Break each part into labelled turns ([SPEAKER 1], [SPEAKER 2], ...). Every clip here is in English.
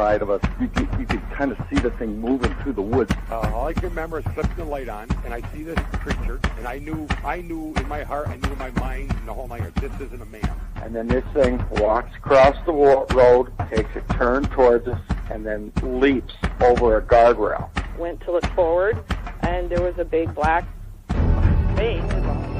[SPEAKER 1] side of us. You could, you could kind of see the thing moving through the woods.
[SPEAKER 2] Uh, all I can remember is flipping the light on, and I see this creature, and I knew, I knew in my heart, I knew in my mind, and the whole nine, this isn't a man.
[SPEAKER 1] And then this thing walks across the road, takes a turn towards us, and then leaps over a guardrail.
[SPEAKER 3] Went to look forward, and there was a big black face.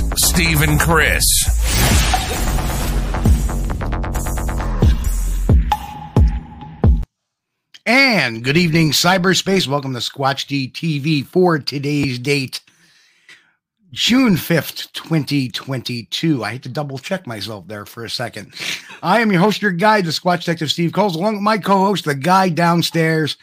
[SPEAKER 4] Steve and Chris.
[SPEAKER 5] And good evening, cyberspace. Welcome to Squatch D TV for today's date, June 5th, 2022. I had to double check myself there for a second. I am your host, your guide, the Squatch Detective Steve Kulls, along with my co host, the guy downstairs,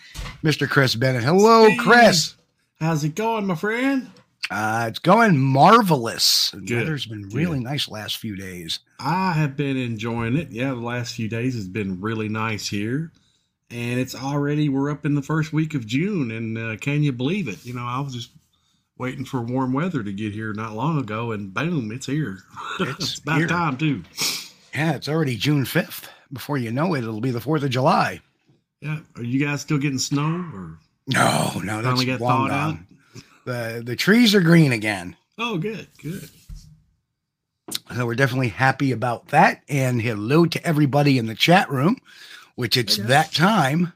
[SPEAKER 5] Mr. Chris Bennett. Hello,
[SPEAKER 6] Steve.
[SPEAKER 5] Chris.
[SPEAKER 6] How's it going, my friend?
[SPEAKER 5] Uh, it's going marvelous. The
[SPEAKER 6] Good.
[SPEAKER 5] weather's been really nice last few days.
[SPEAKER 6] I have been enjoying it. Yeah, the last few days has been really nice here. And it's already, we're up in the first week of June. And uh, can you believe it? You know, I was just waiting for warm weather to get here not long ago, and boom, it's here.
[SPEAKER 5] It's
[SPEAKER 6] It's, about
[SPEAKER 5] here.
[SPEAKER 6] time, too.
[SPEAKER 5] Yeah, it's already June 5th. Before you know it, it'll be the 4th of July.
[SPEAKER 6] Yeah. Are you guys still getting snow? Or
[SPEAKER 5] No, no, that's
[SPEAKER 6] Finally got thawed out?
[SPEAKER 5] The, the trees are green again.
[SPEAKER 6] Oh, good, good.
[SPEAKER 5] So we're definitely happy about that. And hello to everybody in the chat room, which it's that time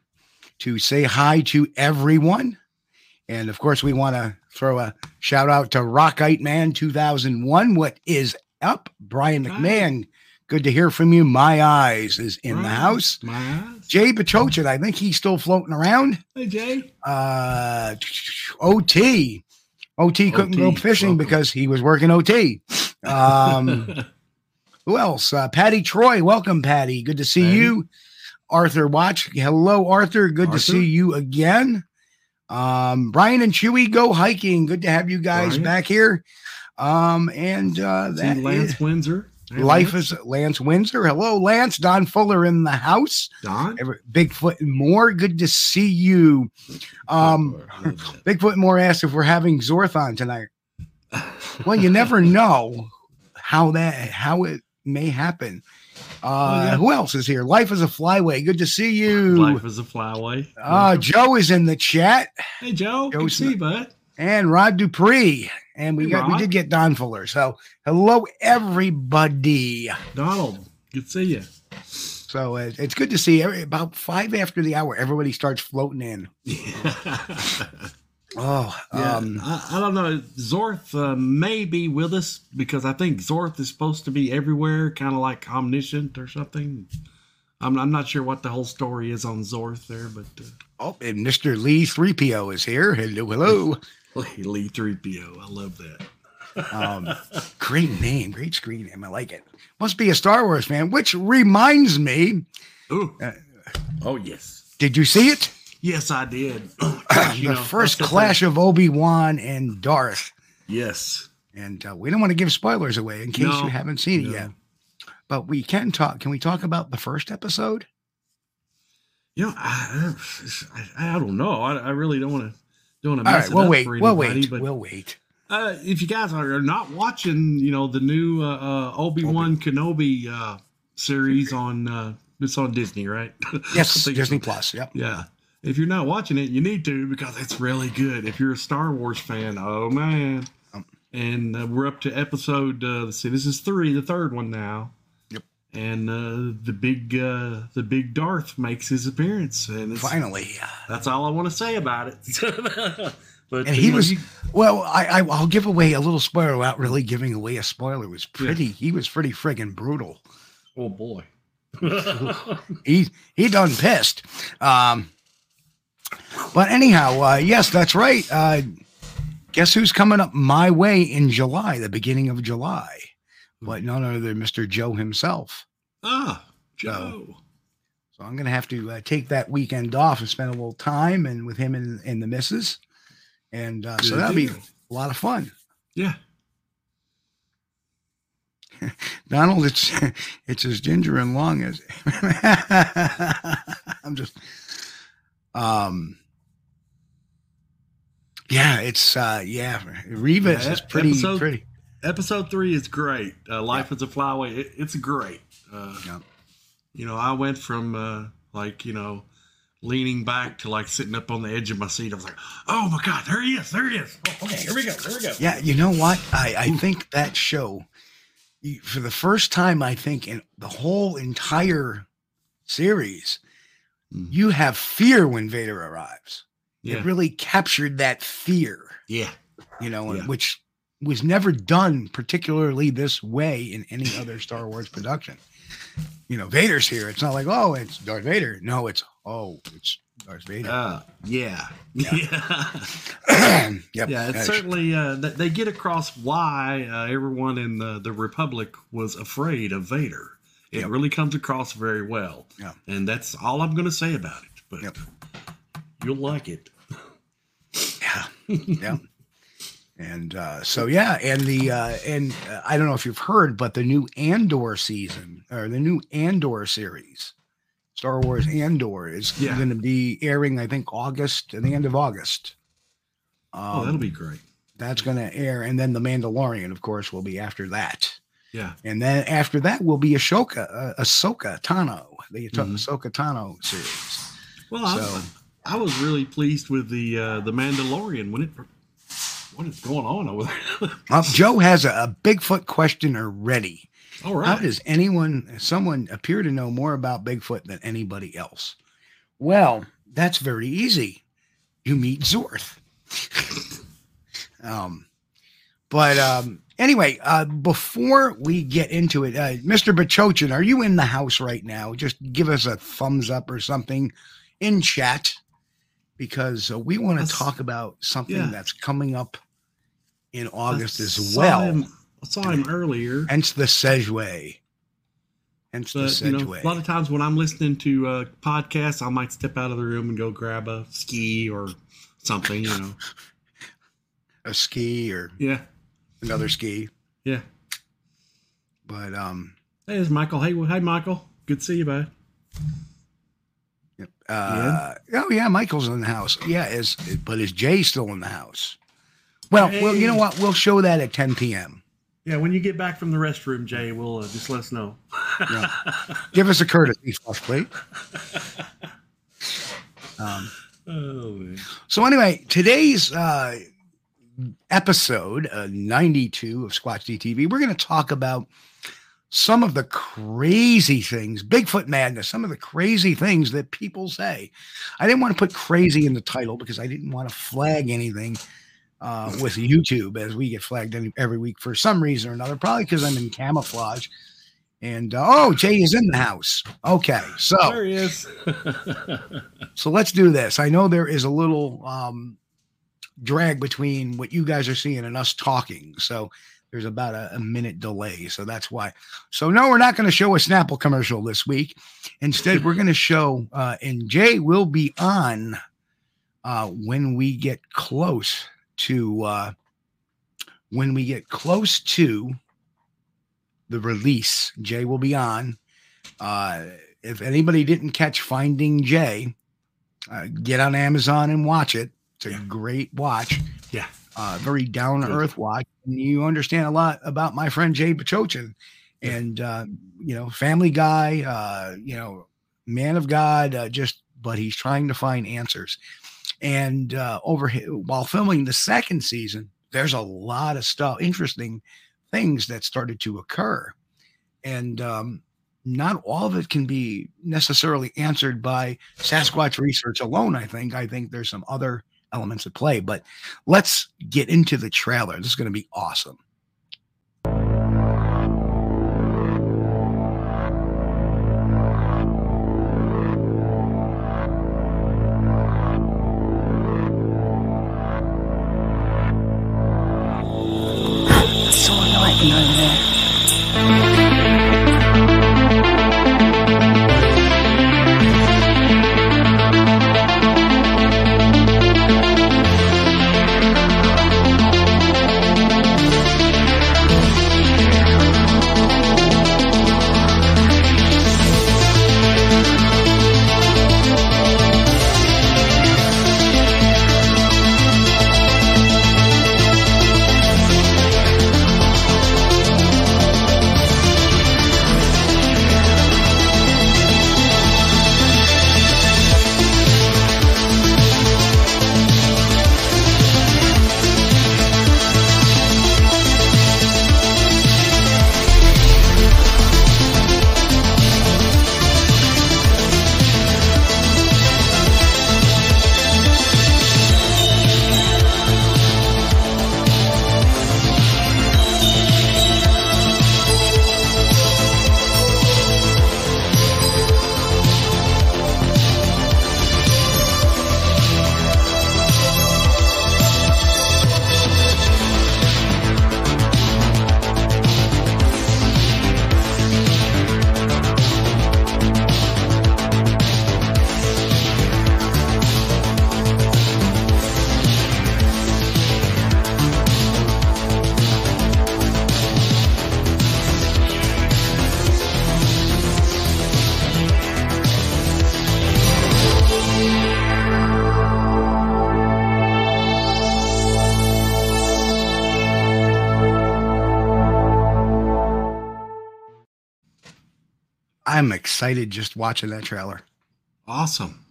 [SPEAKER 5] to say hi to everyone. And of course, we want to throw a shout out to Rockite Man 2001. What is up? Brian. McMahon, good to hear from you. My Eyes is in the house.
[SPEAKER 6] My eyes.
[SPEAKER 5] Jay Pachochin, I think he's still floating around.
[SPEAKER 6] Hey, Jay.
[SPEAKER 5] Uh, OT. OT couldn't go fishing
[SPEAKER 6] welcome.
[SPEAKER 5] because he was working OT. Um, who else? Uh, Patty Troy. Welcome, Patty. Good to see
[SPEAKER 6] Patty.
[SPEAKER 5] you. Arthur Watch. Hello, Arthur. Good to see you again. Um, Brian and Chewy go hiking. Good to have you guys
[SPEAKER 6] Brian.
[SPEAKER 5] back here. Um, and uh,
[SPEAKER 6] See
[SPEAKER 5] that
[SPEAKER 6] Lance
[SPEAKER 5] is-
[SPEAKER 6] Windsor. Hey,
[SPEAKER 5] life is Lance Windsor. Hello, Lance. Don Fuller in the house.
[SPEAKER 6] Don.
[SPEAKER 5] Bigfoot and more. Good to see you. Um, Bigfoot and more asked if we're having Zorthon tonight. Well, you never know how that how it may happen. Uh,
[SPEAKER 6] yeah.
[SPEAKER 5] Who else is here? Life is a flyway. Good to see you.
[SPEAKER 6] Life is a flyway.
[SPEAKER 5] Uh, Joe is in the chat,
[SPEAKER 6] hey, Joe. Good to see you, bud.
[SPEAKER 5] And Rod Dupree, and we
[SPEAKER 6] Hey,
[SPEAKER 5] got we did get Don Fuller. So hello everybody.
[SPEAKER 6] Donald. Good to see you.
[SPEAKER 5] So uh, it's good to see. Every, about five after the hour, everybody starts floating in. Oh,
[SPEAKER 6] Yeah,
[SPEAKER 5] um,
[SPEAKER 6] I, I don't know. Zorth uh, may be with us because I think Zorth is supposed to be everywhere, kind of like omniscient or something. I'm, I'm not sure what the whole story is on Zorth there, but uh,
[SPEAKER 5] oh, and Mr. Lee 3PO is here. Hello, hello.
[SPEAKER 6] Lee 3PO, I love that.
[SPEAKER 5] Um, great name, great screen name. I like it. Must be a Star Wars fan, which reminds me,
[SPEAKER 6] Ooh.
[SPEAKER 5] Uh,
[SPEAKER 6] oh, yes.
[SPEAKER 5] did you see it?
[SPEAKER 6] Yes, I did.
[SPEAKER 5] the first clash of Obi Wan and Darth.
[SPEAKER 6] Yes.
[SPEAKER 5] And uh, we don't want to give spoilers away in case
[SPEAKER 6] No,
[SPEAKER 5] you haven't seen it
[SPEAKER 6] no.
[SPEAKER 5] yet. But we can talk. Can we talk about the first episode?
[SPEAKER 6] You know, I, I, I don't know. I, I really don't want to don't want to mess
[SPEAKER 5] right,
[SPEAKER 6] it
[SPEAKER 5] we'll
[SPEAKER 6] up
[SPEAKER 5] wait.
[SPEAKER 6] for
[SPEAKER 5] We'll wait.
[SPEAKER 6] But
[SPEAKER 5] We'll wait.
[SPEAKER 6] uh, if you guys are not watching, you know, the new uh, uh, Obi Wan Kenobi uh, series on uh, it's on Disney, right?
[SPEAKER 5] Yes, Disney Plus. Yep.
[SPEAKER 6] Yeah. If you're not watching it, you need to because it's really good. If you're a Star Wars fan, oh man.
[SPEAKER 5] Um,
[SPEAKER 6] And uh, we're up to episode. Uh, let's see, this is three, the third one now.
[SPEAKER 5] Yep.
[SPEAKER 6] And uh, the big, uh, the big Darth makes his appearance, and it's,
[SPEAKER 5] Finally.
[SPEAKER 6] that's all I want to say about it. but
[SPEAKER 5] And he
[SPEAKER 6] know,
[SPEAKER 5] was
[SPEAKER 6] you-
[SPEAKER 5] well. I, I I'll give away a little spoiler without really giving away a spoiler. It was pretty. He was pretty friggin' brutal.
[SPEAKER 6] oh boy.
[SPEAKER 5] He he done pissed. Um, but anyhow, uh, yes, that's right. Uh, guess who's coming up my way in July, the beginning of July? But none other than Mr. Joe himself.
[SPEAKER 6] ah, Joe.
[SPEAKER 5] So I'm gonna have to uh, take that weekend off and spend a little time and with him and, and the missus, and uh, so that'll be a lot of fun.
[SPEAKER 6] Yeah.
[SPEAKER 5] Donald, it's it's as ginger and long as I'm just um yeah, it's uh yeah, Revis
[SPEAKER 6] Yeah,
[SPEAKER 5] is pretty
[SPEAKER 6] episode-
[SPEAKER 5] pretty.
[SPEAKER 6] Episode three is great. Uh, Life is a Flyaway. It, it's great. Uh,
[SPEAKER 5] Yeah.
[SPEAKER 6] You know, I went from uh, like you know leaning back to like sitting up on the edge of my seat. I was like, oh my god, there he is, there he is. Oh, okay, here we go, here we go.
[SPEAKER 5] Yeah, you know what? I I think that show for the first time I think in the whole entire series
[SPEAKER 6] Mhm.
[SPEAKER 5] you have fear when Vader arrives.
[SPEAKER 6] Yeah,
[SPEAKER 5] It really captured that fear.
[SPEAKER 6] yeah,
[SPEAKER 5] you know,
[SPEAKER 6] Yeah.
[SPEAKER 5] which was never done particularly this way in any other Star Wars production. You know, Vader's here. It's not like, oh, it's Darth Vader. No, it's oh, it's Darth Vader.
[SPEAKER 6] uh, yeah, yeah,
[SPEAKER 5] yep.
[SPEAKER 6] yeah. It's certainly uh, they get across why uh, everyone in the the Republic was afraid of Vader. It
[SPEAKER 5] Yep.
[SPEAKER 6] really comes across very well.
[SPEAKER 5] Yeah.
[SPEAKER 6] and that's all I'm going to say about it. But
[SPEAKER 5] Yep.
[SPEAKER 6] you'll like it.
[SPEAKER 5] yeah, yeah. And uh, so yeah, and the uh, and uh, I don't know if you've heard, but the new Andor season or the new Andor series, Star Wars Andor, is
[SPEAKER 6] Yeah.
[SPEAKER 5] going to be airing. I think August, at the end of August. Um,
[SPEAKER 6] oh, that'll be great.
[SPEAKER 5] That's going to air, and then the Mandalorian, of course, will be after that.
[SPEAKER 6] Yeah.
[SPEAKER 5] And then after that will be Ahsoka, uh, Ahsoka Tano, the
[SPEAKER 6] Mhm.
[SPEAKER 5] Ahsoka Tano series.
[SPEAKER 6] Well, I,
[SPEAKER 5] So-
[SPEAKER 6] I was really pleased with the uh, the Mandalorian when it. What is going on over there?
[SPEAKER 5] Well, Joe has a, a Bigfoot questioner ready.
[SPEAKER 6] All
[SPEAKER 5] How does anyone, someone appear to know more about Bigfoot than anybody else? Well, that's very easy. You meet Zorth. um, but um, anyway, uh, before we get into it, uh, Mr. Pachochin, are you in the house right now? Just give us a thumbs up or something in chat because uh, we want to talk about something
[SPEAKER 6] yeah.
[SPEAKER 5] that's coming up in August
[SPEAKER 6] I
[SPEAKER 5] as well.
[SPEAKER 6] him- I saw him earlier.
[SPEAKER 5] Hence the Sedgeway. Hence the
[SPEAKER 6] But you know, a lot of times when I'm listening to uh, podcasts, I might step out of the room and go grab a ski or something. You know.
[SPEAKER 5] a ski or
[SPEAKER 6] Yeah.
[SPEAKER 5] another ski.
[SPEAKER 6] Yeah.
[SPEAKER 5] But um
[SPEAKER 6] Hey, it's Michael. Hey, hey, Michael. Good to see you, bud.
[SPEAKER 5] Uh oh yeah, Michael's in the house. Yeah, is but is Jay still in the house? Well, well, you know what? We'll show that at 10 p.m.
[SPEAKER 6] Yeah, when you get back from the restroom, Jay, we'll uh, just let us know.
[SPEAKER 5] Give us a courtesy flush plate. Um,
[SPEAKER 6] Oh,
[SPEAKER 5] so anyway, today's uh, episode uh, 92 of Squatch DTV, we're going to talk about some of the crazy things, Bigfoot madness, some of the crazy things that people say. I didn't want to put crazy in the title because I didn't want to flag anything uh, with YouTube as we get flagged any, every week for some reason or another, probably because I'm in camouflage. And uh, oh, Jay is in the house. Okay, so
[SPEAKER 6] There he is.
[SPEAKER 5] so let's do this. I know there is a little um, drag between what you guys are seeing and us talking. So there's about a, a minute delay. So that's why. So no, we're not going to show a Snapple commercial this week. Instead, we're going to show, uh, and Jay will be on uh, when we get close to uh, when we get close to the release. Jay will be on. Uh, if anybody didn't catch Finding Jay, uh, get on Amazon and watch it. It's a
[SPEAKER 6] Yeah.
[SPEAKER 5] great watch.
[SPEAKER 6] Yeah.
[SPEAKER 5] Uh, very down to earth watch. And you understand a lot about my friend Jay Pachochin and, uh, you know, family guy, uh, you know, man of God, uh, just, but he's trying to find answers. And uh, over hi- while filming the second season, there's a lot of stuff, interesting things that started to occur. And, um, not all of it can be necessarily answered by Sasquatch research alone. I think. I think there's some other elements at play, but let's get into the trailer. This is going to be awesome.
[SPEAKER 7] Excited just watching that trailer.
[SPEAKER 6] awesome.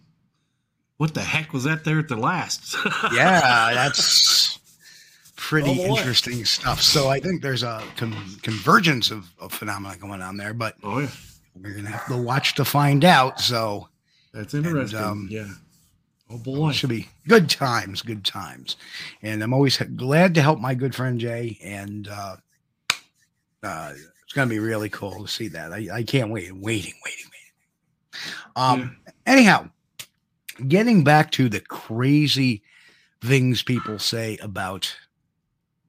[SPEAKER 6] What the heck was that there at the last?
[SPEAKER 5] Yeah, that's pretty
[SPEAKER 6] Oh,
[SPEAKER 5] interesting stuff. So I think there's a con- convergence of, of phenomena going on there, but
[SPEAKER 6] oh yeah,
[SPEAKER 5] we're gonna have to watch to find out. So
[SPEAKER 6] that's interesting.
[SPEAKER 5] um,
[SPEAKER 6] yeah. Oh boy.
[SPEAKER 5] it should be good times, good times. And I'm always glad to help my good friend Jay. And uh, uh, it's gonna be really cool to see that. I, I can't wait. Waiting, waiting, waiting. Um, anyhow, getting back to the crazy things people say about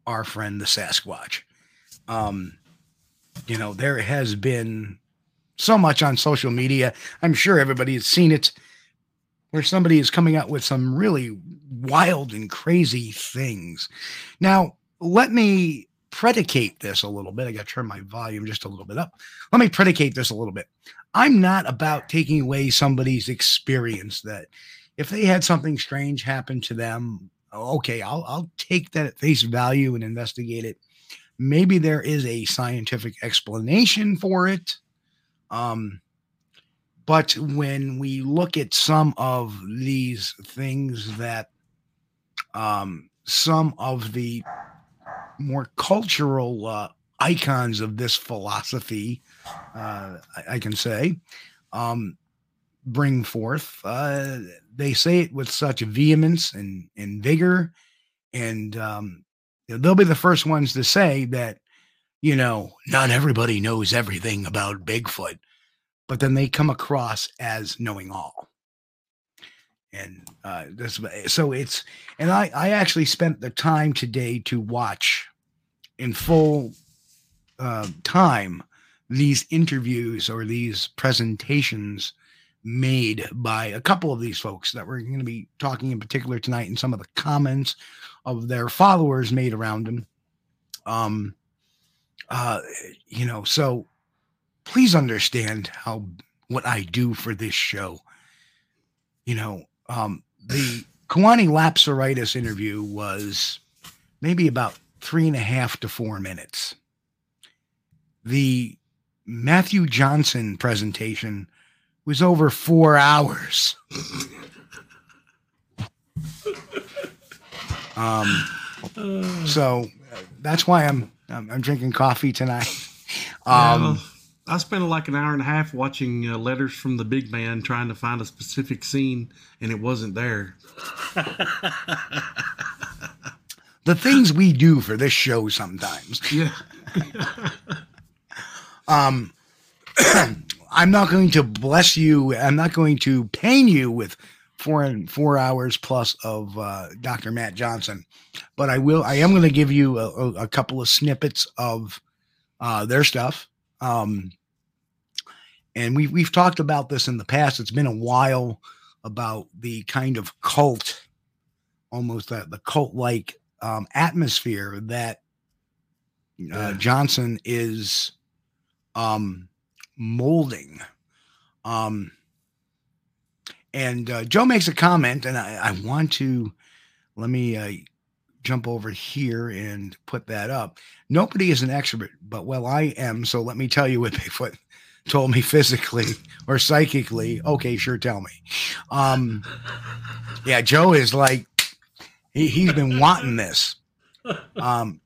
[SPEAKER 5] our friend the Sasquatch. Um, you know, there has been so much on social media. I'm sure everybody has seen it where somebody is coming out with some really wild and crazy things. Now, let me predicate this a little bit. I got to turn my volume just a little bit up. Let me predicate this a little bit. I'm not about taking away somebody's experience that if they had something strange happen to them, okay, I'll I'll take that at face value and investigate it. Maybe there is a scientific explanation for it. Um, but when we look at some of these things that um, some of the more cultural uh, icons of this philosophy, uh, I, I can say, um, bring forth. Uh, they say it with such vehemence and, and vigor. And um, they'll be the first ones to say that, you know, not everybody knows everything about Bigfoot, but then they come across as knowing all. And uh, this, so it's, and I, I actually spent the time today to watch in full uh, time these interviews or these presentations made by a couple of these folks that we're going to be talking in particular tonight and some of the comments of their followers made around them um uh you know so please understand how what i do for this show. You know um the Kewaunee Lapseritis interview was maybe about three and a half to four minutes. The Matthew Johnson presentation was over four hours. um, so uh, that's why I'm, I'm I'm drinking coffee tonight. Um,
[SPEAKER 6] I spent like an hour and a half watching uh, letters from the big man trying to find a specific scene, and it wasn't there.
[SPEAKER 5] the things we do for this show sometimes.
[SPEAKER 6] Yeah.
[SPEAKER 5] Um, I'm not going to bless you. I'm not going to pain you with four and four hours plus of uh, Dr. Matt Johnson, but I will. I am going to give you a, a, a couple of snippets of uh, their stuff. Um, and we we've talked about this in the past. It's been a while about the kind of cult, almost that the cult like um, atmosphere that uh,
[SPEAKER 6] Yeah.
[SPEAKER 5] Johnson is um, molding. Um, and uh, Joe makes a comment, and I, I want to let me uh, jump over here and put that up. Nobody is an expert, but well, I am. So let me tell you what Bigfoot told me physically or psychically. Okay, sure, tell me. Um, yeah, Joe is like he, he's been wanting this. Um,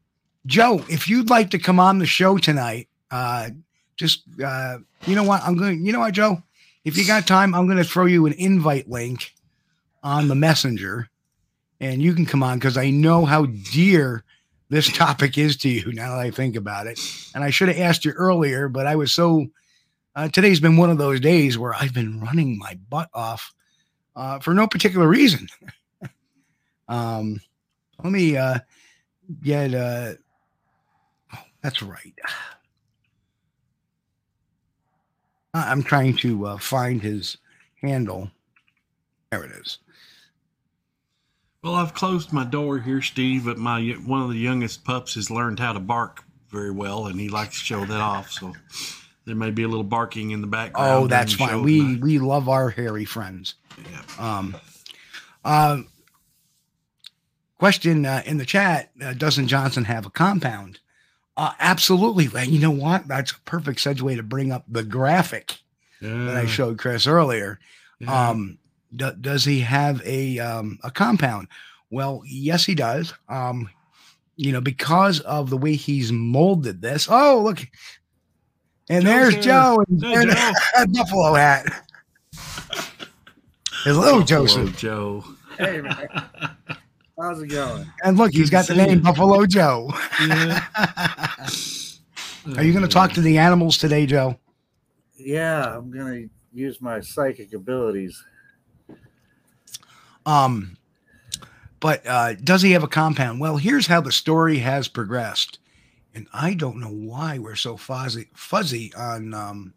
[SPEAKER 5] Joe, if you'd like to come on the show tonight, uh, just uh, you know what? I'm going. You know what, Joe? If you got time, I'm going to throw you an invite link on the messenger, and you can come on because I know how dear this topic is to you. Now that I think about it, and I should have asked you earlier, but I was so. Uh, today's been one of those days where I've been running my butt off uh, for no particular reason. um, let me uh, get. Uh, oh, that's right. I'm trying to uh, find his handle. There it is.
[SPEAKER 6] Well, I've closed my door here, Steve, but my one of the youngest pups has learned how to bark very well, and he likes to show that off. So there may be a little barking in the background.
[SPEAKER 5] Oh, that's fine. We
[SPEAKER 6] tonight.
[SPEAKER 5] we love our hairy friends.
[SPEAKER 6] Yeah.
[SPEAKER 5] Um, uh, question uh, in the chat: uh, Doesn't Johnson have a compound? Uh, absolutely. And you know what? That's a perfect segue to bring up the graphic that I showed Chris earlier.
[SPEAKER 6] yeah.
[SPEAKER 5] Um, do, does he have a um, a compound? Well, yes, he does. Um, you know, because of the way he's molded this. Oh, look, and
[SPEAKER 6] Joe's
[SPEAKER 5] there's
[SPEAKER 6] here.
[SPEAKER 5] Joe and,
[SPEAKER 6] Hey,
[SPEAKER 5] and
[SPEAKER 6] Joe.
[SPEAKER 5] a buffalo hat. Hello,
[SPEAKER 6] Hello,
[SPEAKER 5] Joseph.
[SPEAKER 6] Joe.
[SPEAKER 8] Hey man, how's it going?
[SPEAKER 5] And look, he's got the name
[SPEAKER 6] you.
[SPEAKER 5] Buffalo Joe.
[SPEAKER 6] Yeah.
[SPEAKER 5] Are you going to talk to the animals today, Joe?
[SPEAKER 8] Yeah, I'm gonna use my psychic abilities.
[SPEAKER 5] Um, but uh, does he have a compound? Well, here's how the story has progressed, and I don't know why we're so fuzzy fuzzy on um,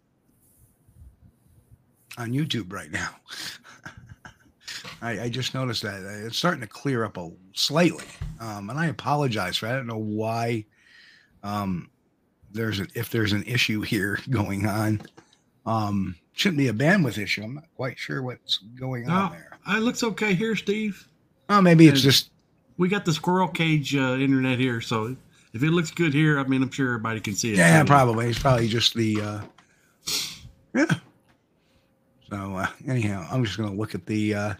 [SPEAKER 5] on YouTube right now. I, I just noticed that it's starting to clear up a slightly, um, and I apologize for. I don't know why. Um, there's a, if there's an issue here going on. Um, shouldn't be a bandwidth issue. I'm not quite sure what's going on there.
[SPEAKER 6] It looks okay here, Steve.
[SPEAKER 5] Oh, maybe it's just
[SPEAKER 6] We got the squirrel cage uh, internet here, so if it looks good here, I mean, I'm sure everybody can see it.
[SPEAKER 5] yeah,
[SPEAKER 6] too.
[SPEAKER 5] probably. It's probably just the uh yeah. So uh, anyhow, I'm just gonna look at the uh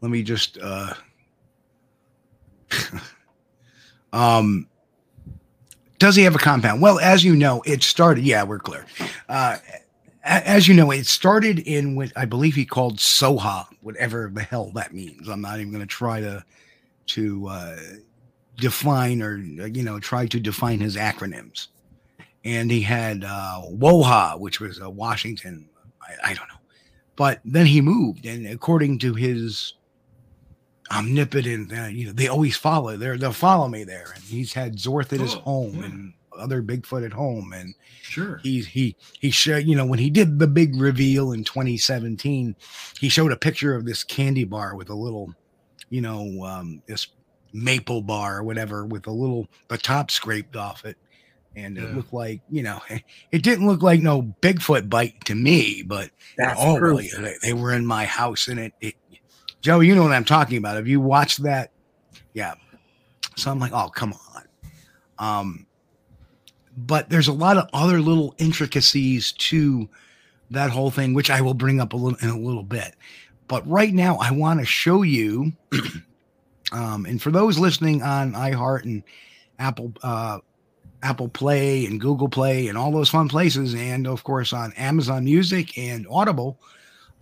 [SPEAKER 5] let me just uh um Does he have a compound? Well, as you know, it started. Yeah, we're clear. Uh, as you know, it started in what I believe he called Soha, whatever the hell that means. I'm not even going to try to to uh, define or you know try to define his acronyms. And he had uh, WOHA, which was a Washington. I, I don't know, but then he moved, and according to his omnipotent, uh, you know, they always follow. They're they'll follow me there, and he's had Zorth at his
[SPEAKER 6] Oh,
[SPEAKER 5] home
[SPEAKER 6] yeah.
[SPEAKER 5] and other Bigfoot at home, and
[SPEAKER 6] Sure.
[SPEAKER 5] he he he showed you know when he did the big reveal in 2017 he showed a picture of this candy bar with a little you know um this maple bar or whatever with a little the top scraped off it and it looked like you know it didn't look like no bigfoot bite to me but
[SPEAKER 8] That's
[SPEAKER 5] oh
[SPEAKER 8] proof.
[SPEAKER 5] well, they, they were in my house and it, it joe you know what i'm talking about. Have you watched that? Yeah. So i'm like oh come on. Um but there's a lot of other little intricacies to that whole thing which i will bring up a little in a little bit but right now i want to show you um and for those listening on iheart and apple uh apple play and google play and all those fun places and of course on amazon music and audible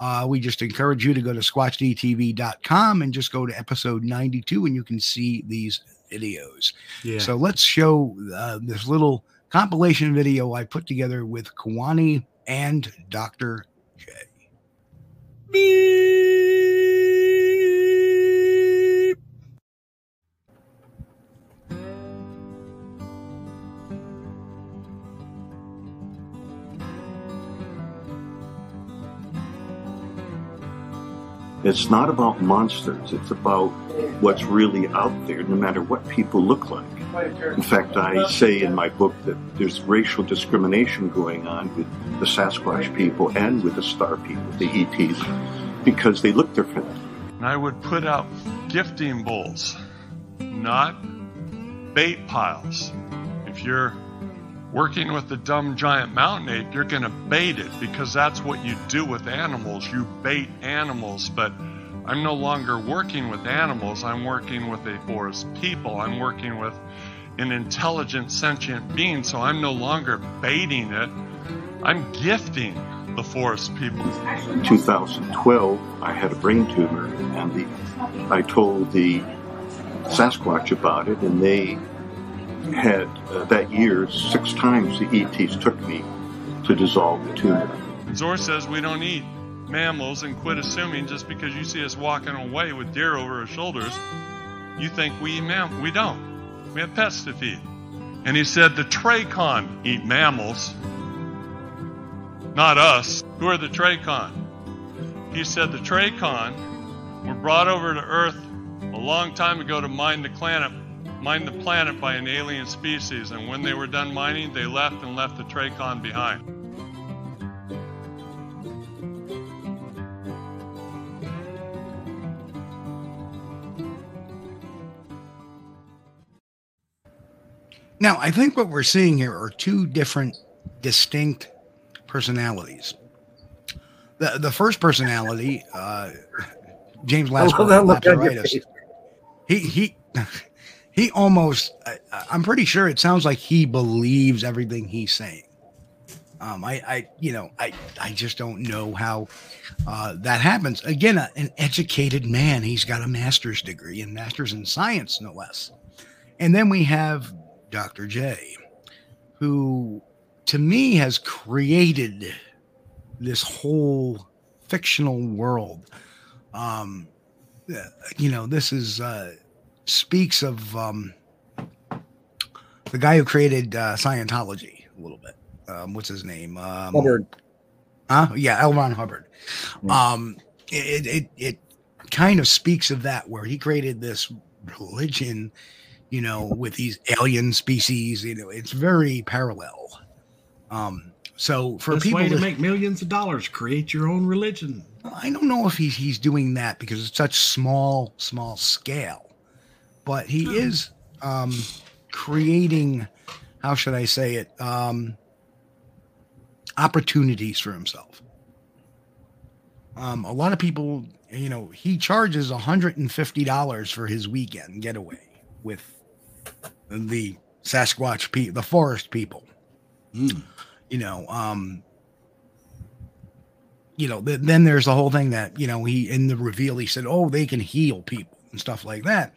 [SPEAKER 5] uh, we just encourage you to go to squatchdtv.com and just go to episode 92 and you can see these videos
[SPEAKER 6] Yeah.
[SPEAKER 5] so let's show uh, this little compilation video I put together with Kewaunee and Dr. J.
[SPEAKER 9] It's not about monsters. It's about what's really out there, no matter what people look like. In fact, I say in my book that there's racial discrimination going on with the Sasquatch people and with the star people, the ETs, because they look different.
[SPEAKER 10] I would put out gifting bowls, not bait piles. If you're working with the dumb giant mountain ape, you're going to bait it because that's what you do with animals. You bait animals, but I'm no longer working with animals. I'm working with a forest people. I'm working with an intelligent, sentient being, so I'm no longer baiting it. I'm gifting the forest people.
[SPEAKER 9] In 2012, I had a brain tumor, and the, I told the Sasquatch about it, and they had uh, that year six times the ETs took me to dissolve the tumor.
[SPEAKER 10] Zor says we don't eat mammals and quit assuming just because you see us walking away with deer over our shoulders, you think we eat mammals. We don't. We have pets to feed. And he said the Tracon eat mammals, not us. Who are the Tracon? He said the Tracon were brought over to Earth a long time ago to mine the planet, mine the planet by an alien species, and when they were done mining, they left and left the Tracon behind.
[SPEAKER 5] Now, I think what we're seeing here are two different distinct personalities. The, the first personality, uh, James
[SPEAKER 8] I that look on your
[SPEAKER 5] Lapseritis,
[SPEAKER 8] face.
[SPEAKER 5] he he he almost I, i'm pretty sure it sounds like he believes everything he's saying um i i you know i i just don't know how uh that happens again a, an educated man he's got a master's degree and master's in science no less and then we have dr j who to me has created this whole fictional world um you know this is uh speaks of um, the guy who created uh, Scientology a little bit. Um, what's his name? Um,
[SPEAKER 8] Hubbard.
[SPEAKER 5] Huh? Yeah, L. Ron Hubbard.
[SPEAKER 8] Yeah.
[SPEAKER 5] Um, it, it it kind of speaks of that where he created this religion, you know, with these alien species. You know, it's very parallel. Um, so for
[SPEAKER 6] Best
[SPEAKER 5] people
[SPEAKER 6] to
[SPEAKER 5] that-
[SPEAKER 6] make millions of dollars, create your own religion.
[SPEAKER 5] I don't know if he's he's doing that because it's such small small scale, but he is um, creating. How should I say it? Um, opportunities for himself. Um, a lot of people, you know, he charges hundred and fifty dollars for his weekend getaway with the Sasquatch people, the forest people. Mm. You know, um, you know, th- then there's the whole thing that, you know, he in the reveal, he said, oh, they can heal people and stuff like that.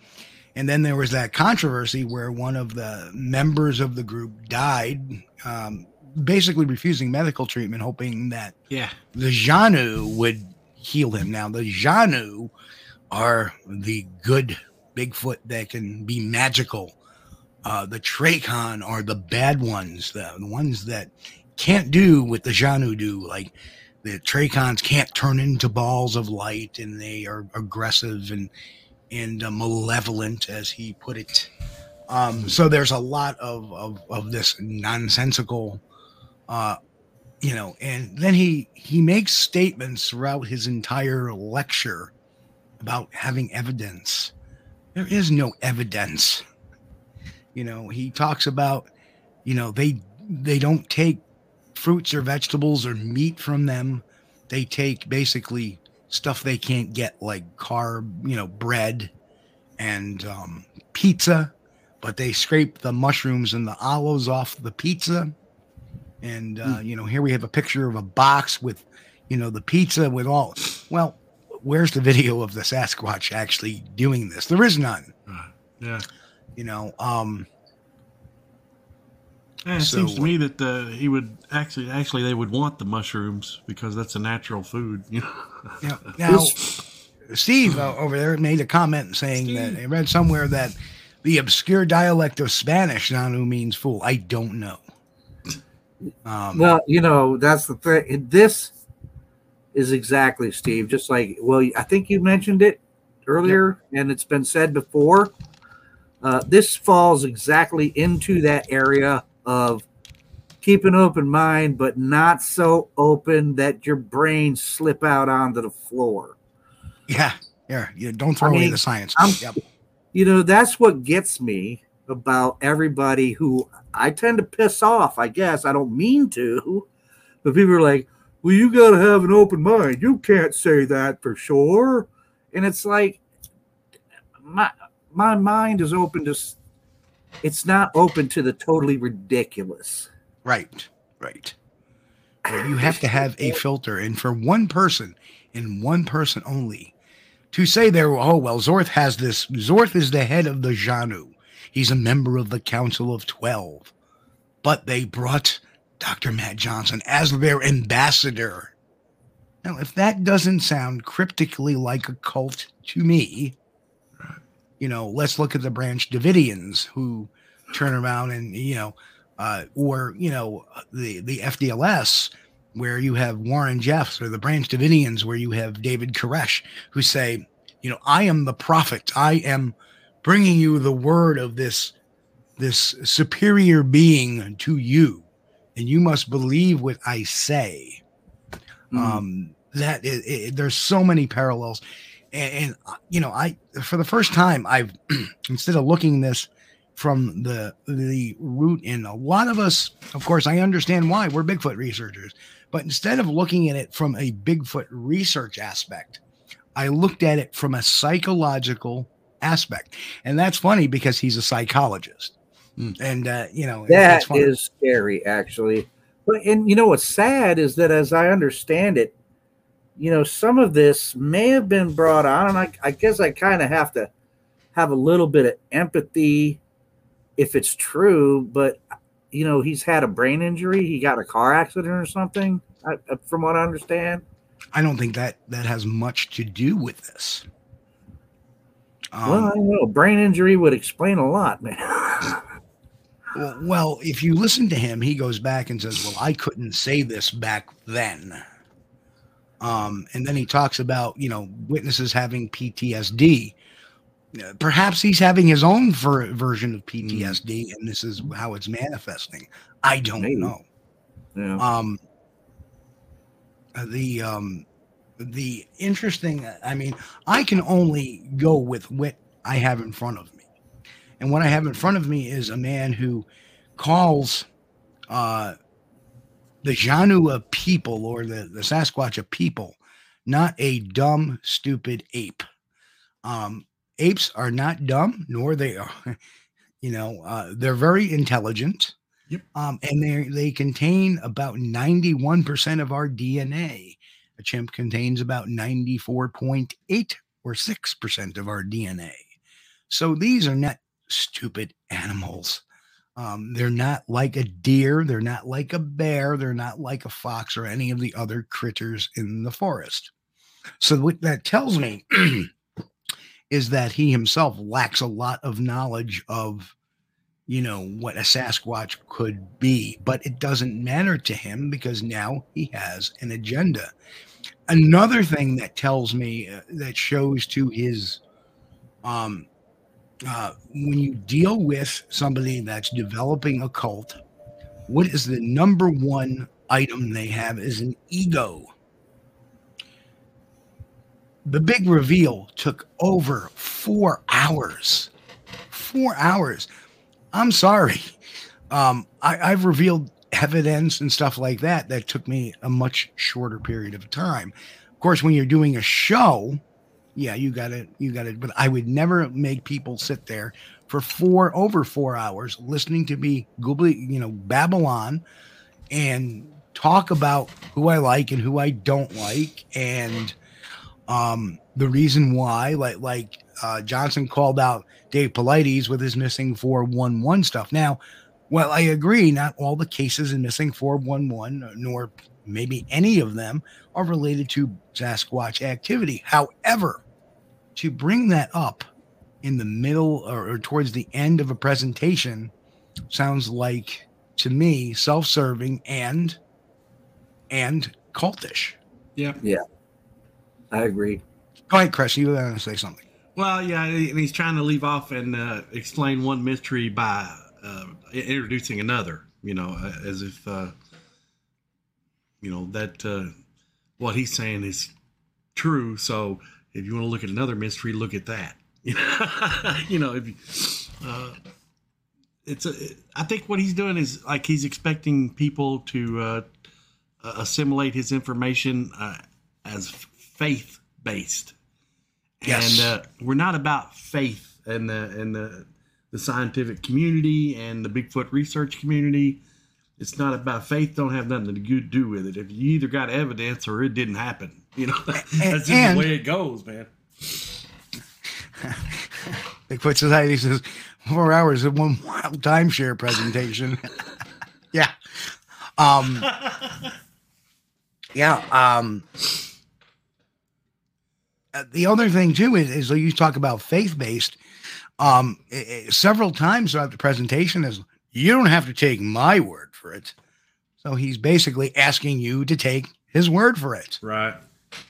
[SPEAKER 5] And then there was that controversy where one of the members of the group died, um, basically refusing medical treatment, hoping that
[SPEAKER 6] yeah
[SPEAKER 5] the Janu would heal him. Now, the Janu are the good Bigfoot that can be magical. Uh, the Trakon are the bad ones, the, the ones that can't do what the Janu do, like the Trakons can't turn into balls of light and they are aggressive and and uh, malevolent as he put it. Um, so there's a lot of, of of this nonsensical uh you know and then he he makes statements throughout his entire lecture about having evidence. There is no evidence you know he talks about you know they they don't take fruits or vegetables or meat from them. They take basically stuff they can't get, like carb, you know, bread and um, pizza, but they scrape the mushrooms and the olives off the pizza. And, uh, mm. you know, here we have a picture of a box with, you know, the pizza with all. Well, where's the video of the Sasquatch actually doing this? There is none.
[SPEAKER 6] Uh, yeah.
[SPEAKER 5] You know, um,
[SPEAKER 6] yeah, it so, seems to me that uh, he would actually, actually, they would want the mushrooms because that's a natural food. You know.
[SPEAKER 5] Yeah. Now, Steve uh, over there made a comment saying Steve. that I read somewhere that the obscure dialect of Spanish "nanu" means fool. I don't know.
[SPEAKER 8] Um, well, you know that's the thing. This is exactly Steve. Just like well, I think you mentioned it earlier, yep. and it's been said before. Uh, this falls exactly into that area of keep an open mind, but not so open that your brain slip out onto the floor.
[SPEAKER 5] Yeah, yeah. You don't throw I mean, away the science. Yep.
[SPEAKER 8] You know, that's what gets me about everybody who I tend to piss off. I guess I don't mean to, but people are like, "Well, you got to have an open mind. You can't say that for sure." And it's like, my my mind is open to it's not open to the totally ridiculous.
[SPEAKER 5] Right, right. Well, you have to have a filter, and for one person and one person only, to say there, oh well, Zorth has this. Zorth is the head of the Janu. He's a member of the Council of Twelve, but they brought Dr. Matt Johnson as their ambassador. Now, if that doesn't sound cryptically like a cult to me, you know, let's look at the Branch Davidians who turn around and, you know, uh, or, you know, the, the FDLS where you have Warren Jeffs or the Branch Davidians where you have David Koresh who say, you know, I am the prophet. I am bringing you the word of this, this superior being to you. And you must believe what I say. Mm. Um, that it, it, there's so many parallels and, and uh, you know, I for the first time I've instead of looking this from the the root in a lot of us, of course, I understand why we're Bigfoot researchers, but instead of looking at it from a Bigfoot research aspect, I looked at it from a psychological aspect, and that's funny because he's a psychologist, mm. and uh, you know
[SPEAKER 8] that is scary actually. But and you know what's sad is that as I understand it, you know, some of this may have been brought on, and I, I guess I kind of have to have a little bit of empathy if it's true. But you know, he's had a brain injury. He got a car accident or something, from what I understand.
[SPEAKER 5] I don't think that that has much to do with this.
[SPEAKER 8] Um, well, I know brain injury would explain a lot, man.
[SPEAKER 5] well, well, if you listen to him, he goes back and says, "Well, I couldn't say this back then." Um, and then he talks about, you know, witnesses having PTSD. Perhaps he's having his own ver- version of PTSD, mm. and this is how it's manifesting. I don't Maybe. know. Yeah. Um, the um, the interesting. I mean, I can only go with what I have in front of me, and what I have in front of me is a man who calls uh, the Janu a people or the, the Sasquatch a people, not a dumb, stupid ape. Um, apes are not dumb, nor they are. You know, uh, they're very intelligent.
[SPEAKER 6] Yep.
[SPEAKER 5] Um, and they they contain about 91% of our DNA. A chimp contains about 94.8 or 6% of our DNA. So these are not stupid animals. Um, they're not like a deer. They're not like a bear. They're not like a fox or any of the other critters in the forest. So, what that tells me is that he himself lacks a lot of knowledge of, you know, what a Sasquatch could be, but it doesn't matter to him because now he has an agenda. Another thing that tells me uh, that shows to his um, uh, when you deal with somebody that's developing a cult, what is the number one item they have is an ego. The big reveal took over four hours. Four hours. I'm sorry. Um, I, I've revealed evidence and stuff like that that took me a much shorter period of time. Of course, when you're doing a show, yeah, you got it. You got it. But I would never make people sit there for four over four hours listening to me goobly, you know, Babylon and talk about who I like and who I don't like and um the reason why like like uh Johnson called out Dave Paulides with his missing 411 stuff. Now, well, I agree, not all the cases in missing 411 nor maybe any of them are related to Sasquatch activity. However, to bring that up in the middle or, or towards the end of a presentation sounds like to me self-serving and and cultish.
[SPEAKER 6] Yeah.
[SPEAKER 8] Yeah. I agree.
[SPEAKER 5] Go ahead, Chris. You were going to say something.
[SPEAKER 6] Well, yeah, and he's trying to leave off and uh, explain one mystery by uh, introducing another. You know, uh, as if uh, you know that uh, what he's saying is true. So if you want to look at another mystery, look at that. you know, if you, uh, it's a, I think what he's doing is like he's expecting people to uh, assimilate his information uh, as faith based.
[SPEAKER 5] Yes.
[SPEAKER 6] And uh, we're not about faith and the and the the scientific community and the Bigfoot research community. It's not about faith. Don't have nothing to do with it. If you either got evidence or it didn't happen, you know that's just
[SPEAKER 5] and-
[SPEAKER 6] the way it goes, man.
[SPEAKER 5] Bigfoot Society says four hours of one wild timeshare presentation. yeah. Um, yeah. Um, uh, the other thing too is, is you talk about faith based. Um, several times throughout the presentation is you don't have to take my word for it. So he's basically asking you to take his word for it.
[SPEAKER 6] Right.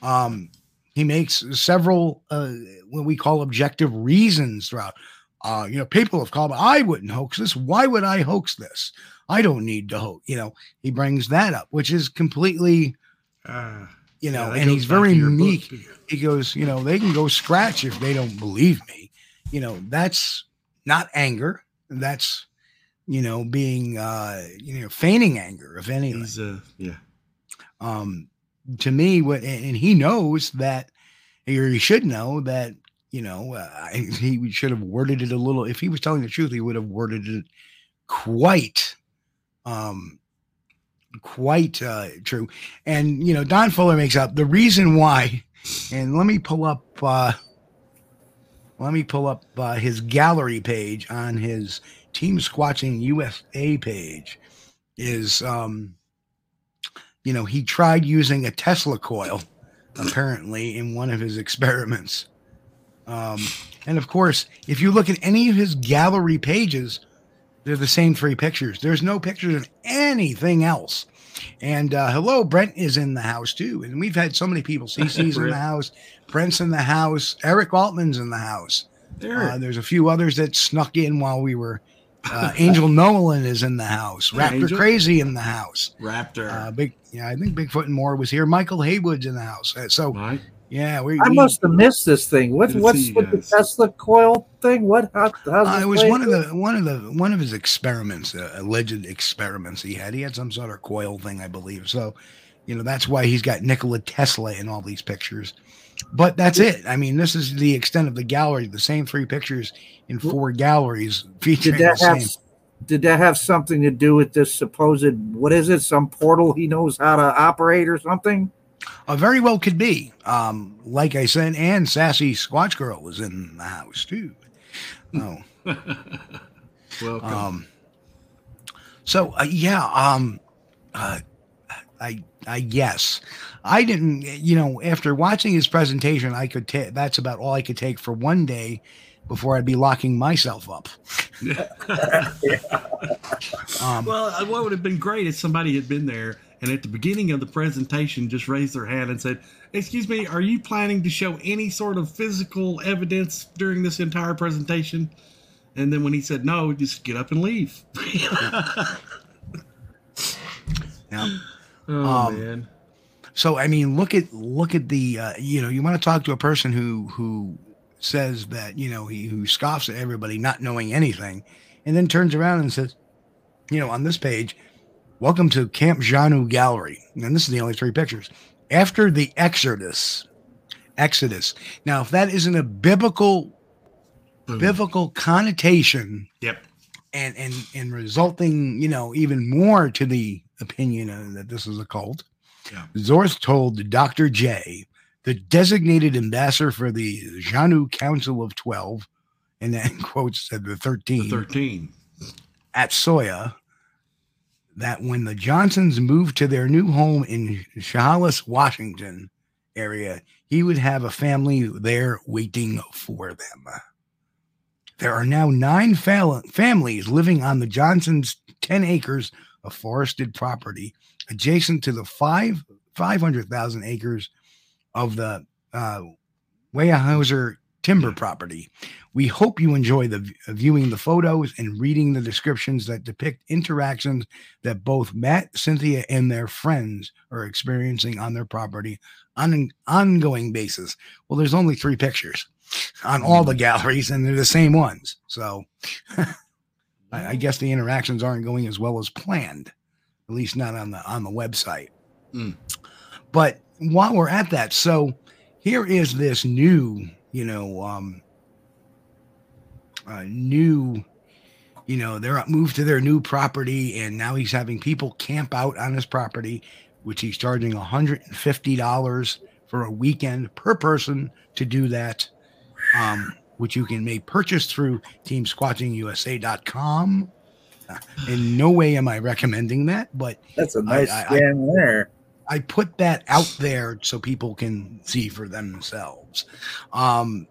[SPEAKER 5] Um, he makes several uh, what we call objective reasons throughout. Uh, you know, people have called, me, I wouldn't hoax this. Why would I hoax this? I don't need to hoax. You know, he brings that up, which is completely,
[SPEAKER 6] Uh,
[SPEAKER 5] you know,
[SPEAKER 6] yeah,
[SPEAKER 5] and he's very
[SPEAKER 6] your book,
[SPEAKER 5] He goes, you know, they can go scratch if they don't believe me. You know, that's not anger. That's, you know, being, uh, you know, feigning anger, if anything
[SPEAKER 6] He's uh, yeah.
[SPEAKER 5] um to me what and he knows that or he should know that you know uh, he should have worded it a little if he was telling the truth he would have worded it quite um quite uh true. And you know don fuller makes up the reason why and let me pull up uh let me pull up uh, his gallery page on his team squatching usa page is um you know, he tried using a Tesla coil apparently in one of his experiments. Um, and of course, if you look at any of his gallery pages, they're the same three pictures. There's no pictures of anything else. And uh, hello, Brent is in the house too. And we've had so many people. CC's in the house, Brent's in the house, Eric Altman's in the house.
[SPEAKER 6] Eric.
[SPEAKER 5] Uh, there's a few others that snuck in while we were. Uh, Angel Nolan is in the house. Raptor
[SPEAKER 6] Angel.
[SPEAKER 5] Crazy in the house.
[SPEAKER 6] Raptor.
[SPEAKER 5] Uh, big, yeah, I think Bigfoot and more was here. Michael Haywood's in the house. Uh, So,
[SPEAKER 6] Mike.
[SPEAKER 5] yeah, we.
[SPEAKER 8] I
[SPEAKER 5] we-
[SPEAKER 8] must have missed this thing. What, what's
[SPEAKER 6] see you
[SPEAKER 8] with the. Tesla coil thing? What? How, how's
[SPEAKER 5] uh, it was one of the one of the one of his experiments, uh, alleged experiments he had. He had some sort of coil thing, I believe. So, you know, that's why he's got Nikola Tesla in all these pictures. But that's it. I mean, this is the extent of the gallery. The same three pictures in four galleries featuring
[SPEAKER 8] Did that
[SPEAKER 5] the
[SPEAKER 8] have
[SPEAKER 5] same.
[SPEAKER 8] did that have something to do with this supposed what is it? Some portal he knows how to operate or something?
[SPEAKER 5] Uh, very well could be. Um, like I said, and Sassy Squatch Girl was in the house too. Oh.
[SPEAKER 6] Welcome.
[SPEAKER 5] Um, so uh, yeah, um, uh, I I guess I didn't. You know, after watching his presentation, I could take. That's about all I could take for one day before I'd be locking myself up. Um,
[SPEAKER 6] well, uh, what would have been great if somebody had been there and at the beginning of the presentation just raised their hand and said, Excuse me, are you planning to show any sort of physical evidence during this entire presentation? And then when he said no, just get up and leave.
[SPEAKER 5] yeah.
[SPEAKER 6] Oh,
[SPEAKER 5] Um,
[SPEAKER 6] man.
[SPEAKER 5] So I mean, look at look at the uh, you know you want to talk to a person who who says that you know he who scoffs at everybody not knowing anything, and then turns around and says, you know, on this page, welcome to Camp Janu Gallery, and this is the only three pictures after the Exodus. Exodus. Now, if that isn't a biblical biblical connotation,
[SPEAKER 6] Yep.
[SPEAKER 5] and and and resulting, you know, even more to the opinion uh, that this is a cult.
[SPEAKER 6] Yeah.
[SPEAKER 5] Zorth told Dr. J, the designated ambassador for the Janu Council of 12, and then quotes said the 13,
[SPEAKER 6] The 13.
[SPEAKER 5] at Soya, that when the Johnsons moved to their new home in Chehalis, Washington area, he would have a family there waiting for them. There are now nine fal- families living on the Johnsons' 10 acres of forested property adjacent to the five 500,000 acres of the uh, Weyerhaeuser timber property. We hope you enjoy the viewing the photos and reading the descriptions that depict interactions that both Matt, Cynthia, and their friends are experiencing on their property on an ongoing basis. Well, there's only three pictures on all the galleries, and they're the same ones. So I, I guess the interactions aren't going as well as planned, at least not on the on the website.
[SPEAKER 6] Mm.
[SPEAKER 5] But while we're at that, so here is this new, you know, um, uh, new, you know, they're moved to their new property, and now he's having people camp out on his property, which he's charging $150 for a weekend per person to do that, um, which you can make purchase through teamsquatchingusa.com. In no way am I recommending that, but
[SPEAKER 8] That's a nice
[SPEAKER 5] I- I-
[SPEAKER 8] scan there.
[SPEAKER 5] I put that out there so people can see for themselves. Um,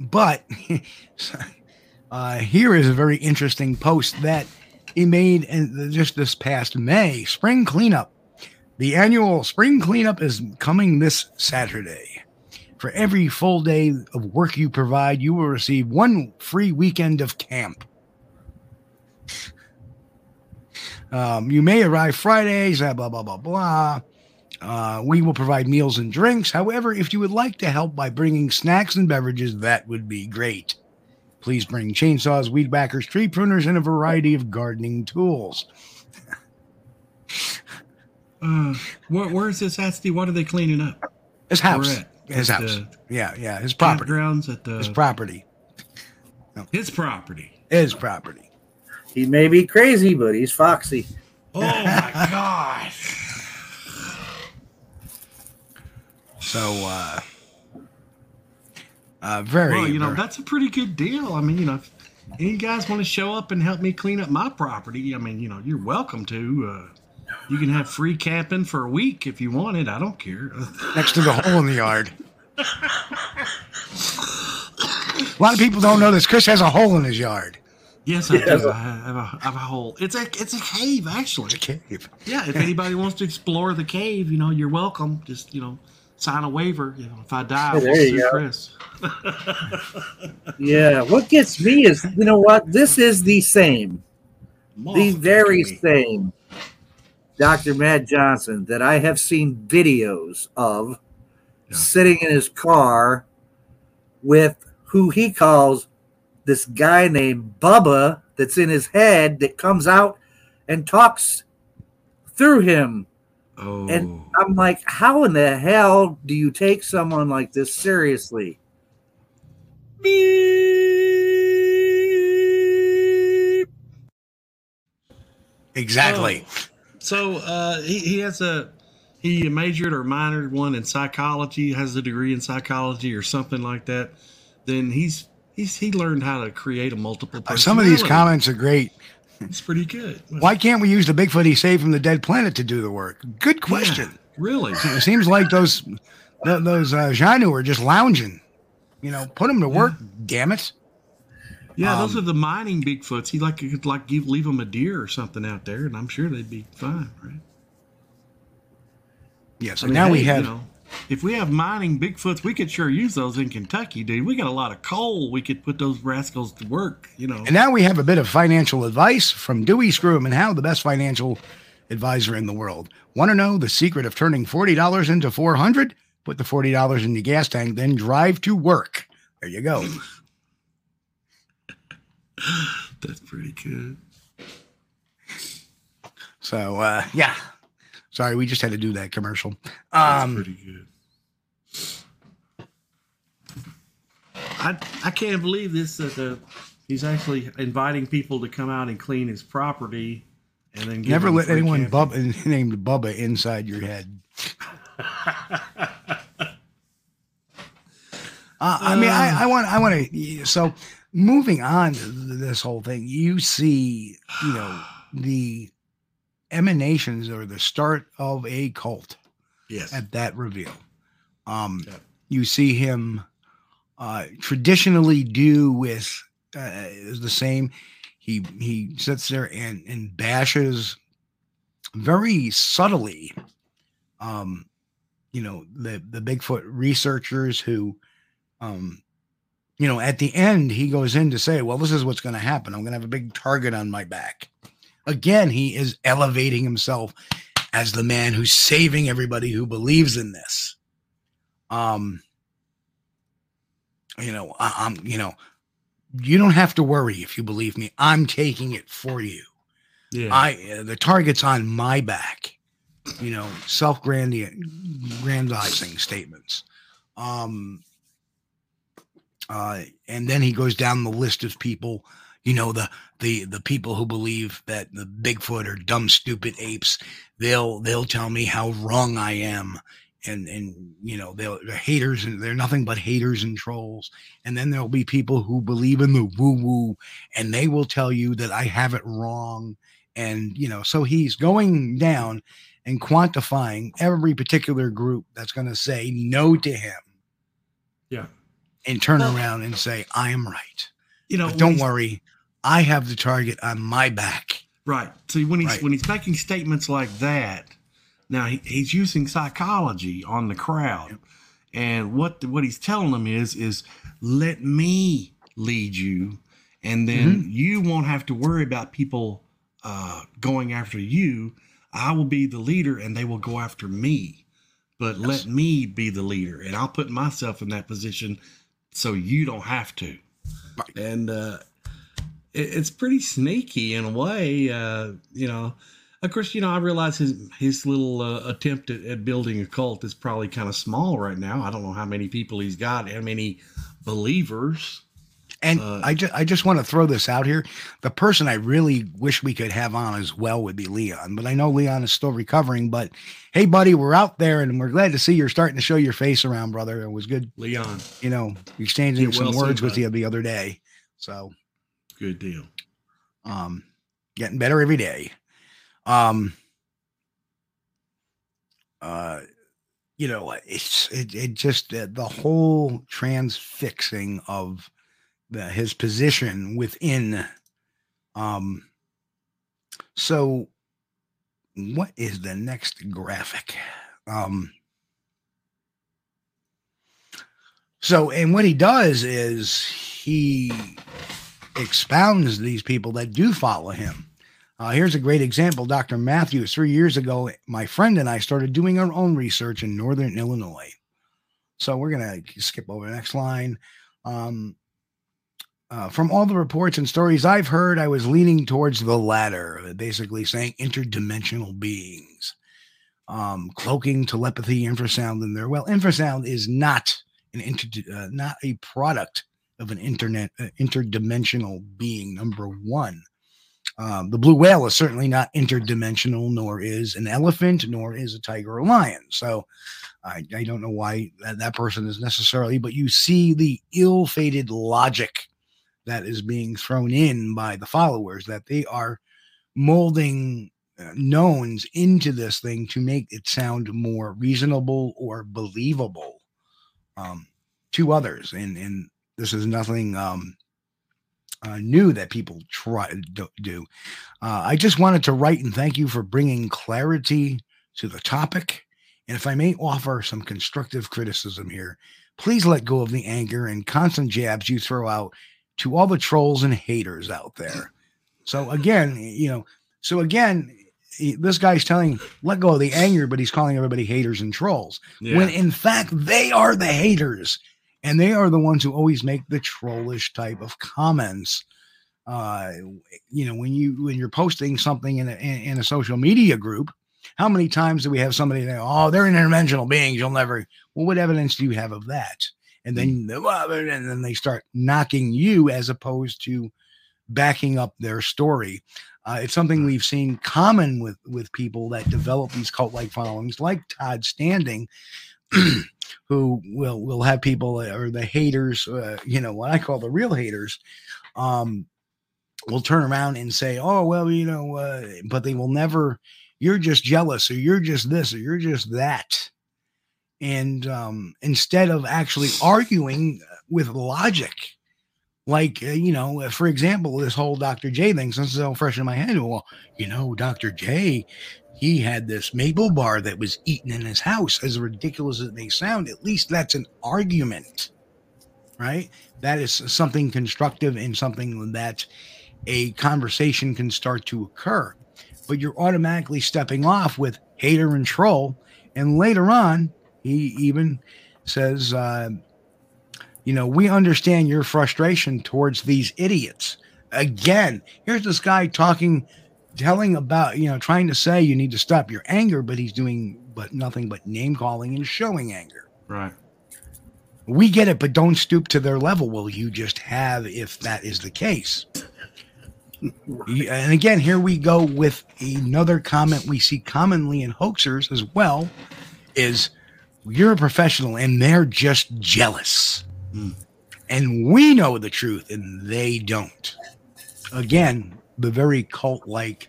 [SPEAKER 5] but uh, here is a very interesting post that he made in just this past May. Spring cleanup. The annual spring cleanup is coming this Saturday. For every full day of work you provide, you will receive one free weekend of camp. Um, you may arrive Fridays, blah, blah, blah, blah. Uh, we will provide meals and drinks. However, if you would like to help by bringing snacks and beverages, that would be great. Please bring chainsaws, weed whackers, tree pruners, and a variety of gardening tools.
[SPEAKER 6] Uh, where, where's this at, Steve? What are they cleaning up?
[SPEAKER 5] His house.
[SPEAKER 6] At?
[SPEAKER 5] His house. Yeah, yeah. His property.
[SPEAKER 6] Campgrounds at the
[SPEAKER 5] His property.
[SPEAKER 6] his property.
[SPEAKER 5] His property.
[SPEAKER 8] He may be crazy, but he's foxy.
[SPEAKER 6] Oh my god!
[SPEAKER 5] So, uh, uh, very.
[SPEAKER 6] Well, you know that's a pretty good deal. I mean, you know, if any guys want to show up and help me clean up my property, I mean, you know, you're welcome to. Uh, you can have free camping for a week if you want it. I don't care.
[SPEAKER 5] next to the hole in the yard. A lot of people don't know this. Chris has a hole in his yard.
[SPEAKER 6] Yes, I do. I have, a, I have a hole. It's a it's a cave actually.
[SPEAKER 5] It's a cave.
[SPEAKER 6] Yeah, if anybody wants to explore the cave, you know, you're welcome. Just you know, sign a waiver. You know, if I die, we'll sue. Chris.
[SPEAKER 8] Yeah. What gets me is, you know what? This is the same, the very same Dr. Matt Johnson that I have seen videos of
[SPEAKER 6] Yeah.
[SPEAKER 8] sitting in his car with who he calls this guy named Bubba that's in his head that comes out and talks through him
[SPEAKER 6] Oh.
[SPEAKER 8] And I'm like, how in the hell do you take someone like this seriously?
[SPEAKER 5] Exactly.
[SPEAKER 6] Oh. So uh, he, he has a he majored or minored one in psychology, has a degree in psychology or something like that. Then he's he's he learned how to create a multiple.
[SPEAKER 5] Uh, some of these comments are great.
[SPEAKER 6] It's pretty good.
[SPEAKER 5] Why can't we use the Bigfoot he saved from the dead planet to do the work? Good question.
[SPEAKER 6] Yeah, really?
[SPEAKER 5] It seems like those th- those uh, Janu are just lounging. You know, put them to work. Yeah. Damn it.
[SPEAKER 6] Yeah, um, those are the mining Bigfoots. He like could like give leave them a deer or something out there, and I'm sure they'd be fine, right?
[SPEAKER 5] Yeah. So I mean, now hey, we have. You know,
[SPEAKER 6] if we have mining Bigfoots, we could sure use those in Kentucky, dude. We got a lot of coal. We could put those rascals to work, you know.
[SPEAKER 5] And now we have a bit of financial advice from Dewey Scrum and How, the best financial advisor in the world. Want to know the secret of turning $40 into 400? Put the $40 in the gas tank, then drive to work. There you go.
[SPEAKER 6] That's pretty good.
[SPEAKER 5] So, uh, yeah, Sorry, we just had to do that commercial.
[SPEAKER 6] Um, That's pretty good. I I can't believe this that the he's actually inviting people to come out and clean his property, and then
[SPEAKER 5] never let anyone bub, named Bubba inside your head. uh, I mean, I, I want I want to so moving on to this whole thing. You see, you know the emanations or the start of a cult.
[SPEAKER 6] Yes.
[SPEAKER 5] At that reveal. Um, yeah. You see him uh, traditionally do with uh, is the same. He he sits there and and bashes very subtly. Um, you know the the Bigfoot researchers who, um, you know, at the end he goes in to say, "Well, this is what's going to happen. I'm going to have a big target on my back." Again, he is elevating himself as the man who's saving everybody who believes in this. Um, you know, I, I'm, you know, you don't have to worry if you believe me. I'm taking it for you. Yeah. I uh, the target's on my back. You know, self-grandizing statements. Um, uh, and then he goes down the list of people you know the the the people who believe that the Bigfoot are dumb, stupid apes. They'll they'll tell me how wrong I am, and and you know they'll they're haters and they're nothing but haters and trolls. And then there'll be people who believe in the woo woo, and they will tell you that I have it wrong. And you know, so he's going down and quantifying every particular group that's going to say no to him.
[SPEAKER 6] Yeah.
[SPEAKER 5] And turn well, around and say, I am right.
[SPEAKER 6] You know,
[SPEAKER 5] but don't worry, I have the target on my back.
[SPEAKER 6] Right. See, when he's right. when he's making statements like that, now he, he's using psychology on the crowd, and what what he's telling them is is let me lead you, and then mm-hmm. you won't have to worry about people uh, going after you. I will be the leader, and they will go after me. But yes. let me be the leader, and I'll put myself in that position so you don't have to. Right. And uh, it's pretty sneaky in a way. Uh, you know, of course, you know, I realize his his little uh, attempt at, at, building a cult is probably kind of small right now. I don't know how many people he's got, how many believers.
[SPEAKER 5] And uh, I just I just want to throw this out here. The person I really wish we could have on as well would be Leon, but I know Leon is still recovering. But hey, buddy, we're out there, and we're glad to see you're starting to show your face around, brother. It was good,
[SPEAKER 6] Leon.
[SPEAKER 5] You know, exchanging some words with you the other day. So
[SPEAKER 6] Good deal.
[SPEAKER 5] Um, getting better every day. Um, uh, you know, it's it, it just uh, the whole transfixing of the, his position within. Um, so, what is the next graphic? Um, so, and what he does is he expounds these people that do follow him. Uh, here's a great example. Dr. Matthews, three years ago, my friend and I started doing our own research in Northern Illinois. So we're going to skip over the next line. Um, uh, from all the reports and stories I've heard, I was leaning towards the latter, basically saying interdimensional beings. um, cloaking telepathy infrasound in there. Well, infrasound is not an inter, uh, not a product of an internet uh, interdimensional being. Number one, um, the blue whale is certainly not interdimensional, nor is an elephant, nor is a tiger or lion. So I, I don't know why that, that person is necessarily, but you see the ill fated logic that is being thrown in by the followers that they are molding uh, knowns into this thing to make it sound more reasonable or believable um, to others. And, and this is nothing um, uh, new that people try to do. Uh, I just wanted to write and thank you for bringing clarity to the topic. And if I may offer some constructive criticism here, please let go of the anger and constant jabs you throw out to all the trolls and haters out there. So again, you know, so again, this guy's telling let go of the anger, but he's calling everybody haters and trolls. Yeah. When in fact they are the haters and they are the ones who always make the trollish type of comments uh you know when you when you're posting something in a in, a social media group how many times do we have somebody say oh they're interdimensional beings you'll never well what evidence do you have of that? And then mm. and then they start knocking you as opposed to backing up their story. Uh, it's something we've seen common with with people that develop these cult like followings like todd standing who will will have people uh, or the haters, uh, you know, what I call the real haters, um, will turn around and say, "Oh, well, you know," uh, but they will never. You're just jealous, or you're just this, or you're just that. And um, instead of actually arguing with logic, like uh, you know, for example, this whole Dr. J thing, since it's all fresh in my head. Well, you know, Dr. J he had this maple bar that was eaten in his house. As ridiculous as it may sound, at least that's an argument, right? That is something constructive and something that a conversation can start to occur. But you're automatically stepping off with hater and troll. And later on, he even says, uh, you know, we understand your frustration towards these idiots. Again, here's this guy talking telling about, you know, trying to say you need to stop your anger, but he's doing but nothing but name calling and showing anger.
[SPEAKER 6] Right.
[SPEAKER 5] We get it, but don't stoop to their level. Will you just have if that is the case? right. And again, here we go with another comment we see commonly in hoaxers as well is you're a professional and they're just jealous. Mm. And we know the truth and they don't. Again, the very cult like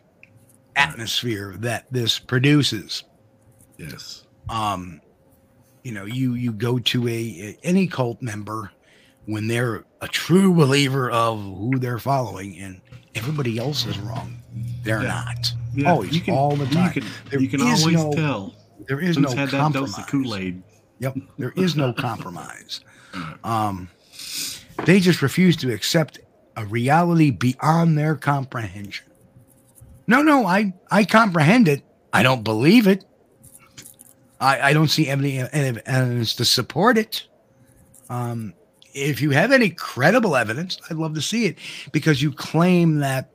[SPEAKER 5] atmosphere that this produces.
[SPEAKER 6] Yes.
[SPEAKER 5] Um, you know, you you go to a, a, any cult member when they're a true believer of who they're following, and everybody else is wrong. They're yeah. not. Yeah. Always,
[SPEAKER 6] you can,
[SPEAKER 5] all the time.
[SPEAKER 6] You can, there you can always no,
[SPEAKER 5] tell. There is no had compromise. That dose of Kool-Aid. Yep, there is no compromise. Um, they just refuse to accept a reality beyond their comprehension. No, no, I, I comprehend it. I don't believe it. I, I don't see any any evidence to support it. Um, if you have any credible evidence, I'd love to see it because you claim that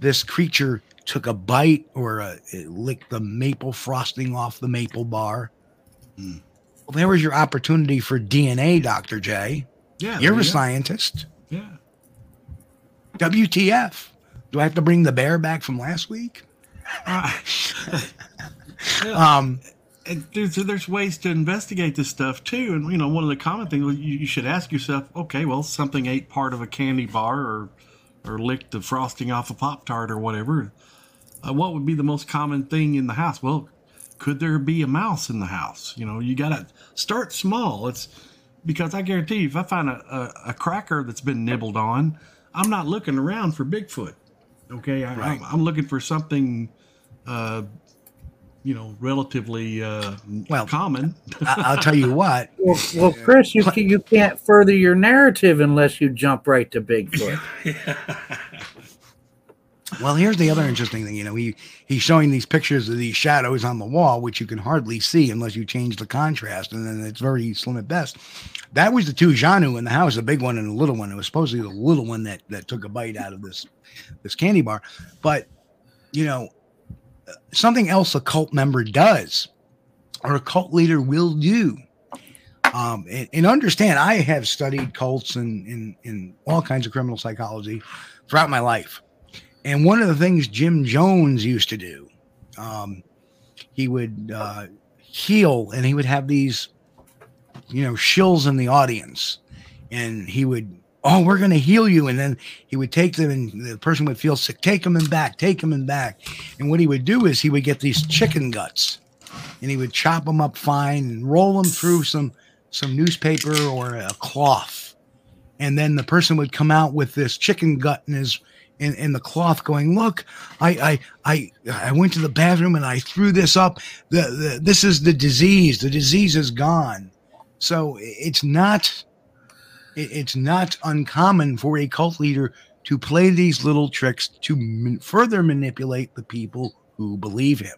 [SPEAKER 5] this creature took a bite or a, licked the maple frosting off the maple bar. Mm. Well, there was your opportunity for DNA, Dr. J. Yeah. You're a scientist. WTF? Do I have to bring the bear back from last week?
[SPEAKER 6] Uh, um, there's there's ways to investigate this stuff too, and you know one of the common things you, you should ask yourself: Okay, well, something ate part of a candy bar or or licked the frosting off a pop tart or whatever. Uh, what would be the most common thing in the house? Well, could there be a mouse in the house? You know, you got to start small. It's because I guarantee you, if I find a, a, a cracker that's been nibbled on, I'm not looking around for Bigfoot. Okay, I, right. I'm, I'm, looking for something, uh, you know, relatively uh, well common.
[SPEAKER 5] I'll tell you what.
[SPEAKER 8] Well, well Chris, you can, you can't further your narrative unless you jump right to Bigfoot. yeah.
[SPEAKER 5] Well, here's the other interesting thing. You know, he he's showing these pictures of these shadows on the wall, which you can hardly see unless you change the contrast, and then it's very slim at best. That was the two Janu in the house, a big one and a little one. It was supposedly the little one that that took a bite out of this this candy bar. But you know, something else a cult member does or a cult leader will do. Um, and, and understand, I have studied cults and in, in all kinds of criminal psychology throughout my life. And one of the things Jim Jones used to do, um, he would uh, heal and he would have these, you know, shills in the audience. And he would, oh, we're going to heal you. And then he would take them and the person would feel sick, take them and back, take them and back. And what he would do is he would get these chicken guts and he would chop them up fine and roll them through some some newspaper or a cloth and then the person would come out with this chicken gut in his in, in the cloth going look I, I i i went to the bathroom and i threw this up. The, the this is the disease. The disease is gone. So it's not it's not uncommon for a cult leader to play these little tricks to further manipulate the people who believe him.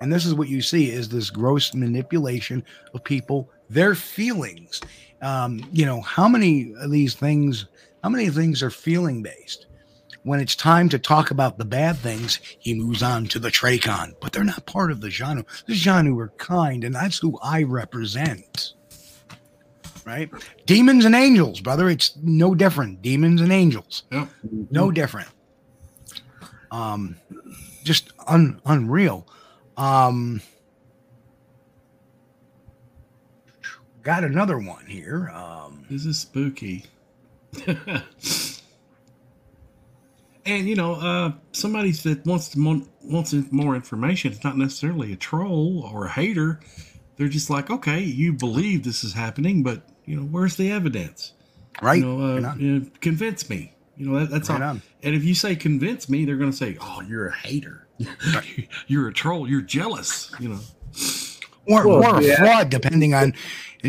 [SPEAKER 5] And this is what you see is this gross manipulation of people their feelings. Um, you know how many of these things how many things are feeling based when it's time to talk about the bad things he moves on to the trachon but they're not part of the Janu. The Janu are kind and that's who i represent. Right? Demons and angels brother. It's no different. Demons and angels.
[SPEAKER 6] Yep.
[SPEAKER 5] no different. Um just un- unreal. Um got another one here. Um,
[SPEAKER 6] this is spooky. and you know, uh, somebody that wants to mo- wants more information. It's not necessarily a troll or a hater. They're just like, okay, you believe this is happening, but you know, where's the evidence?
[SPEAKER 5] Right.
[SPEAKER 6] You know, uh, you know convince me. You know, that, that's right all. On. And if you say convince me, they're going to say, oh, you're a hater. you're a troll. You're jealous. You know.
[SPEAKER 5] Or, well, or a yeah. fraud, depending on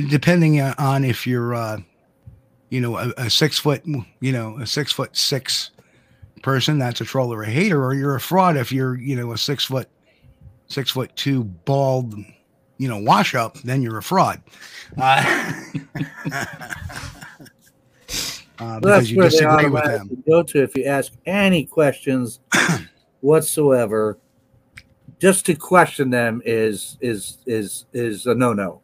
[SPEAKER 5] depending on if you're, uh, you know, a, a, six foot, you know, a six foot six person, that's a troll or a hater, or you're a fraud if you're, you know, a six foot, six foot two bald, you know, wash up, then you're a fraud. Uh,
[SPEAKER 8] uh, because you disagree with them. Go to if you ask any questions whatsoever, just to question them is is is is a no no.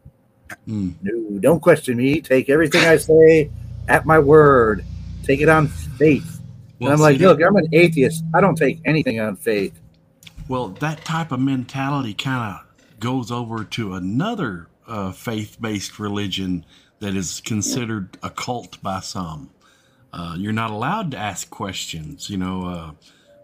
[SPEAKER 8] Mm. No, don't question me. Take everything I say at my word. Take it on faith. Well, and I'm like, look, I'm an atheist. I don't take anything on faith.
[SPEAKER 6] Well, that type of mentality kind of goes over to another uh, faith-based religion that is considered a cult by some. Uh, you're not allowed to ask questions. You know, uh,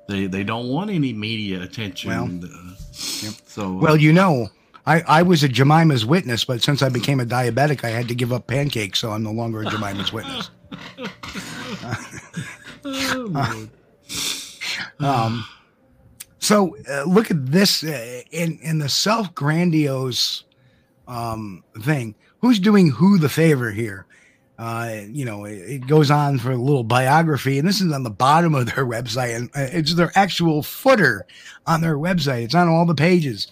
[SPEAKER 6] they they don't want any media attention.
[SPEAKER 5] Well, uh, yep. so well, you know, I, I was a Jemima's witness, but since I became a diabetic, I had to give up pancakes, so I'm no longer a Jemima's witness. uh, um, so uh, look at this uh, in in the self grandiose um, thing. Who's doing who the favor here? Uh, you know, it, it, goes on for a little biography, and this is on the bottom of their website, and uh, it's their actual footer on their website. It's on all the pages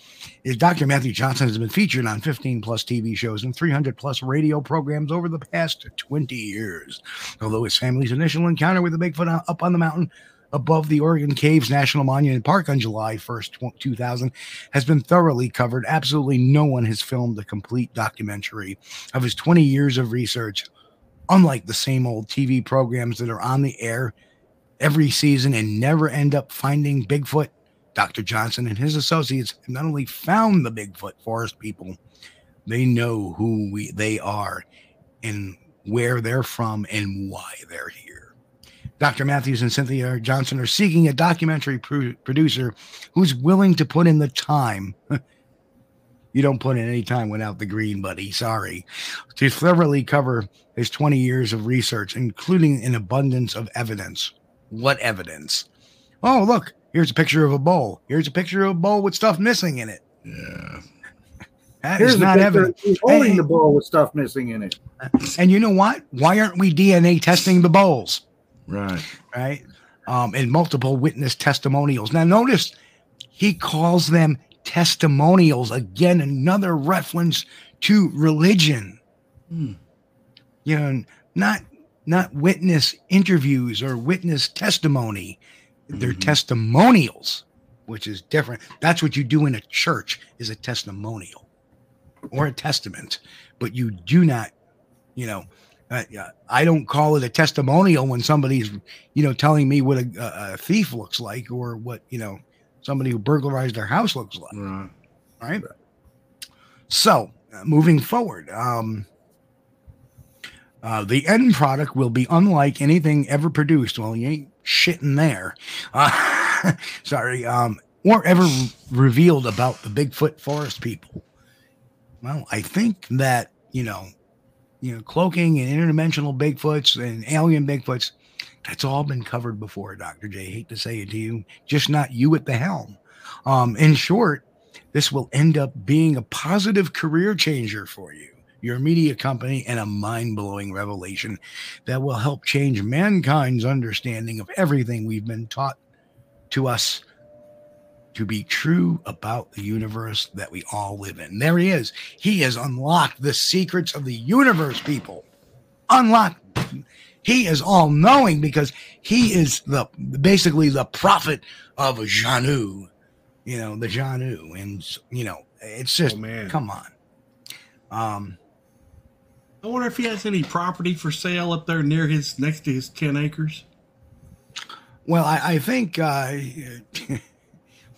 [SPEAKER 5] Dr. Matthew Johnson has been featured on 15 plus TV shows and 300 plus radio programs over the past 20 years. Although his family's initial encounter with the Bigfoot up on the mountain above the Oregon Caves National Monument Park on July 1st, 2000 has been thoroughly covered. Absolutely no one has filmed a complete documentary of his 20 years of research, unlike the same old TV programs that are on the air every season and never end up finding Bigfoot Dr. Johnson and his associates have not only found the Bigfoot forest people, they know who we, they are and where they're from and why they're here. Dr. Matthews and Cynthia Johnson are seeking a documentary pro- producer who's willing to put in the time. you don't put in any time without the green, buddy. Sorry. To thoroughly cover his 20 years of research, including an abundance of evidence. What evidence? Oh, look, Here's a picture of a bowl. Here's a picture of a bowl with stuff missing in it.
[SPEAKER 6] Yeah.
[SPEAKER 5] That Here's is not evident.
[SPEAKER 8] He's holding and, the bowl with stuff missing in it.
[SPEAKER 5] And you know what? Why aren't we DNA testing the bowls?
[SPEAKER 6] Right.
[SPEAKER 5] Right. Um, and multiple witness testimonials. Now, notice he calls them testimonials. Again, another reference to religion. Hmm. You know, not not witness interviews or witness testimony. They're mm-hmm. testimonials. which is different. That's what you do in a church is a testimonial or a testament, but you do not, you know, uh, I don't call it a testimonial when somebody's, you know, telling me what a, a, thief looks like or what, you know, somebody who burglarized their house looks like. Right. Right. So uh, moving forward, um, uh, the end product will be unlike anything ever produced. Well, you ain't shitting there. Uh, sorry. Um, or ever revealed about the Bigfoot forest people. Well, I think that, you know, you know, cloaking and interdimensional Bigfoots and alien Bigfoots, that's all been covered before, Dr. J. Hate to say it to you, just not you at the helm. Um, in short, this will end up being a positive career changer for you, your media company, and a mind blowing revelation that will help change mankind's understanding of everything we've been taught to us to be true about the universe that we all live in. There he is. He has unlocked the secrets of the universe, people. Unlocked. He is all knowing because he is the basically the prophet of Janu, you know, the Janu. And, you know, it's just, oh, man. come on. Um,
[SPEAKER 6] I wonder if he has any property for sale up there near his next to his 10 acres.
[SPEAKER 5] Well, I, I think uh,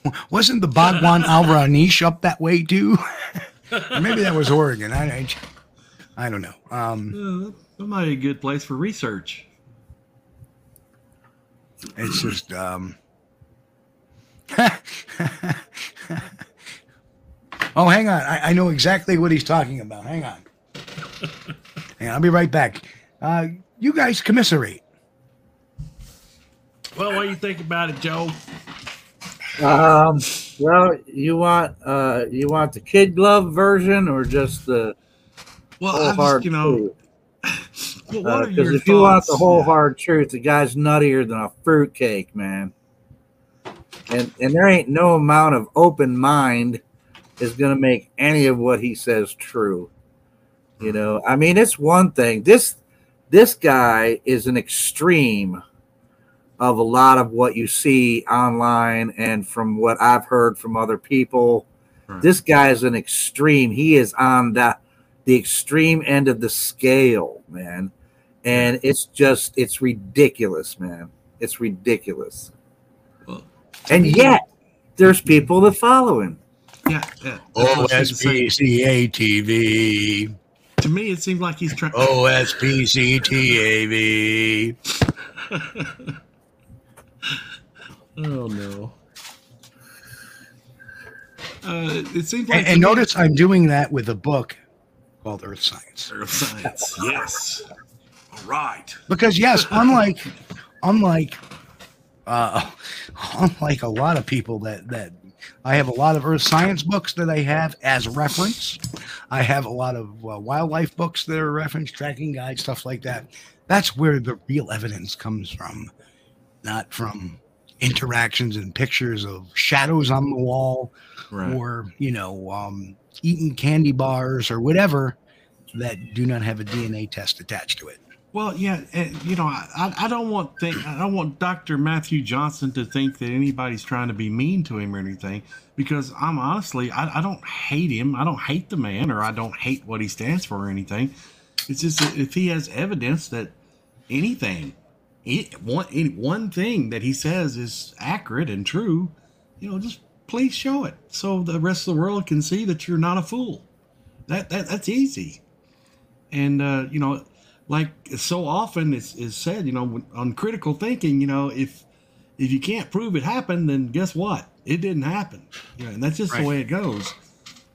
[SPEAKER 5] Wasn't the Bhagwan Rajneesh up that way too? Maybe that was Oregon. I, I, I don't know. Um,
[SPEAKER 6] uh, that might be a good place for research.
[SPEAKER 5] It's just um, oh, hang on. I, I, know exactly what he's talking about. Hang on. hang on I'll be right back. Uh, you guys commiserate.
[SPEAKER 6] Well, what do you think about it, Joe?
[SPEAKER 8] Um, well, you want uh, you want the kid glove version or just the
[SPEAKER 6] well, whole hard you know.
[SPEAKER 8] Because well, uh, if thoughts? you want the whole yeah. hard truth, the guy's nuttier than a fruitcake, man. And and there ain't no amount of open mind is going to make any of what he says true. You know, I mean, it's one thing. This this guy is an extreme of a lot of what you see online and from what I've heard from other people. Right. This guy is an extreme. He is on the the extreme end of the scale, man. And it's just it's ridiculous, man. It's ridiculous. Well, and yet there's people that follow him.
[SPEAKER 6] Yeah, yeah.
[SPEAKER 5] OSPCA TV.
[SPEAKER 6] To me, it seems like he's trying.
[SPEAKER 5] OSPC TV.
[SPEAKER 6] Oh no. Uh, it seems like.
[SPEAKER 5] And, and notice I'm doing that with a book called Earth Science.
[SPEAKER 6] Earth Science, yes. All right.
[SPEAKER 5] Because yes, unlike unlike uh, unlike a lot of people that that I have a lot of earth science books that I have as reference. I have a lot of uh, wildlife books that are reference, tracking guides, stuff like that. That's where the real evidence comes from, not from interactions and pictures of shadows on the wall right. or you know um, eating candy bars or whatever that do not have a dna test attached to it
[SPEAKER 6] well yeah and, you know I, I don't want think i don't want dr matthew johnson to think that anybody's trying to be mean to him or anything because i'm honestly I, I don't hate him i don't hate the man or i don't hate what he stands for or anything it's just if he has evidence that anything it, one one thing that he says is accurate and true, you know, just please show it so the rest of the world can see that you're not a fool. That that that's easy. And uh, you know, like so often it's is said, you know, on critical thinking, you know, if if you can't prove it happened, then guess what? It didn't happen. You know, and that's just right. the way it goes.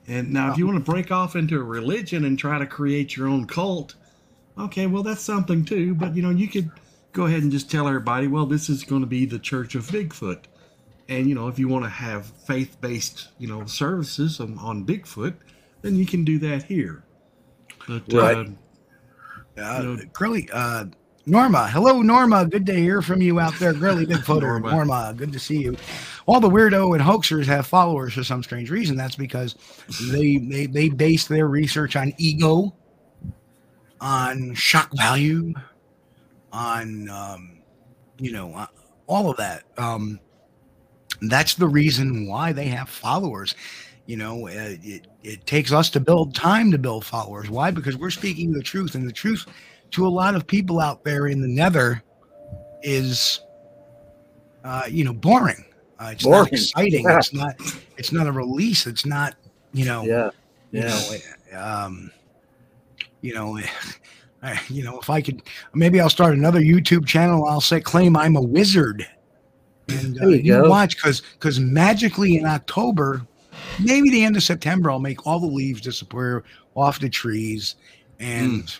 [SPEAKER 6] And now, if you want to break off into a religion and try to create your own cult, okay, well, that's something too. But you know, you could go ahead and just tell everybody, well, this is going to be the Church of Bigfoot. And, you know, if you want to have faith based, you know, services on, on, Bigfoot, then you can do that here.
[SPEAKER 5] But, right. Uh, uh, you know, Curly, uh, Norma, hello, Norma. Good to hear from you out there. Girly Bigfoot, Norma. Norma, good to see you. All the weirdo and hoaxers have followers for some strange reason. That's because they they, they base their research on ego, on shock value, on um, you know uh, all of that. Um, That's the reason why they have followers. You know, uh, it, it takes us to build time to build followers. Why? Because we're speaking the truth, and the truth to a lot of people out there in the nether is, uh, you know, boring. Uh, it's boring. not exciting. Yeah. It's not. It's not a release. It's not. You know.
[SPEAKER 8] Yeah.
[SPEAKER 5] Yeah. You know, um, you know, you know, if I could, maybe I'll start another YouTube channel. I'll say, claim I'm a wizard, and uh, you, you watch because because magically in October, maybe the end of September, I'll make all the leaves disappear off the trees, and mm.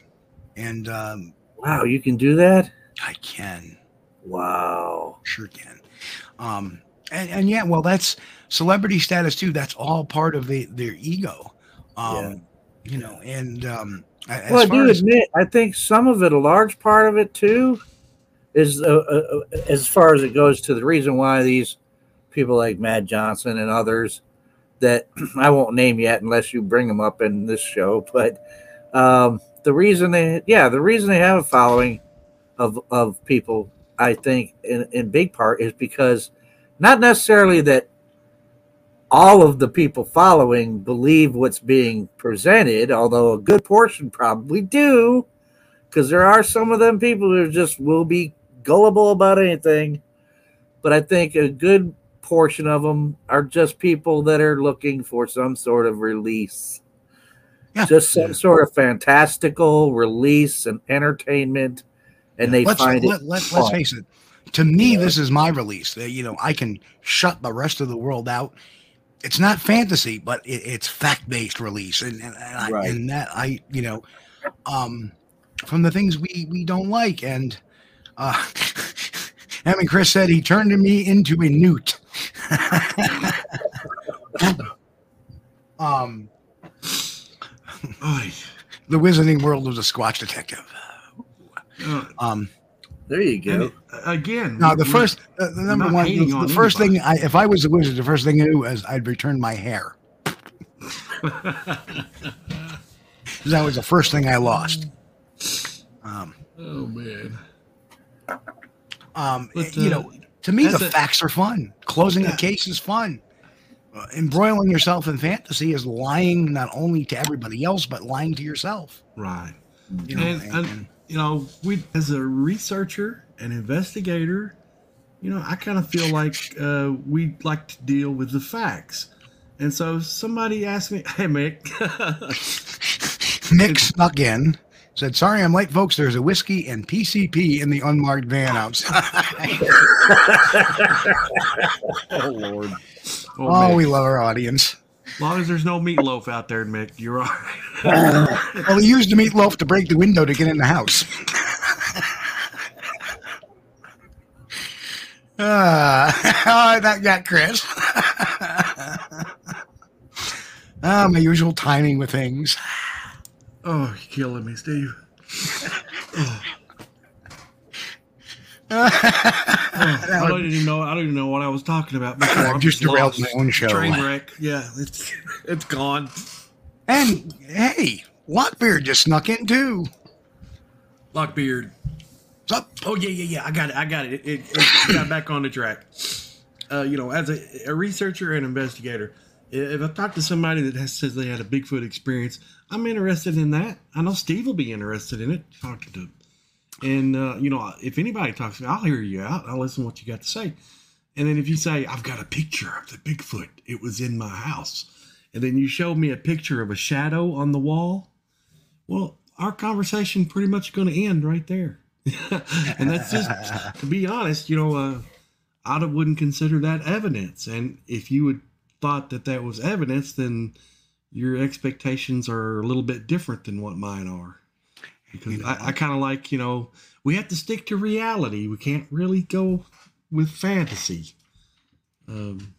[SPEAKER 5] and um,
[SPEAKER 8] wow, you can do that.
[SPEAKER 5] I can.
[SPEAKER 8] Wow,
[SPEAKER 5] sure can. Um, and, and yeah, well, that's celebrity status too. That's all part of the, their ego. Um, yeah. you know, and um,
[SPEAKER 8] well, I do as, admit, I think some of it, a large part of it too, is uh, uh, uh, as far as it goes to the reason why these people like Matt Johnson and others that I won't name yet unless you bring them up in this show, but um, the reason they, yeah, the reason they have a following of of people, I think, in, in big part is because not necessarily that all of the people following believe what's being presented, although a good portion probably do, because there are some of them people who just will be gullible about anything. But I think a good portion of them are just people that are looking for some sort of release. Yeah. Just some sort of fantastical release and entertainment. And they let's, find let,
[SPEAKER 5] it. Let, let's face it. To me, this is my release. You know, I can shut the rest of the world out it's not fantasy, but it, it's fact based release, and and, and, I, and, that I you know, um, from the things we we don't like, and uh, I mean, Chris said he turned me into a newt. Um, the Wizarding World of the Squatch Detective. Uh, um,
[SPEAKER 8] there you go. And
[SPEAKER 6] again,
[SPEAKER 5] now the first, uh, the number one, the, the first thing, I, if I was a wizard, the first thing I do is I'd return my hair. that was the first thing I lost. Um,
[SPEAKER 6] oh man.
[SPEAKER 5] Um, but, uh, you know, to me, the a, facts are fun. Closing yeah. a case is fun. Uh, embroiling yourself in fantasy is lying not only to everybody else but lying to yourself.
[SPEAKER 6] Right. You know, and, and, and you know, we as a researcher and investigator, you know, I kind of feel like uh, we like to deal with the facts. And so somebody asked me, "Hey, Mick."
[SPEAKER 5] Mick snuck in. Said, "Sorry, I'm late, folks. There's a whiskey and PCP in the unmarked van outside."
[SPEAKER 6] oh Lord!
[SPEAKER 5] Oh, oh we love our audience.
[SPEAKER 6] As long as there's no meatloaf out there, Mick, you're all right.
[SPEAKER 5] well, he used the meatloaf to break the window to get in the house. Uh, oh, that got Chris. ah, my usual timing with things.
[SPEAKER 6] Oh, you're killing me, Steve. oh. I don't even know. I don't even know what I was talking about.
[SPEAKER 5] I'm just derailed my own show.
[SPEAKER 6] Train wreck. Yeah, it's it's gone.
[SPEAKER 5] And hey, Lockbeard just snuck in too.
[SPEAKER 6] Lockbeard. What's up? Oh yeah, yeah, yeah. I got it. I got it. It, it, it got back on the track. Uh, you know, as a, a, researcher and investigator, if I talk to somebody that has, says they had a Bigfoot experience, I'm interested in that. I know Steve will be interested in it. Talking to and uh, you know, if anybody talks I'll hear you out. I'll listen to what you got to say. And then if you say, I've got a picture of the Bigfoot, it was in my house. And then you show me a picture of a shadow on the wall. Well, our conversation pretty much going to end right there. and that's just, to be honest, you know, uh, I wouldn't consider that evidence. And if you would thought that that was evidence, then your expectations are a little bit different than what mine are because you know, I, I kind of like you know we have to stick to reality. We can't really go with fantasy. Um,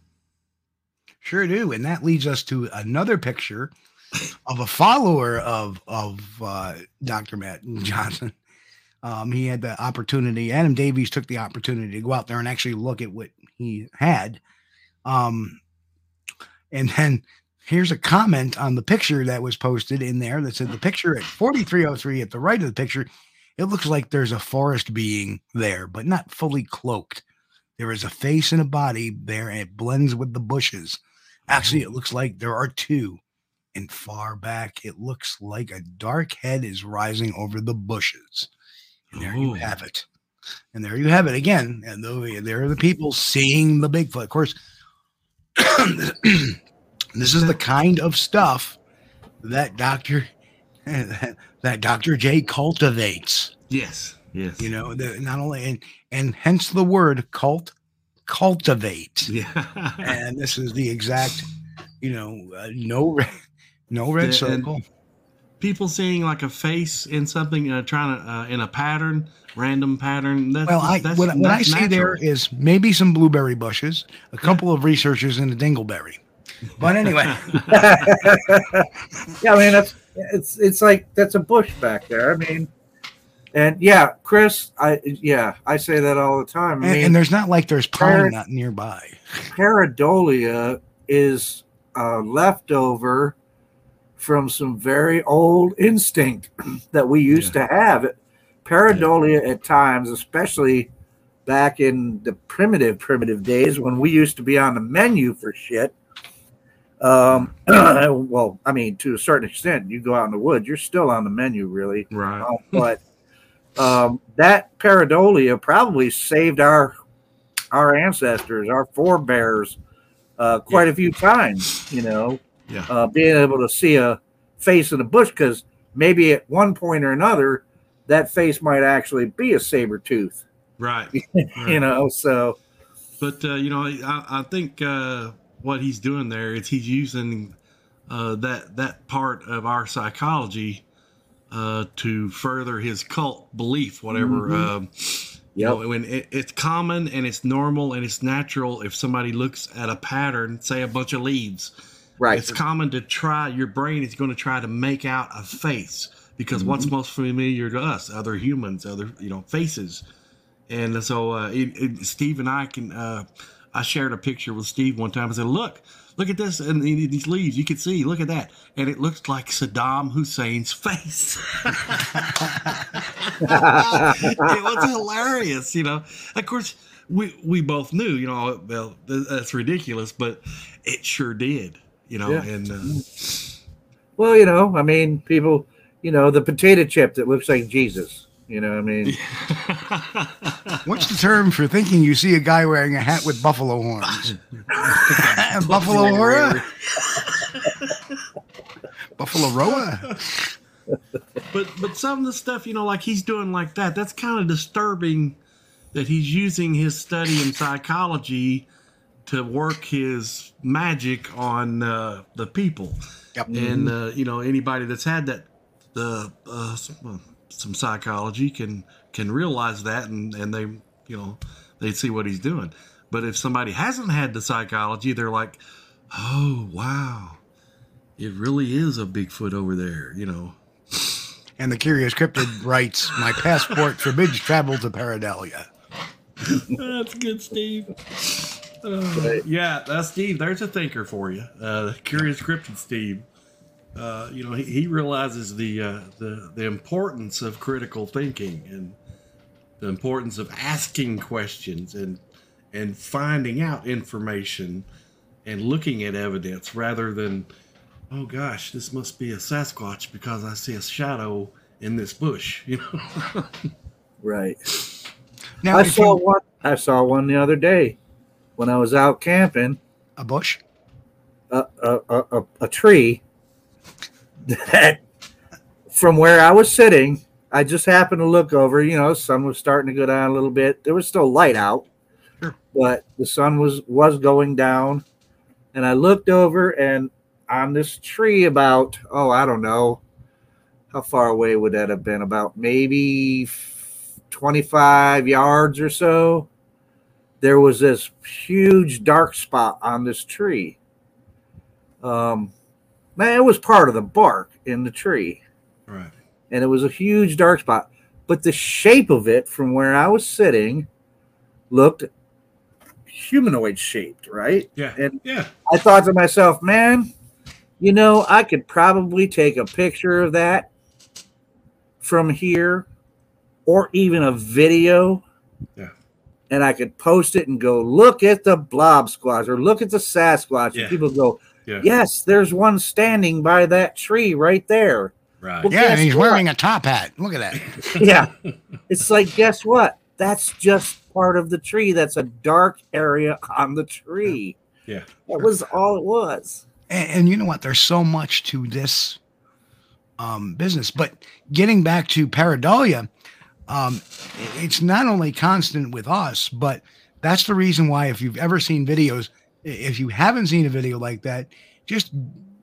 [SPEAKER 5] sure do, and that leads us to another picture of a follower of of uh, Dr. Matt Johnson. Um, he had the opportunity. Adam Davies took the opportunity to go out there and actually look at what he had. Um, and then here's a comment on the picture that was posted in there that said the picture at 4303 at the right of the picture, it looks like there's a forest being there, but not fully cloaked. there is a face and a body there, and it blends with the bushes. Actually, it mm-hmm. looks like there are two. And far back, it looks like a dark head is rising over the bushes. And there you
[SPEAKER 6] Oh.
[SPEAKER 5] have it. And there you have it again. And though there are the people seeing the Bigfoot. Of course, this is the kind of stuff that Dr. that Dr. J cultivates.
[SPEAKER 6] Yes. Yes.
[SPEAKER 5] You know, the, not only and and hence the word cult cultivate.
[SPEAKER 6] Yeah.
[SPEAKER 5] And this is the exact, you know, uh, no red, no red
[SPEAKER 6] And-
[SPEAKER 5] circle.
[SPEAKER 6] People seeing like a face in something, uh, trying to uh, in a pattern, random pattern. That's,
[SPEAKER 5] Well, I
[SPEAKER 6] that's,
[SPEAKER 5] what, what I see there is maybe some blueberry bushes, a couple of researchers in a dingleberry. But anyway,
[SPEAKER 8] yeah, I mean that's it's it's like that's a bush back there. I mean, and yeah, Chris, I yeah, I say that all the time. I
[SPEAKER 5] and,
[SPEAKER 8] mean,
[SPEAKER 5] and there's not like there's pine
[SPEAKER 8] Parrot-
[SPEAKER 5] nut nearby.
[SPEAKER 8] pareidolia is uh, a leftover from some very old instinct that we used to have. Pareidolia at times, especially back in the primitive, primitive days when we used to be on the menu for shit. Um, well, I mean, to a certain extent, you go out in the woods, you're still on the menu, really.
[SPEAKER 6] Right.
[SPEAKER 8] Uh, but um, that pareidolia probably saved our our ancestors, our forebears, uh, quite a few times. You know,
[SPEAKER 6] Yeah.
[SPEAKER 8] uh, being able to see a face in the bush because maybe at one point or another, that face might actually be a saber tooth.
[SPEAKER 6] Right.
[SPEAKER 8] You know, so
[SPEAKER 6] But uh, you know, I, I think uh, what he's doing there is he's using uh, that that part of our psychology uh, to further his cult belief, whatever.
[SPEAKER 8] Mhm.
[SPEAKER 6] Um, you know, when it, it's common and it's normal and it's natural, if somebody looks at a pattern, say a bunch of leaves,
[SPEAKER 8] right,
[SPEAKER 6] it's common to try. Your brain is going to try to make out a face because what's
[SPEAKER 8] Mm-hmm.
[SPEAKER 6] most familiar to us, other humans, other you know faces. And so uh, it, it, Steve and I can. Uh, I shared a picture with Steve one time. I said, "Look, look at this and these leaves. You can see. Look at that." And it looks like Saddam Hussein's face. it was hilarious, you know. Of course, we we both knew, you know, well, that's ridiculous, but it sure did, you know.
[SPEAKER 8] Yeah.
[SPEAKER 6] And uh,
[SPEAKER 8] well, you know, I mean, people, you know, the potato chip that looks like Jesus. You know, what I mean,
[SPEAKER 5] What's the term for thinking you see a guy wearing a hat with buffalo horns? buffalo Hora? buffalo Roa?
[SPEAKER 6] but but some of the stuff, you know, like he's doing like that, that's kind of disturbing that he's using his study in psychology to work his magic on uh, the people.
[SPEAKER 5] Yep.
[SPEAKER 6] And uh, you know, anybody that's had that the uh, some, some psychology can can realize that, and and they you know they see what he's doing. But if somebody hasn't had the psychology, they're like, oh wow, it really is a Bigfoot over there, you know.
[SPEAKER 5] And the Curious Cryptid writes, My passport forbids travel to Paradelia.
[SPEAKER 6] That's good, Steve. Uh, yeah, that's Steve. There's a thinker for you. Uh, curious cryptid Steve. Uh, you know, he, he realizes the, uh, the the importance of critical thinking and the importance of asking questions and and finding out information and looking at evidence rather than, oh gosh, this must be a Sasquatch because I see a shadow in this bush. You know.
[SPEAKER 8] right.
[SPEAKER 5] Now,
[SPEAKER 8] I saw
[SPEAKER 5] you-
[SPEAKER 8] one. I saw one the other day when I was out camping.
[SPEAKER 5] a bush?
[SPEAKER 8] A a, a, a, a tree that, from where I was sitting, I just happened to look over. You know, sun was starting to go down a little bit. There was still light out,
[SPEAKER 5] Sure.
[SPEAKER 8] but the sun was was going down, and I looked over and on this tree about oh I don't know how far away would that have been about maybe 25 yards or so there was this huge dark spot on this tree um man it was part of the bark in the tree
[SPEAKER 6] right.
[SPEAKER 8] and it was a huge dark spot but the shape of it from where i was sitting looked humanoid shaped right
[SPEAKER 6] Yeah.
[SPEAKER 8] and
[SPEAKER 6] Yeah.
[SPEAKER 8] I thought to myself, man, you know, I could probably take a picture of that from here or even a video.
[SPEAKER 6] Yeah.
[SPEAKER 8] and I could post it and go, look at the blob squatch or look at the Sasquatch.
[SPEAKER 6] Yeah.
[SPEAKER 8] And people go,
[SPEAKER 6] Yeah.
[SPEAKER 8] yes, there's one standing by that tree right there.
[SPEAKER 6] Right.
[SPEAKER 8] Well,
[SPEAKER 5] Yeah, and he's
[SPEAKER 8] what?
[SPEAKER 5] wearing a top hat. Look at that.
[SPEAKER 8] yeah. It's like, guess what? That's just part of the tree. That's a dark area on the tree.
[SPEAKER 6] Yeah.
[SPEAKER 8] That was all it was.
[SPEAKER 5] And, and you know what? There's so much to this um, business. But getting back to pareidolia, um, it's not only constant with us, but that's the reason why, if you've ever seen videos, i- if you haven't seen a video like that, just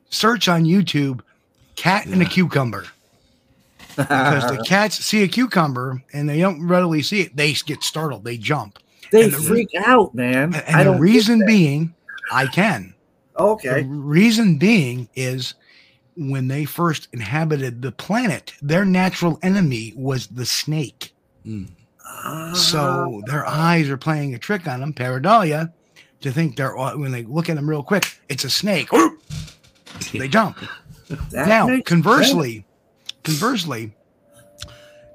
[SPEAKER 5] search on YouTube cat and a cucumber. Because the cats see a cucumber and they don't readily see it, they get startled, they jump.
[SPEAKER 8] They
[SPEAKER 5] the-
[SPEAKER 8] freak out, man.
[SPEAKER 5] And
[SPEAKER 8] I
[SPEAKER 5] the reason being, I can.
[SPEAKER 8] Okay.
[SPEAKER 5] The reason being is when they first inhabited the planet, their natural enemy was the snake. Hmm. So their eyes are playing a trick on them, pareidolia, to think they're when they look at them real quick, it's a snake. they jump. Now,
[SPEAKER 8] makes
[SPEAKER 5] conversely, conversely,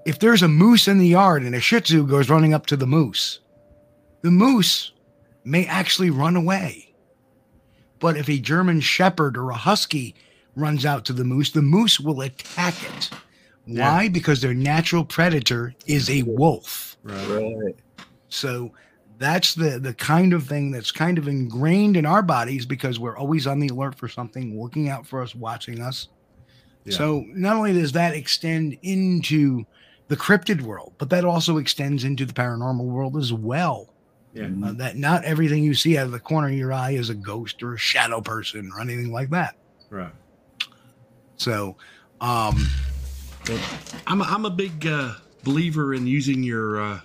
[SPEAKER 5] if there's a moose in the yard and a Shih Tzu goes running up to the moose, the moose may actually run away. But if a German Shepherd or a Husky runs out to the moose, the moose will attack it. Why? Because their natural predator is a wolf.
[SPEAKER 8] Right.
[SPEAKER 5] So that's the the kind of thing that's kind of ingrained in our bodies because we're always on the alert for something, looking out for us, watching us.
[SPEAKER 6] Yeah.
[SPEAKER 5] So not only does that extend into the cryptid world, but that also extends into the paranormal world as well.
[SPEAKER 6] Yeah.
[SPEAKER 5] Uh, that not everything you see out of the corner of your eye is a ghost or a shadow person or anything like that.
[SPEAKER 6] Right.
[SPEAKER 5] So, um,
[SPEAKER 6] I'm a, I'm a big uh, believer in using your uh,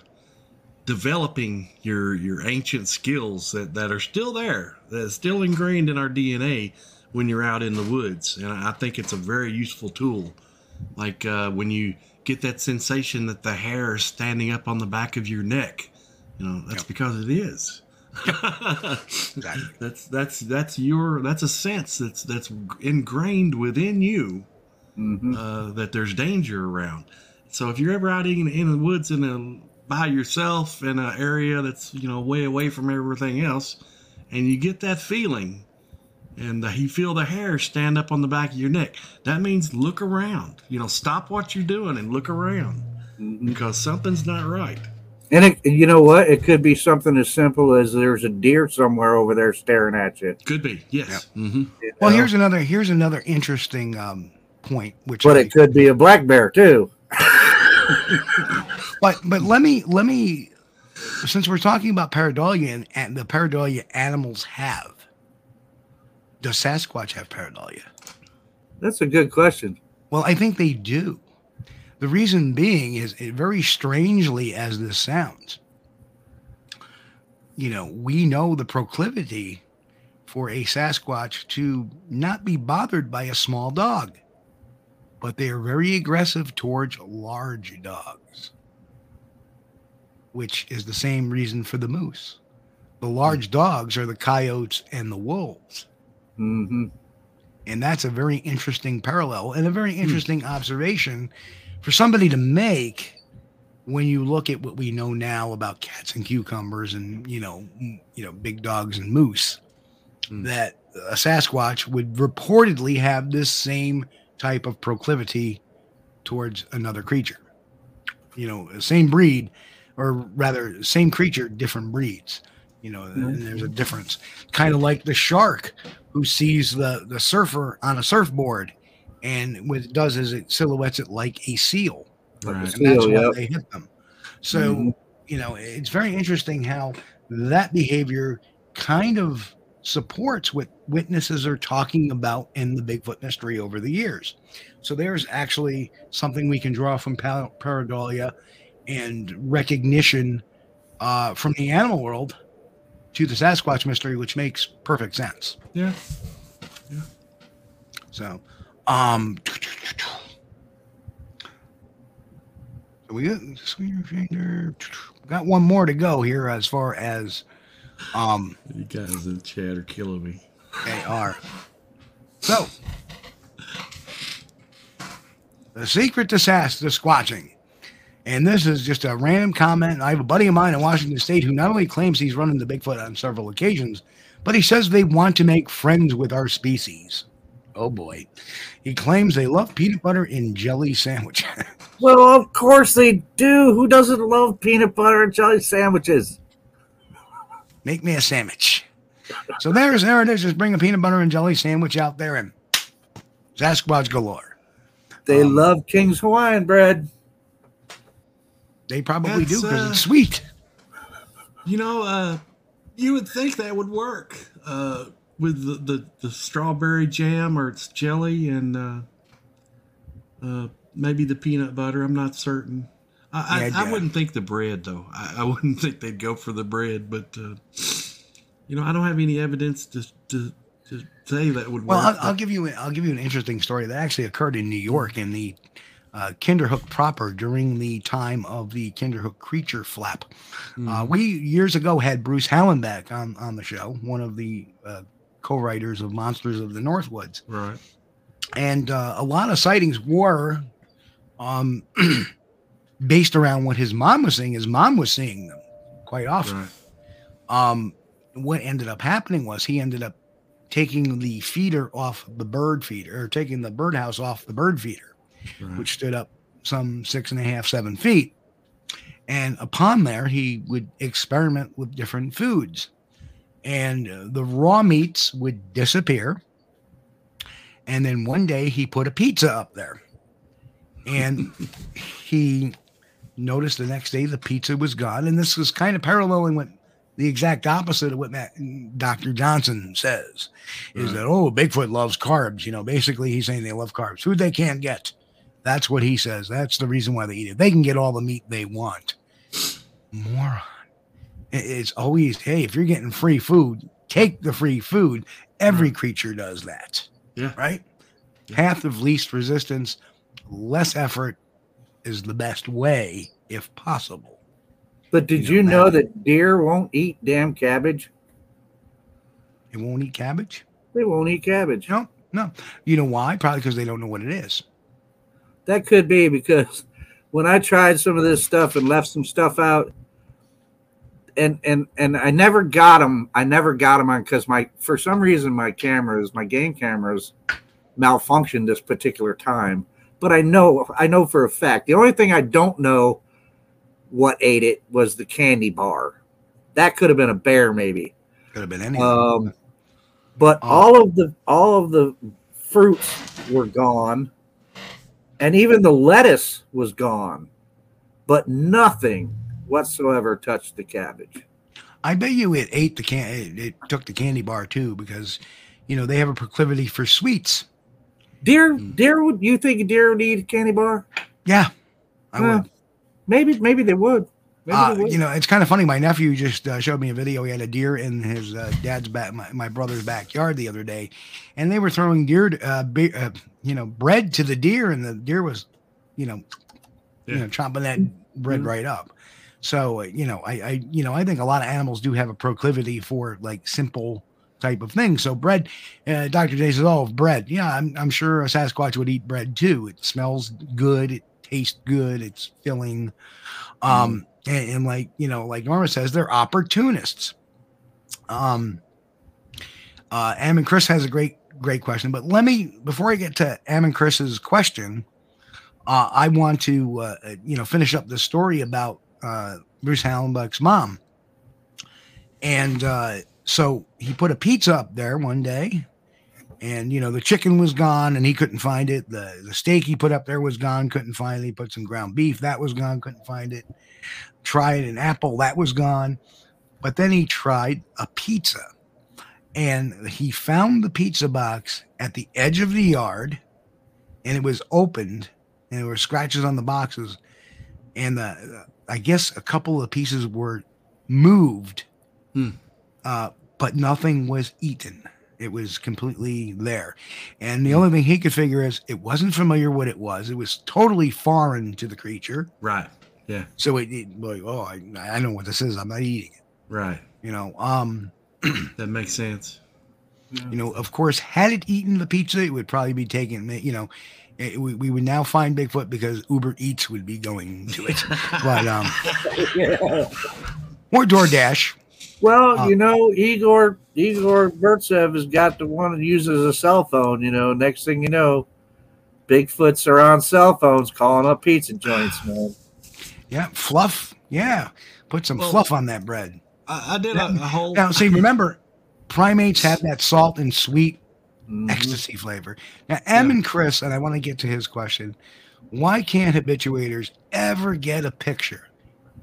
[SPEAKER 6] developing your your ancient skills that, that are still there, that's still ingrained in our DNA when you're out in the woods, and I think it's a very useful tool. Like uh, when you get that sensation that the hair is standing up on the back of your neck, you know that's because it is. That's that's that's your that's a sense that's that's ingrained within you uh, that there's danger around. So if you're ever out in, in the woods in a by yourself in an area that's you know way away from everything else, and you get that feeling, and uh, you feel the hair stand up on the back of your neck, that means look around. You know, stop what you're doing and look around because something's not right.
[SPEAKER 8] And it, you know what? It could be something as simple as there's a deer somewhere over there staring at you.
[SPEAKER 6] Could be, yes. Mm-hmm.
[SPEAKER 5] well, here's another here's another interesting um, point, which
[SPEAKER 8] But
[SPEAKER 5] I-
[SPEAKER 8] it could be a black bear too.
[SPEAKER 5] but but let me let me since we're talking about pareidolia and, and the pareidolia animals have does sasquatch have pareidolia?
[SPEAKER 8] That's a good question.
[SPEAKER 5] well i think they do. The reason being is it very strangely as this sounds you know we know the proclivity for a sasquatch to not be bothered by a small dog but they are very aggressive towards large dogs which is the same reason for the moose. The hmm. large dogs are the coyotes and the wolves.
[SPEAKER 8] Mm-hmm.
[SPEAKER 5] And that's a very interesting parallel and a very hmm. interesting observation for somebody to make when you look at what we know now about cats and cucumbers and you know you know big dogs and moose hmm. that a sasquatch would reportedly have this same type of proclivity towards another creature. You know same breed or rather same creature different breeds. You know and there's a difference. Kind of like the shark who sees the the surfer on a surfboard and what it does is it silhouettes it like a seal.
[SPEAKER 8] A
[SPEAKER 5] and that's why
[SPEAKER 8] yep.
[SPEAKER 5] they hit them. So
[SPEAKER 8] Mhm.
[SPEAKER 5] you know it's very interesting how that behavior kind of supports what witnesses are talking about in the bigfoot mystery over the years so there's actually something we can draw from pa- pareidolia and recognition uh, from the animal world to the Sasquatch mystery, which makes perfect sense.
[SPEAKER 6] Yeah. Yeah.
[SPEAKER 5] So, um, so we got. Got one more to go here as far as um
[SPEAKER 6] You guys in the chat are killing me.
[SPEAKER 5] they are. So, the secret to Sas the squatching And this is just a random comment. I have a buddy of mine in Washington State who not only claims he's running the Bigfoot on several occasions, but he says they want to make friends with our species. Oh boy. He claims they love peanut butter and jelly sandwiches.
[SPEAKER 8] well, of course they do. Who doesn't love peanut butter and jelly sandwiches?
[SPEAKER 5] Make me a sandwich. So there's there it is. Just bring a peanut butter and jelly sandwich out there and Sasquatch galore.
[SPEAKER 8] They um, love King's Hawaiian bread.
[SPEAKER 5] They probably do because uh, it's sweet.
[SPEAKER 6] You know, uh, you would think that would work uh, with the, the, the, strawberry jam or it's jelly and uh, uh, maybe the peanut butter. I'm not certain. I, I, I, wouldn't think the bread though. I, I, wouldn't think they'd go for the bread, but uh, you know, I don't have any evidence to to, to say that would
[SPEAKER 5] well, work. Well, I'll, I'll, give you I'll give you an interesting story that actually occurred in New York in the uh, Kinderhook proper during the time of the Kinderhook creature flap. Mm. Uh, we years ago had Bruce Hallenbeck on on the show, one of the uh, co-writers of Monsters of the Northwoods.
[SPEAKER 6] Right.
[SPEAKER 5] And uh, a lot of sightings were um, based around what his mom was seeing. His mom was seeing them quite often. Right. Um, what ended up happening was he ended up taking the feeder off the bird feeder, or taking the birdhouse off the bird feeder right. which stood up some six and a half, seven feet. And upon there, he would experiment with different foods. And the raw meats would disappear. And then one day he put a pizza up there. And he noticed the next day the pizza was gone. And this was kind of paralleling what the exact opposite of what Matt, Dr. Johnson says is right. that, oh, Bigfoot loves carbs. You know, basically he's saying they love carbs, food they can't get. That's what he says. That's the reason why they eat it. They can get all the meat they want. Moron. It's always, hey, if you're getting free food, take the free food. Every creature does that.
[SPEAKER 6] Yeah.
[SPEAKER 5] Right? Yeah. Path of least resistance, less effort is the best way if possible.
[SPEAKER 8] But did you, know, know that deer won't eat damn cabbage?
[SPEAKER 5] They won't eat cabbage?
[SPEAKER 8] They won't eat cabbage.
[SPEAKER 5] No, no. You know why? Probably because they don't know what it is.
[SPEAKER 8] That could be because when I tried some of this stuff and left some stuff out, and and and I never got them. I never got them on because my for some reason my cameras, my game cameras, malfunctioned this particular time. But I know I know for a fact. The only thing I don't know what ate it was the candy bar. That could have been a bear, maybe.
[SPEAKER 5] Could have been anything.
[SPEAKER 8] Um, but oh. all of the all of the fruits were gone and even the lettuce was gone, but nothing whatsoever touched the cabbage.
[SPEAKER 5] I bet you it ate the can. It, it took the candy bar too, because you know they have a proclivity for sweets.
[SPEAKER 8] Deer, mm. deer would you think a deer would eat a candy bar?
[SPEAKER 5] Yeah, I uh, would.
[SPEAKER 8] Maybe, maybe they would.
[SPEAKER 5] Uh, you know, it's kind of funny. My nephew just uh, showed me a video. He had a deer in his uh, dad's back, my, my, brother's backyard the other day, and they were throwing deer, uh, be, uh, you know, bread to the deer, and the deer was, you know, yeah. you know, chomping that bread mm-hmm. right up. So, uh, you know, I, I, you know, I think a lot of animals do have a proclivity for like simple type of thing. So bread, Dr. J says, oh, bread. Yeah, I'm, I'm sure a Sasquatch would eat bread too. It smells good. It tastes good. It's filling. Um, mm-hmm and, and like you know like norma says they're opportunists um uh am and chris has a great great question but let me before i get to am and chris's question uh i want to uh you know finish up the story about uh bruce hallenbeck's mom and uh so he put a pizza up there one day and you know the chicken was gone and he couldn't find it the the steak he put up there was gone couldn't find it he put some ground beef that was gone couldn't find it tried an apple, that was gone. But then he tried a pizza and he found the pizza box at the edge of the yard and it was opened and there were scratches on the boxes. And the, I guess a couple of pieces were moved,
[SPEAKER 6] hmm.
[SPEAKER 5] Uh, but nothing was eaten. It was completely there. And the only thing he could figure is it wasn't familiar what it was. It was totally foreign to the creature.
[SPEAKER 6] Right. Yeah.
[SPEAKER 5] So it, it like, oh, I, I know what this is. I'm not eating it.
[SPEAKER 6] Right.
[SPEAKER 5] You know, um,
[SPEAKER 6] that makes sense.
[SPEAKER 5] You know, of course, had it eaten the pizza, it would probably be taken. You know, it, we, we would now find Bigfoot because Uber Eats would be going to it. but um,
[SPEAKER 8] yeah.
[SPEAKER 5] or DoorDash.
[SPEAKER 8] Well,
[SPEAKER 5] Uh,
[SPEAKER 8] you know, Igor Igor Burtsev has got the one that uses a cell phone. You know, next thing you know, Bigfoots are on cell phones calling up pizza joints, man.
[SPEAKER 5] Yeah, fluff. Yeah, put some
[SPEAKER 6] Well-
[SPEAKER 5] fluff on that bread.
[SPEAKER 6] I, I did a, a whole.
[SPEAKER 5] Now, see, remember, primates have that salt and sweet
[SPEAKER 8] Mhm.
[SPEAKER 5] ecstasy flavor. Now, M and Chris, and I want to get to his question. Why can't habituators ever get a picture?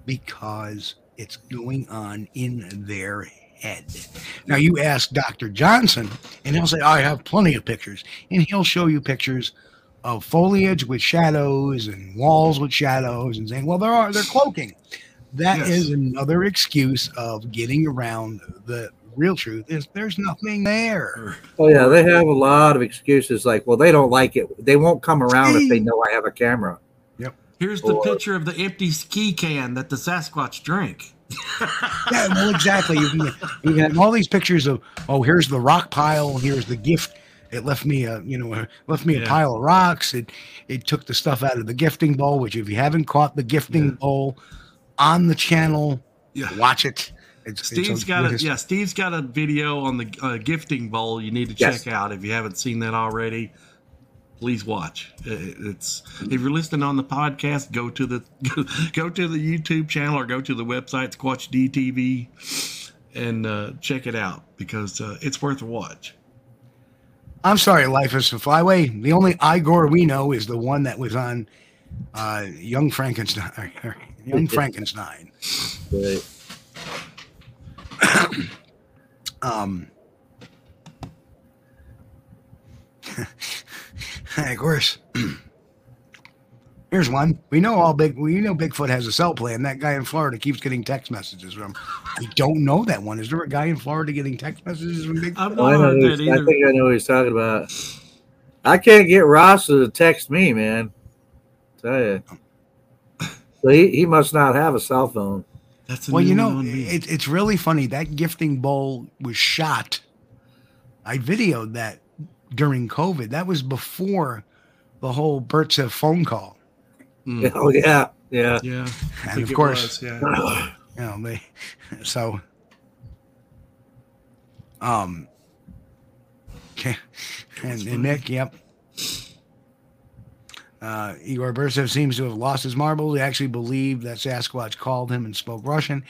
[SPEAKER 5] Because it's going on in their head. Now, you ask Dr. Johnson, and he'll say, I have plenty of pictures. And he'll show you pictures of foliage with shadows and walls with shadows and saying, well, there are, they're cloaking. That
[SPEAKER 6] Yes.
[SPEAKER 5] is another excuse of getting around the real truth is there's nothing there.
[SPEAKER 8] Oh yeah, they have a lot of excuses. Like, well, they don't like it. They won't come around if they know I have a camera.
[SPEAKER 6] Here's the
[SPEAKER 8] Or-
[SPEAKER 6] picture of the empty ski can that the Sasquatch drank.
[SPEAKER 5] Yeah, well, exactly. You can, you can have all these pictures of, oh, here's the rock pile, here's the gift. It left me a, you know, left me a pile of rocks. It it took the stuff out of the gifting bowl. Which, if you haven't caught the gifting
[SPEAKER 6] Yeah.
[SPEAKER 5] bowl on the channel,
[SPEAKER 6] Yeah.
[SPEAKER 5] watch it. It's,
[SPEAKER 6] Steve's
[SPEAKER 5] it's
[SPEAKER 6] got a yeah. Steve's got a video on the uh, gifting bowl. You need to
[SPEAKER 8] Yes.
[SPEAKER 6] check out if you haven't seen that already. Please watch. It's if you're listening on the podcast, go to the go to the YouTube channel or go to the website Squatch DTV and uh, check it out because uh, it's worth a watch.
[SPEAKER 5] I'm sorry, Life is a Flyway. The only Igor we know is the one that was on uh, Young Frankenstein. Young Frankenstein.
[SPEAKER 8] Right.
[SPEAKER 5] Um, of course. Here's one. We know all big. We know Bigfoot has a cell plan. That guy in Florida keeps getting text messages from. We don't know that one. Is there a guy in Florida getting text messages from Bigfoot?
[SPEAKER 6] I've not
[SPEAKER 8] know
[SPEAKER 6] heard that
[SPEAKER 8] he's- I think I know what he's talking about. I can't get Ross to text me, man. Tell you. So he, he must not have a cell phone.
[SPEAKER 6] That's a
[SPEAKER 5] Well, you know,
[SPEAKER 6] one
[SPEAKER 5] it, it's really funny. That gifting bowl was shot. I videoed that during COVID. That was before the whole Burtsev phone call.
[SPEAKER 6] Mm.
[SPEAKER 8] Oh yeah, yeah.
[SPEAKER 6] yeah,
[SPEAKER 5] And of course,
[SPEAKER 6] was, yeah.
[SPEAKER 5] you know they so um okay and, and nick yep uh igor burtsev seems to have lost his marbles he actually believed that sasquatch called him and spoke russian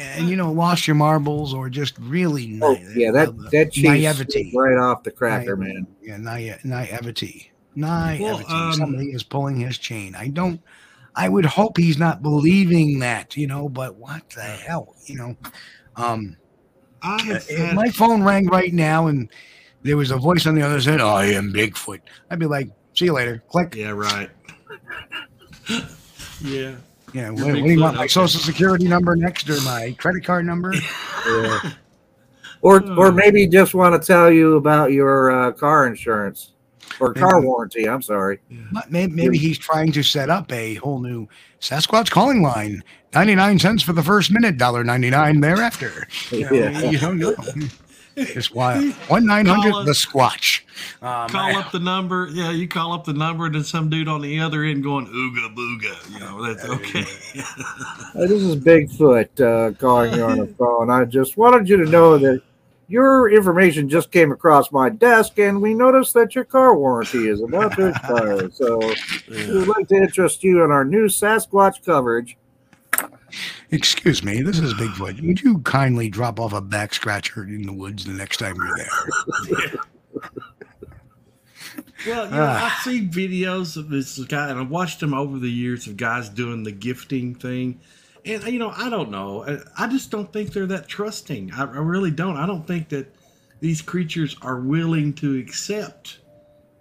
[SPEAKER 5] and you know lost your marbles or just really
[SPEAKER 8] Oh
[SPEAKER 5] na-
[SPEAKER 8] yeah, that
[SPEAKER 5] uh,
[SPEAKER 8] that cheese
[SPEAKER 5] naivety
[SPEAKER 8] right off the cracker,
[SPEAKER 5] Nai-
[SPEAKER 8] man.
[SPEAKER 5] yeah nai- naivety naivety
[SPEAKER 6] um,
[SPEAKER 5] somebody is pulling his chain. I don't i would hope he's not believing that you know but what the hell you know? Um
[SPEAKER 6] I have had,
[SPEAKER 5] my phone rang right now and there was a voice on the other side i am bigfoot. I'd be like see you later. Click.
[SPEAKER 6] Yeah, right. yeah.
[SPEAKER 5] Yeah what, what do you want
[SPEAKER 6] Bigfoot,
[SPEAKER 5] my social security number next or my credit card number
[SPEAKER 8] Yeah. Or
[SPEAKER 6] Hmm.
[SPEAKER 8] or maybe just want to tell you about your uh, car insurance or car
[SPEAKER 5] Maybe.
[SPEAKER 8] warranty. I'm sorry.
[SPEAKER 5] But may- maybe he's trying to set up a whole new Sasquatch calling line. 99 cents for the first minute, $1.99 thereafter. You, know,
[SPEAKER 8] Yeah.
[SPEAKER 5] you don't know. Just why 1 900 the. Squatch. Um,
[SPEAKER 6] call up the number. Yeah, you call up the number, and then some dude on the other end going ooga booga. You know, that's okay.
[SPEAKER 8] Uh, this is Bigfoot uh, calling you on the phone. I just wanted you to know that your information just came across my desk, and we noticed that your car warranty is about to expire. So we would like to interest you in our new Sasquatch coverage.
[SPEAKER 5] Excuse me, this is Bigfoot. Would you kindly drop off a back scratcher in the woods the next time you're there?
[SPEAKER 6] Well, you know,
[SPEAKER 5] Ah.
[SPEAKER 6] I've seen videos of this guy, and I've watched them over the years of guys doing the gifting thing. And, you know, I don't know. I- I just don't think they're that trusting. I, I really don't. I don't think that these creatures are willing to accept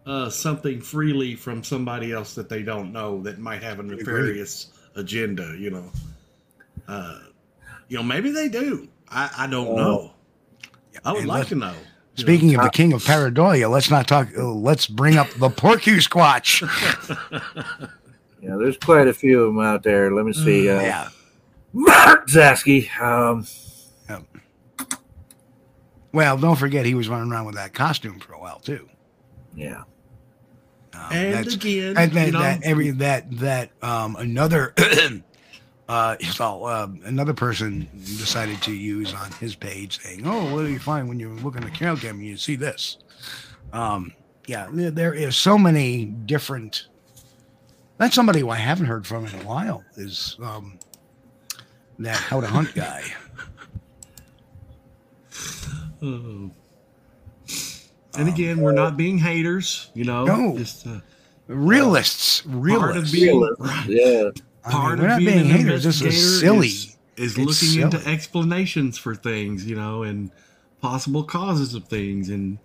[SPEAKER 6] uh, something freely from somebody else that they don't know that might have a nefarious agenda, you know. Uh, you know, maybe they do. I, I don't know. I would
[SPEAKER 5] And
[SPEAKER 6] like to know. you know.
[SPEAKER 5] Speaking of the king of pareidolia, let's not talk. Uh, let's bring up the Porcu Squatch.
[SPEAKER 8] Yeah, there's quite a few of them out there. Let me see. Uh,
[SPEAKER 5] yeah.
[SPEAKER 8] Mark Zasky. Um,
[SPEAKER 5] Well, don't forget he was running around with that costume for a while too.
[SPEAKER 8] yeah.
[SPEAKER 5] Um,
[SPEAKER 6] And
[SPEAKER 5] that's-
[SPEAKER 6] again,
[SPEAKER 5] that, that,
[SPEAKER 6] you know-
[SPEAKER 5] that every that that um another uh so um, another person decided to use on his page saying, "Oh, what do you find when you look in the trail cam and you see this?" Um, yeah, there, there is so many different. That's somebody who I haven't heard from in a while. Is um that how to hunt guy?
[SPEAKER 6] Oh. And again, we're not being haters, you know.
[SPEAKER 5] No.
[SPEAKER 6] Just uh,
[SPEAKER 5] Realists,
[SPEAKER 6] part
[SPEAKER 5] realists.
[SPEAKER 6] of being right.
[SPEAKER 8] Yeah.
[SPEAKER 5] I
[SPEAKER 6] part
[SPEAKER 5] mean, we're
[SPEAKER 6] of
[SPEAKER 5] not
[SPEAKER 6] being
[SPEAKER 5] being
[SPEAKER 6] an
[SPEAKER 5] haters. This is
[SPEAKER 6] investigator
[SPEAKER 5] silly.
[SPEAKER 6] is, is
[SPEAKER 5] It's
[SPEAKER 6] looking into explanations for things, you know, and possible causes of things. And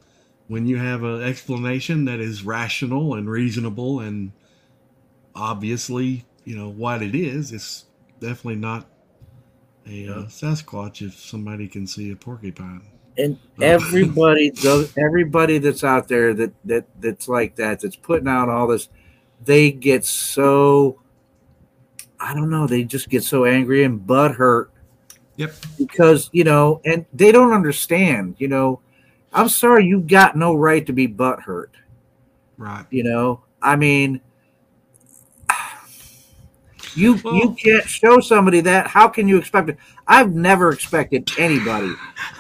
[SPEAKER 6] when you have an explanation that is rational and reasonable and obviously, you know, what it is, it's definitely not a uh, Sasquatch if somebody can see a porcupine.
[SPEAKER 8] and everybody does everybody that's out there that that that's like that that's putting out all this they get so i don't know they just get so angry and butt hurt
[SPEAKER 6] Yep.
[SPEAKER 8] because you know and they don't understand you know i'm sorry you've got no right to be butt hurt
[SPEAKER 6] Right.
[SPEAKER 8] you know i mean you you can't show somebody that how can you expect it i've never expected anybody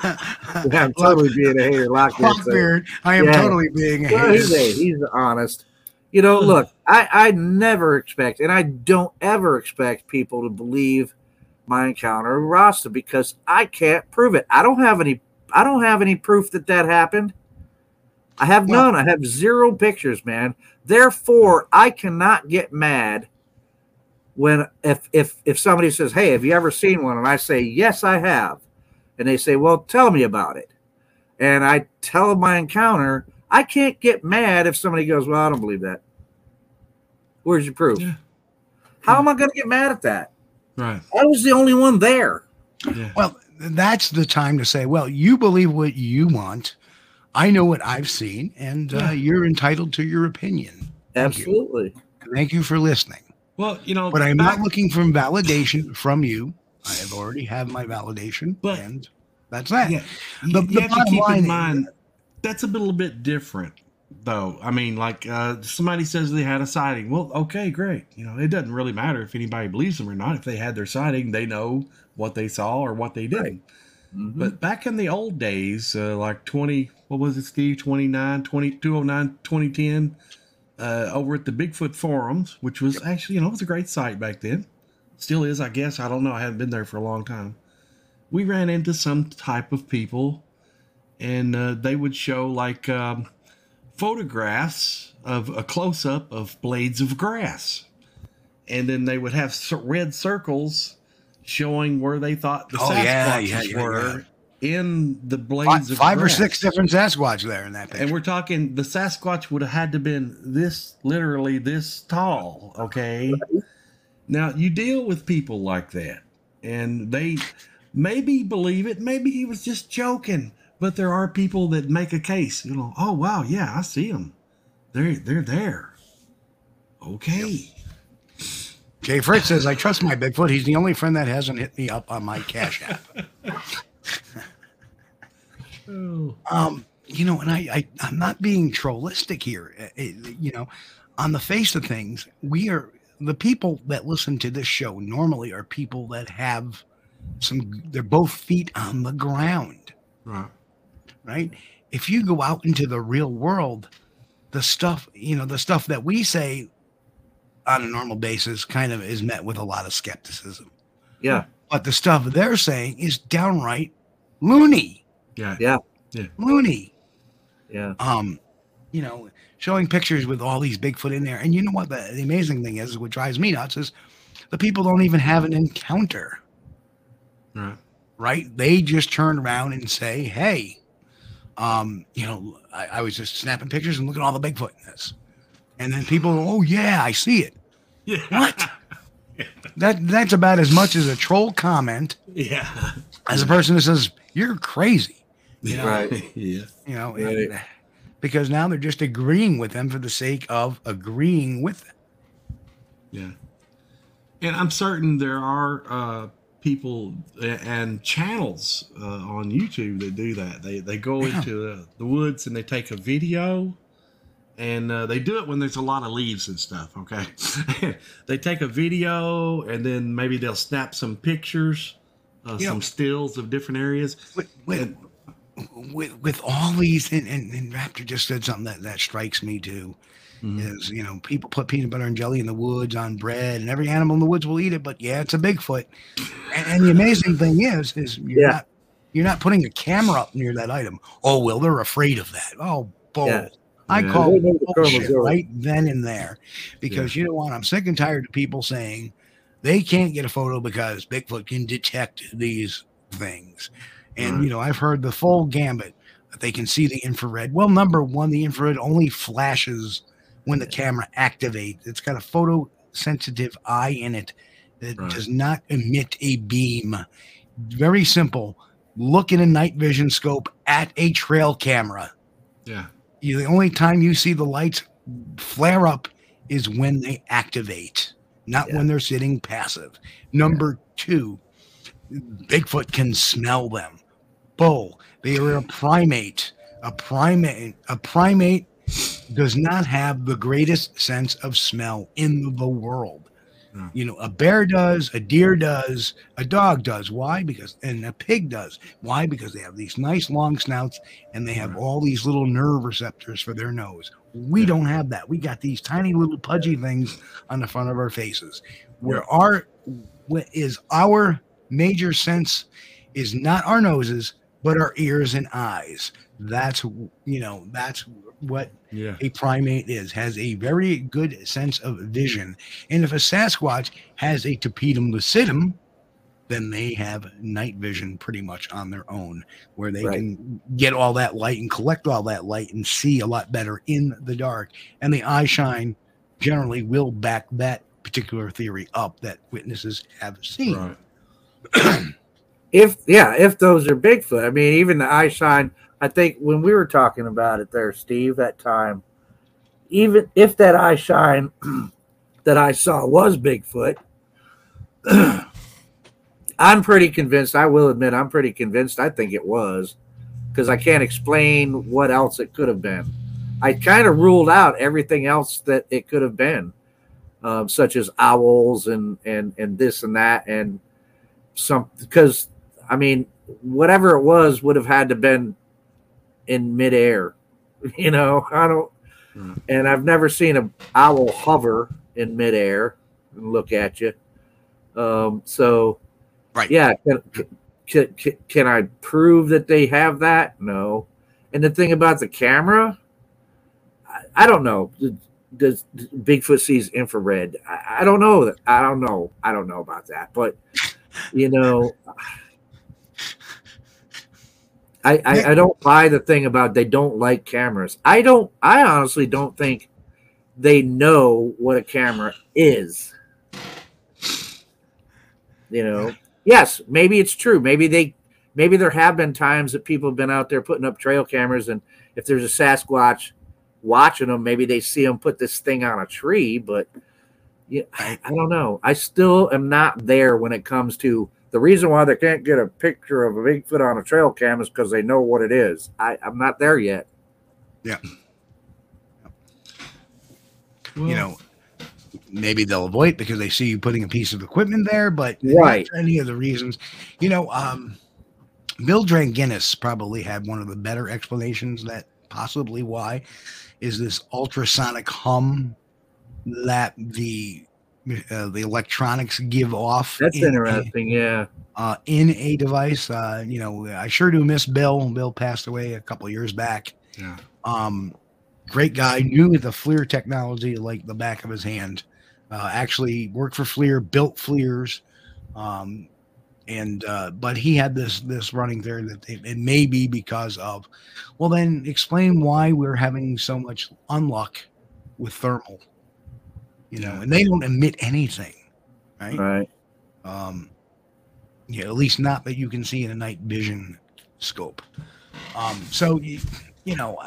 [SPEAKER 8] i'm totally being a hater
[SPEAKER 5] Lockbeard, I am
[SPEAKER 8] Yeah.
[SPEAKER 5] totally being a
[SPEAKER 8] well,
[SPEAKER 5] hater.
[SPEAKER 8] he's, a, he's honest. You know, hmm. look, I, I never expect, and I don't ever expect people to believe my encounter with Rasta because I can't prove it. I don't have any. I don't have any proof that that happened. I have
[SPEAKER 5] Well-
[SPEAKER 8] none. I have zero pictures, man. Therefore, I cannot get mad when if if if somebody says, "Hey, have you ever seen one?" and I say, "Yes, I have," and they say, "Well, tell me about it," and I tell my encounter. I can't get mad if somebody goes, "Well, I don't believe that." Where's your proof?
[SPEAKER 6] Yeah.
[SPEAKER 8] How am I going to get mad at that?
[SPEAKER 6] Right.
[SPEAKER 8] I was the only one there.
[SPEAKER 6] Yeah.
[SPEAKER 5] Well, that's the time to say, well, you believe what you want. I know what I've seen, and uh, you're entitled to your opinion. Thank you.
[SPEAKER 8] Absolutely.
[SPEAKER 5] Thank you for listening.
[SPEAKER 6] Well, you know,
[SPEAKER 5] But I'm not looking for validation from you. I have already had my validation,
[SPEAKER 6] But-
[SPEAKER 5] and that's that.
[SPEAKER 6] Yeah, you,
[SPEAKER 5] The-
[SPEAKER 6] you
[SPEAKER 5] the
[SPEAKER 6] have to
[SPEAKER 5] bottom
[SPEAKER 6] keep
[SPEAKER 5] line
[SPEAKER 6] in
[SPEAKER 5] is-
[SPEAKER 6] mind that's a little bit different, though. I mean, like uh, somebody says they had a sighting. Well, okay, great. You know, it doesn't really matter if anybody believes them or not. If they had their sighting, they know what they saw or what they didn't.
[SPEAKER 8] Mhm.
[SPEAKER 6] But back in the old days, uh, like 20, what was it, Steve? 29, 20, 209, 2010, uh, over at the Bigfoot forums, which was actually, you know, it was a great site back then. Still is, I guess. I don't know. I haven't been there for a long time. We ran into some type of people, and uh, they would show like um, photographs of a close up of blades of grass. And then they would have red circles showing where they thought the
[SPEAKER 5] Oh,
[SPEAKER 6] Sasquatches
[SPEAKER 5] yeah, yeah, yeah,
[SPEAKER 6] were in the blades
[SPEAKER 5] Five,
[SPEAKER 6] of
[SPEAKER 5] five or six different Sasquatch there in that picture.
[SPEAKER 6] And we're talking the Sasquatch would have had to been this literally this tall, okay? Now you deal with people like that, and they maybe believe it, maybe he was just joking, but there are people that make a case, you know, oh wow, yeah, I see them. They're they're there. Okay.
[SPEAKER 5] Jay Fritz says, I trust my Bigfoot. He's the only friend that hasn't hit me up on my Cash App. um, you know, and I, I, I'm not being trollistic here. Uh, it- you know, on the face of things, we are the people that listen to this show normally are people that have some, they're both feet on the ground,
[SPEAKER 6] Right.
[SPEAKER 5] Right? If you go out into the real world, the stuff, you know, the stuff that we say on a normal basis kind of is met with a lot of skepticism.
[SPEAKER 8] Yeah.
[SPEAKER 5] But the stuff they're saying is downright loony.
[SPEAKER 6] Yeah.
[SPEAKER 8] Yeah. Yeah.
[SPEAKER 5] Loony.
[SPEAKER 8] Yeah.
[SPEAKER 5] Um, you know, showing pictures with all these Bigfoot in there. And you know what the, the amazing thing is, what drives me nuts is the people don't even have an encounter,
[SPEAKER 6] Right.
[SPEAKER 5] right? They just turn around and say, Hey, um, you know, I, I was just snapping pictures and look at all the Bigfoot in this. And then people, oh yeah, I see it.
[SPEAKER 6] Yeah.
[SPEAKER 5] What? That that's about as much as a troll comment
[SPEAKER 6] Yeah.
[SPEAKER 5] as a person that says you're crazy. You know,
[SPEAKER 8] Right.
[SPEAKER 6] yeah.
[SPEAKER 5] you know,
[SPEAKER 8] Right.
[SPEAKER 5] and- because now they're just agreeing with them for the sake of agreeing with them.
[SPEAKER 6] Yeah. And I'm certain there are uh, people and channels uh, on YouTube that do that. They they go
[SPEAKER 5] Yeah.
[SPEAKER 6] into the, the woods and they take a video and uh, they do it when there's a lot of leaves and stuff. Okay, they take a video and then maybe they'll snap some pictures, uh, some stills of different areas.
[SPEAKER 5] With, with, with, with all these, and, and, and, Raptor just said something that that strikes me too. Mm-hmm. Is you know people put peanut butter and jelly in the woods on bread, and every animal in the woods will eat it. But yeah, it's a Bigfoot. And, and the amazing thing is, is you're yeah. not you're not putting a camera up near that item. Oh well, they're afraid of that. Oh, bull. Yeah. I yeah. call bullshit right then and there because you know what? I'm sick and tired of people saying they can't get a photo because Bigfoot can detect these things. And, right. you know, I've heard the full gambit that they can see the infrared. Well, number one, the infrared only flashes when the camera activates. It's got a photosensitive eye in it that right. does not emit a beam. Very simple. Look in a night vision scope at a trail camera.
[SPEAKER 6] Yeah
[SPEAKER 5] you, the only time you see the lights flare up is when they activate, not yeah. when they're sitting passive. Number yeah. two, Bigfoot can smell them. Bull, they are a primate. A primate, a primate does not have the greatest sense of smell in the world. Hmm. You know, a bear does, a deer does, a dog does. Why? Because, and a pig does. Why? Because they have these nice long snouts and they have hmm. all these little nerve receptors for their nose. We yeah. don't have that. We got these tiny little pudgy things on the front of our faces. Where our is our major sense is not our noses, but our ears and eyes. That's you know, that's what yeah. a primate is, has a very good sense of vision. And if a Sasquatch has a tapetum lucidum, then they have night vision pretty much on their own, where they right. can get all that light and collect all that light and see a lot better in the dark. And the eye shine generally will back that particular theory up that witnesses have seen.
[SPEAKER 8] Right. if yeah, if those are Bigfoot, I mean, even the eye shine I think when we were talking about it there, Steve, that time, even if that eye shine that I saw was Bigfoot, I'm pretty convinced. I will admit, I'm pretty convinced. I think it was because I can't explain what else it could have been. I kind of ruled out everything else that it could have been, um, such as owls and and and this and that and some because I mean whatever it was would have had to been in midair. You know, I don't, mm. and I've never seen a owl hover in midair and look at you. Um, so,
[SPEAKER 5] right,
[SPEAKER 8] yeah. Can, can, can, can I prove that they have that? No. And the thing about the camera, I, I don't know. Does Bigfoot sees infrared? I, I don't know. I don't know. I don't know about that. But you know. I, I, I don't buy the thing about they don't like cameras. I don't. I honestly don't think they know what a camera is. You know, yes, maybe it's true. Maybe they, maybe there have been times that people have been out there putting up trail cameras, and if there's a Sasquatch watching them, maybe they see them put this thing on a tree. But yeah, I, I don't know. I still am not there when it comes to the reason why they can't get a picture of a Bigfoot on a trail cam is because they know what it is. I, I'm not there yet.
[SPEAKER 5] Yeah. Well, you know, maybe they'll avoid because they see you putting a piece of equipment there, but
[SPEAKER 8] right.
[SPEAKER 5] any of the reasons, you know, um, Bill Guinness probably had one of the better explanations that possibly why is this ultrasonic hum that the uh, the electronics give off.
[SPEAKER 8] That's in interesting. Yeah.
[SPEAKER 5] Uh, in a device, uh, you know, I sure do miss Bill. Bill passed away a couple years back.
[SPEAKER 6] Yeah.
[SPEAKER 5] Um, great guy, knew the FLIR technology like the back of his hand. Uh, actually worked for FLIR, built FLIRs. Um, and uh, but he had this this running theory that it may be because of well then explain why we're having so much unluck with thermal you know, and they don't emit anything, right?
[SPEAKER 8] Right.
[SPEAKER 5] Um, yeah, at least not that you can see in a night vision scope. Um, so you, you know,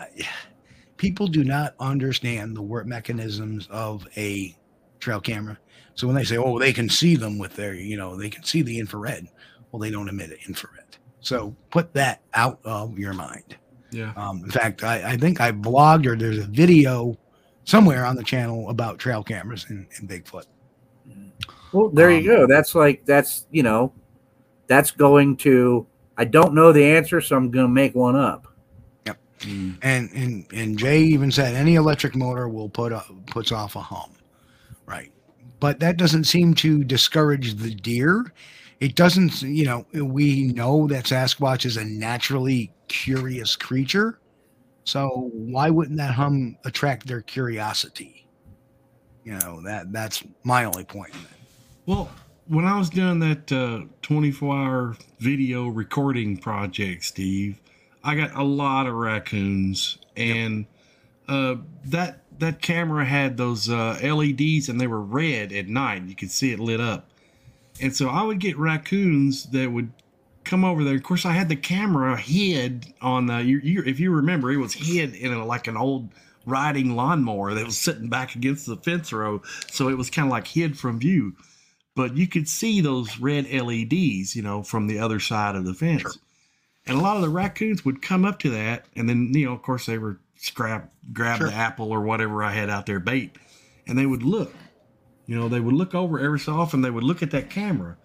[SPEAKER 5] people do not understand the work mechanisms of a trail camera. So when they say, "Oh, they can see them with their," you know, they can see the infrared. Well, they don't emit infrared. So put that out of your mind.
[SPEAKER 6] Yeah.
[SPEAKER 5] Um, in fact, I, I think I blogged or there's a video somewhere on the channel about trail cameras and, in Bigfoot.
[SPEAKER 8] Well, there
[SPEAKER 5] Um,
[SPEAKER 8] you go. That's like that's you know, that's going to. I don't know the answer, so I'm going to make one up.
[SPEAKER 5] Yep. And and and Jay even said any electric motor will put a, puts off a hum, right? But that doesn't seem to discourage the deer. It doesn't, you know. We know that Sasquatch is a naturally curious creature, so why wouldn't that hum attract their curiosity? You know that that's my only point.
[SPEAKER 6] Well, when I was doing that uh, 24 hour video recording project, Steve, I got a lot of raccoons, and uh, that that camera had those uh, LEDs, and they were red at night. You could see it lit up, and so I would get raccoons that would come over there. Of course, I had the camera hid on the. You, you, if you remember, it was hid in a, like an old riding lawnmower that was sitting back against the fence row, so it was kind of like hid from view but you could see those red LEDs, you know, from the other side of the fence.
[SPEAKER 5] Sure.
[SPEAKER 6] And a lot of the raccoons would come up to that, and then you know, of course, they were scrap grab
[SPEAKER 5] Sure.
[SPEAKER 6] the apple or whatever I had out there bait, and they would look. You know, they would look over every so often. They would look at that camera,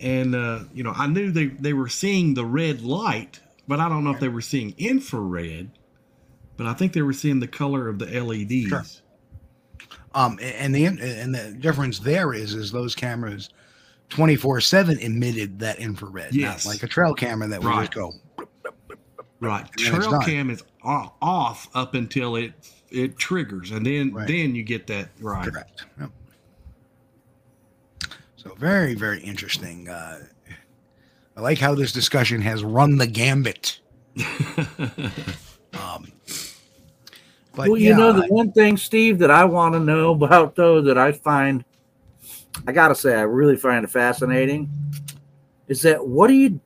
[SPEAKER 6] and uh, you know, I knew they they were seeing the red light, but I don't know if they were seeing infrared. But I think they were seeing the color of the LEDs.
[SPEAKER 5] Sure. Um, and the and the difference there is is those cameras, twenty four seven emitted that infrared,
[SPEAKER 6] Yes.
[SPEAKER 5] not like a trail camera that would
[SPEAKER 6] Right.
[SPEAKER 5] just go.
[SPEAKER 6] Right.
[SPEAKER 5] And then it's
[SPEAKER 6] Trail cam is o- off up until it it triggers, and then
[SPEAKER 5] Right.
[SPEAKER 6] then you get that right.
[SPEAKER 5] Correct. Yep. So very very interesting. Uh, I like how this discussion has run the gambit. um, but
[SPEAKER 8] well, you
[SPEAKER 5] yeah,
[SPEAKER 8] know, the
[SPEAKER 5] I-
[SPEAKER 8] one thing, Steve, that I want to know about, though, that I find, I got to say, I really find it fascinating, is that what do you,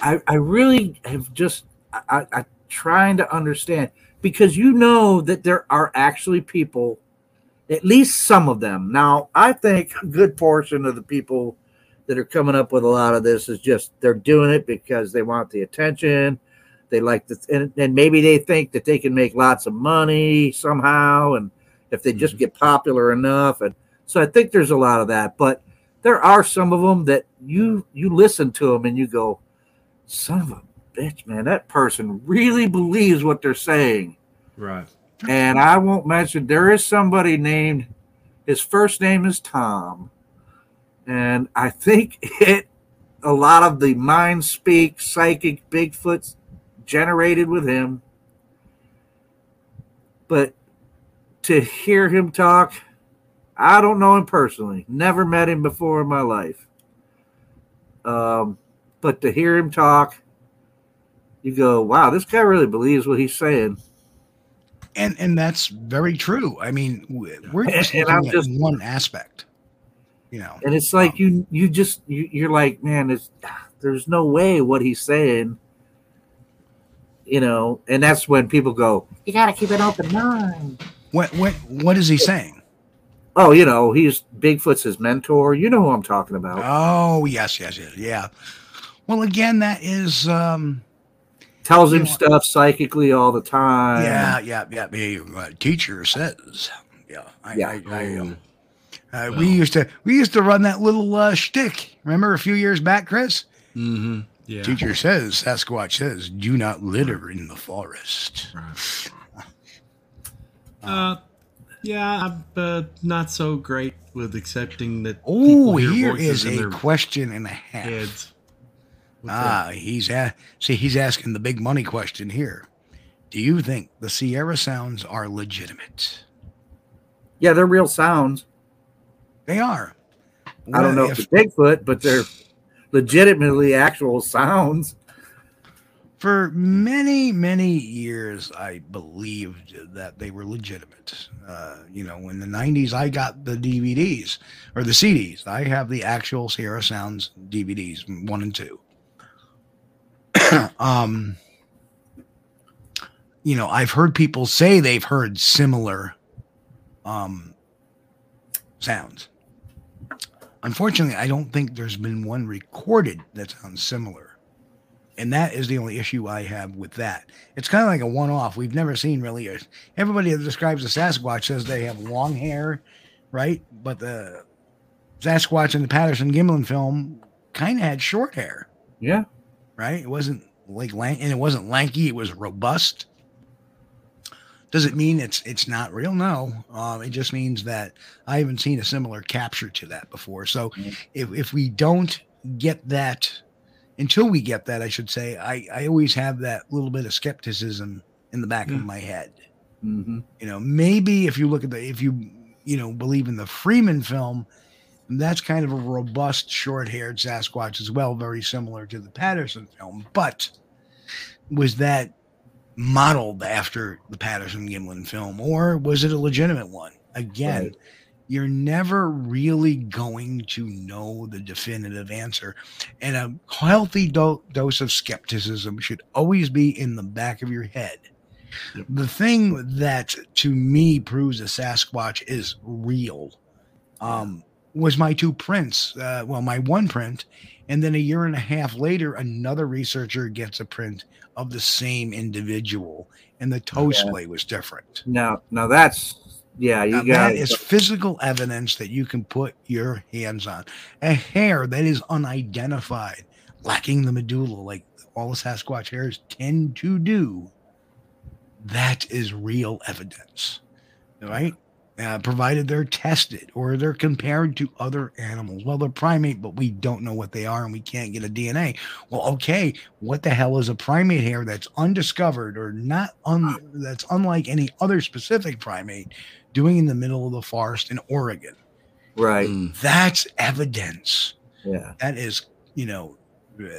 [SPEAKER 8] I, I really have just, I, I, I'm trying to understand because you know that there are actually people, at least some of them. Now, I think a good portion of the people that are coming up with a lot of this is just they're doing it because they want the attention they like the and, and maybe they think that they can make lots of money somehow and if they just mm-hmm. get popular enough and so i think there's a lot of that but there are some of them that you you listen to them and you go son of a bitch man that person really believes what they're saying
[SPEAKER 6] Right.
[SPEAKER 8] And i won't mention there is somebody named his first name is tom and i think it a lot of the mind speak psychic bigfoots generated with him. But to hear him talk, I don't know him personally. Never met him before in my life. Um, but to hear him talk, you go, "Wow, this guy really believes what he's saying."
[SPEAKER 5] And and that's very true. I mean, we're just
[SPEAKER 8] And
[SPEAKER 5] at
[SPEAKER 8] just-
[SPEAKER 5] one aspect. You know,
[SPEAKER 8] And it's like you, you just, you, you're like, man, it's, there's no way what he's saying. You know, and that's when people go, "You got to keep an open mind."
[SPEAKER 5] what what what is he saying?
[SPEAKER 8] Oh, you know, he's Bigfoot's his mentor. You know who I'm talking about.
[SPEAKER 5] Oh yes, yes, yes, yeah. Well, again, that is um,
[SPEAKER 8] Tells him
[SPEAKER 5] you
[SPEAKER 8] stuff psychically all the time.
[SPEAKER 5] yeah, yeah, yeah. The uh, teacher says, yeah, I,
[SPEAKER 8] Yeah.
[SPEAKER 5] I, I, um, uh,
[SPEAKER 6] Well.
[SPEAKER 5] we used to we used to run that little uh, shtick. Remember a few years back, Chris?
[SPEAKER 6] Mm-hmm. Yeah.
[SPEAKER 5] Teacher says, Sasquatch says, do not litter in the forest.
[SPEAKER 6] Uh, yeah, I'm uh, not so great with accepting that.
[SPEAKER 5] Oh,
[SPEAKER 6] people hear
[SPEAKER 5] here
[SPEAKER 6] voices
[SPEAKER 5] is
[SPEAKER 6] in
[SPEAKER 5] a question and a half.
[SPEAKER 6] heads.
[SPEAKER 5] Ah, he's a- see, he's asking the big money question here. Do you think the Sierra sounds are legitimate?
[SPEAKER 8] Yeah, they're real sounds.
[SPEAKER 5] They are.
[SPEAKER 8] I don't know if they're Bigfoot, but they're legitimately actual sounds.
[SPEAKER 5] For many, many years, I believed that they were legitimate. Uh, you know, in the 90s, I got the DVDs or the CDs. I have the actual Sierra Sounds DVDs, one and two. um, you know, I've heard people say they've heard similar um, sounds. Unfortunately, I don't think there's been one recorded that sounds similar. And that is the only issue I have with that. It's kind of like a one off. We've never seen really. A, everybody that describes a Sasquatch says they have long hair, right? But the Sasquatch in the Patterson Gimlin film kind of had short hair.
[SPEAKER 8] Yeah.
[SPEAKER 5] Right? It wasn't like lank and it wasn't lanky, it was robust. Does it mean it's it's not real? No. Um, it just means that I haven't seen a similar capture to that before. So mm-hmm. if, if we don't get that until we get that, I should say, I, I always have that little bit of skepticism in the back yeah. of my head.
[SPEAKER 8] Mm-hmm.
[SPEAKER 5] You know, maybe if you look at the if you you know believe in the Freeman film, that's kind of a robust, short-haired Sasquatch as well, very similar to the Patterson film. But was that modeled after the Patterson Gimlin film, or was it a legitimate one? Again, right. you're never really going to know the definitive answer. And a healthy do- dose of skepticism should always be in the back of your head. Yep. The thing that to me proves a Sasquatch is real um, was my two prints. Uh, well, my one print, and then a year and a half later, another researcher gets a print of the same individual, and the toe yeah. splay was different.
[SPEAKER 8] Now, now that's yeah, you
[SPEAKER 5] now got that is physical evidence that you can put your hands on. A hair that is unidentified, lacking the medulla, like all the Sasquatch hairs tend to do. That is real evidence, right? Uh, provided they're tested or they're compared to other animals. Well, they're primate, but we don't know what they are and we can't get a DNA. Well, okay, what the hell is a primate hair that's undiscovered or not un- that's unlike any other specific primate doing in the middle of the forest in Oregon?
[SPEAKER 8] Right.
[SPEAKER 5] That's evidence.
[SPEAKER 8] Yeah.
[SPEAKER 5] That is, you know,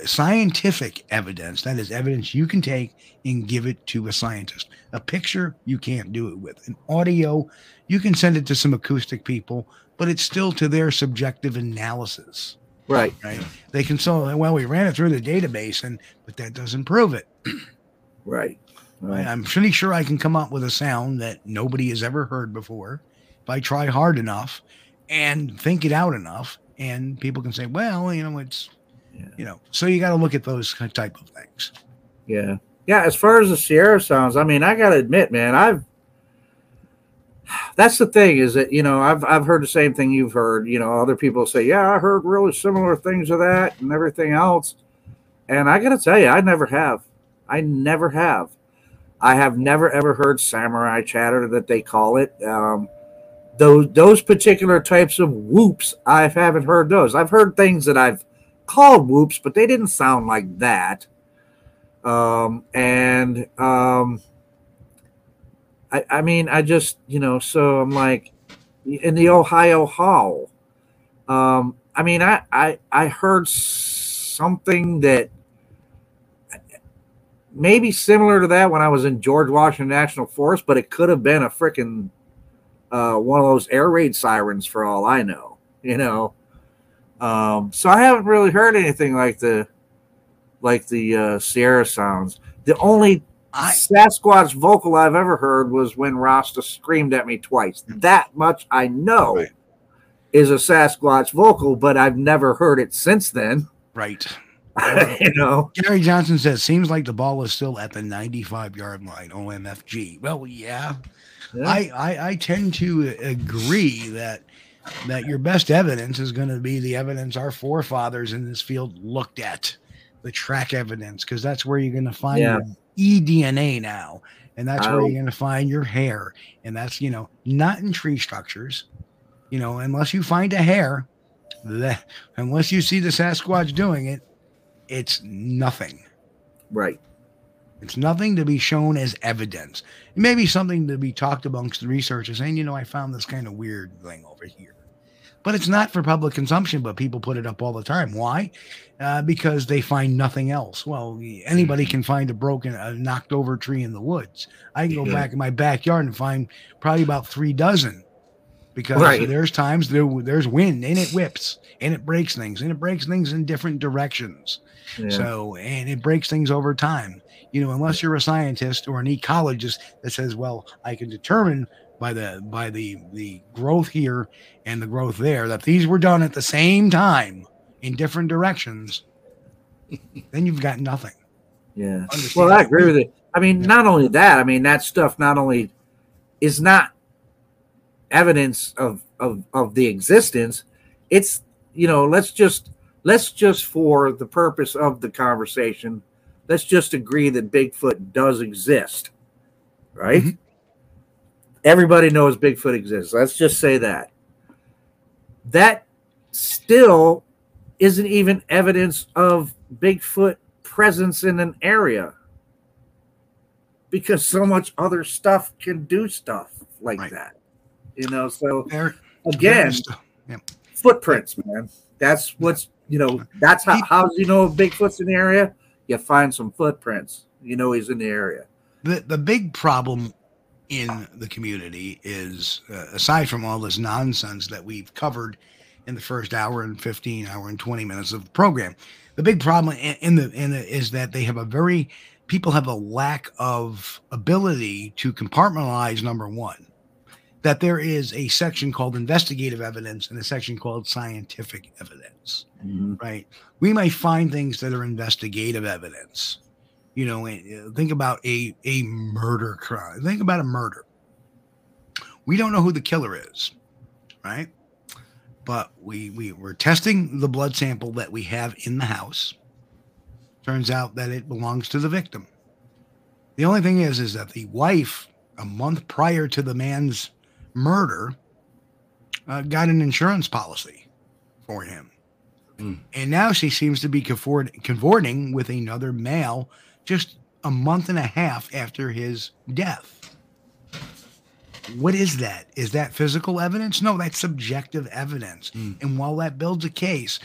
[SPEAKER 5] scientific evidence. That is evidence you can take and give it to a scientist. A picture, you can't do it with. An audio, you can send it to some acoustic people, but it's still to their subjective analysis.
[SPEAKER 8] Right.
[SPEAKER 5] Right. They can say well we ran it through the database and but that doesn't prove it.
[SPEAKER 8] right.
[SPEAKER 5] Right. I'm pretty sure I can come up with a sound that nobody has ever heard before if I try hard enough and think it out enough and people can say, well, you know, it's yeah. you know, so you got to look at those type of things.
[SPEAKER 8] Yeah. Yeah, as far as the Sierra sounds, I mean, I got to admit, man, I've that's the thing is that you know I've I've heard the same thing you've heard. You know, other people say, "Yeah, I heard really similar things of that and everything else." And I got to tell you, I never have. I never have. I have never ever heard samurai chatter that they call it. Um, those those particular types of whoops, I haven't heard those. I've heard things that I've called whoops, but they didn't sound like that. Um, and um, I, I mean, I just, you know, so I'm like, in the Ohio Howl. Um, I mean, I, I, I heard something that maybe similar to that when I was in George Washington National Forest, but it could have been a freaking uh, one of those air raid sirens for all I know, you know. Um, so I haven't really heard anything like the like the uh, Sierra sounds. The only I, Sasquatch vocal I've ever heard was when Rasta screamed at me twice. That much I know right. is a Sasquatch vocal, but I've never heard it since then.
[SPEAKER 5] Right.
[SPEAKER 8] you know,
[SPEAKER 5] Gary Johnson says, seems like the ball is still at the 95 yard line, OMFG. Well, yeah. yeah. I, I, I tend to agree that that your best evidence is going to be the evidence our forefathers in this field looked at, the track evidence, because that's where you're going to find yeah eDNA now, and that's oh. where you're going to find your hair, and that's you know not in tree structures, you know, unless you find a hair, that unless you see the Sasquatch doing it, it's nothing.
[SPEAKER 8] Right.
[SPEAKER 5] It's nothing to be shown as evidence. It may be something to be talked amongst the researchers, saying, you know, I found this kind of weird thing over here but it's not for public consumption. But people put it up all the time. Why? Uh, because they find nothing else. Well, anybody mm-hmm. can find a broken, a knocked over tree in the woods. I can go yeah. back in my backyard and find probably about three dozen. Because right. there's times there there's wind and it whips and it breaks things and it breaks things in different directions. Yeah. So and it breaks things over time. You know, unless you're a scientist or an ecologist that says, "Well, I can determine by the by the the growth here and the growth there that these were done at the same time in different directions then you've got nothing
[SPEAKER 8] Yeah. Well, I agree with it. I mean, not only that, I mean, that stuff not only is not evidence of, of, of the existence, it's, you know, let's just, let's just for the purpose of the conversation, let's just agree that Bigfoot does exist, right? Mm-hmm. Everybody knows Bigfoot exists. Let's just say that. That still isn't even evidence of Bigfoot presence in an area because so much other stuff can do stuff like right. that. You know, so there, again, yeah. footprints, man. That's what's you know, that's how how do you know Bigfoot's in the area? You find some footprints. You know he's in the area.
[SPEAKER 5] The the big problem in the community is uh, aside from all this nonsense that we've covered in the first hour and 15 hour and 20 minutes of the program the big problem in, in the in the is that they have a very people have a lack of ability to compartmentalize number one that there is a section called investigative evidence and a section called scientific evidence mm-hmm. right we might find things that are investigative evidence you know think about a a murder crime think about a murder we don't know who the killer is right but we we were testing the blood sample that we have in the house Turns out that it belongs to the victim. The only thing is, is that the wife, a month prior to the man's murder, uh, got an insurance policy for him. Mm. And now she seems to be cavorting with another male just a month and a half after his death. What is that? Is that physical evidence? No, that's subjective evidence. Mm. And while that builds a case,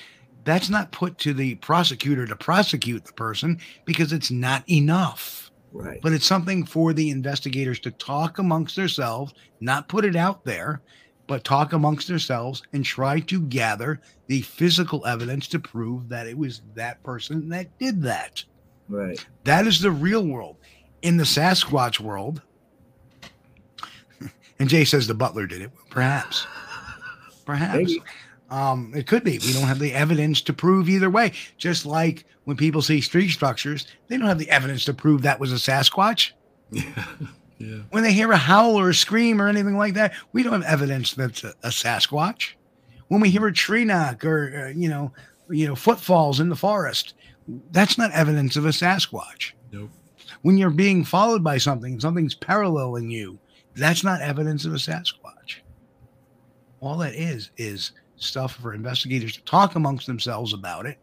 [SPEAKER 5] that's not put to the prosecutor to prosecute the person because it's not enough.
[SPEAKER 8] Right.
[SPEAKER 5] But it's something for the investigators to talk amongst themselves, not put it out there, but talk amongst themselves and try to gather the physical evidence to prove that it was that person that did that.
[SPEAKER 8] Right.
[SPEAKER 5] That is the real world. In the Sasquatch world, and Jay says the butler did it. Perhaps. Perhaps. Um, it could be. We don't have the evidence to prove either way. Just like when people see street structures, they don't have the evidence to prove that was a Sasquatch. Yeah. Yeah. When they hear a howl or a scream or anything like that, we don't have evidence that's a, a Sasquatch. When we hear a tree knock or uh, you know, you know, footfalls in the forest, that's not evidence of a Sasquatch.
[SPEAKER 6] Nope.
[SPEAKER 5] When you're being followed by something, something's paralleling you, that's not evidence of a Sasquatch. All that is is stuff for investigators to talk amongst themselves about it,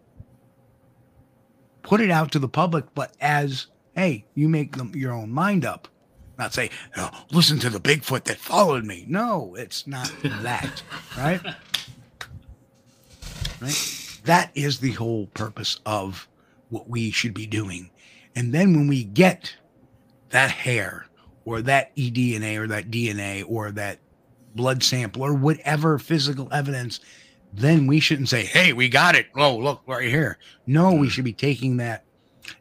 [SPEAKER 5] put it out to the public, but as, hey, you make them your own mind up. Not say, oh, listen to the Bigfoot that followed me. No, it's not that, right? Right? That is the whole purpose of what we should be doing. And then when we get that hair or that eDNA or that DNA or that blood sample or whatever physical evidence, then we shouldn't say, hey, we got it. Oh, look right here. No, we mm. should be taking that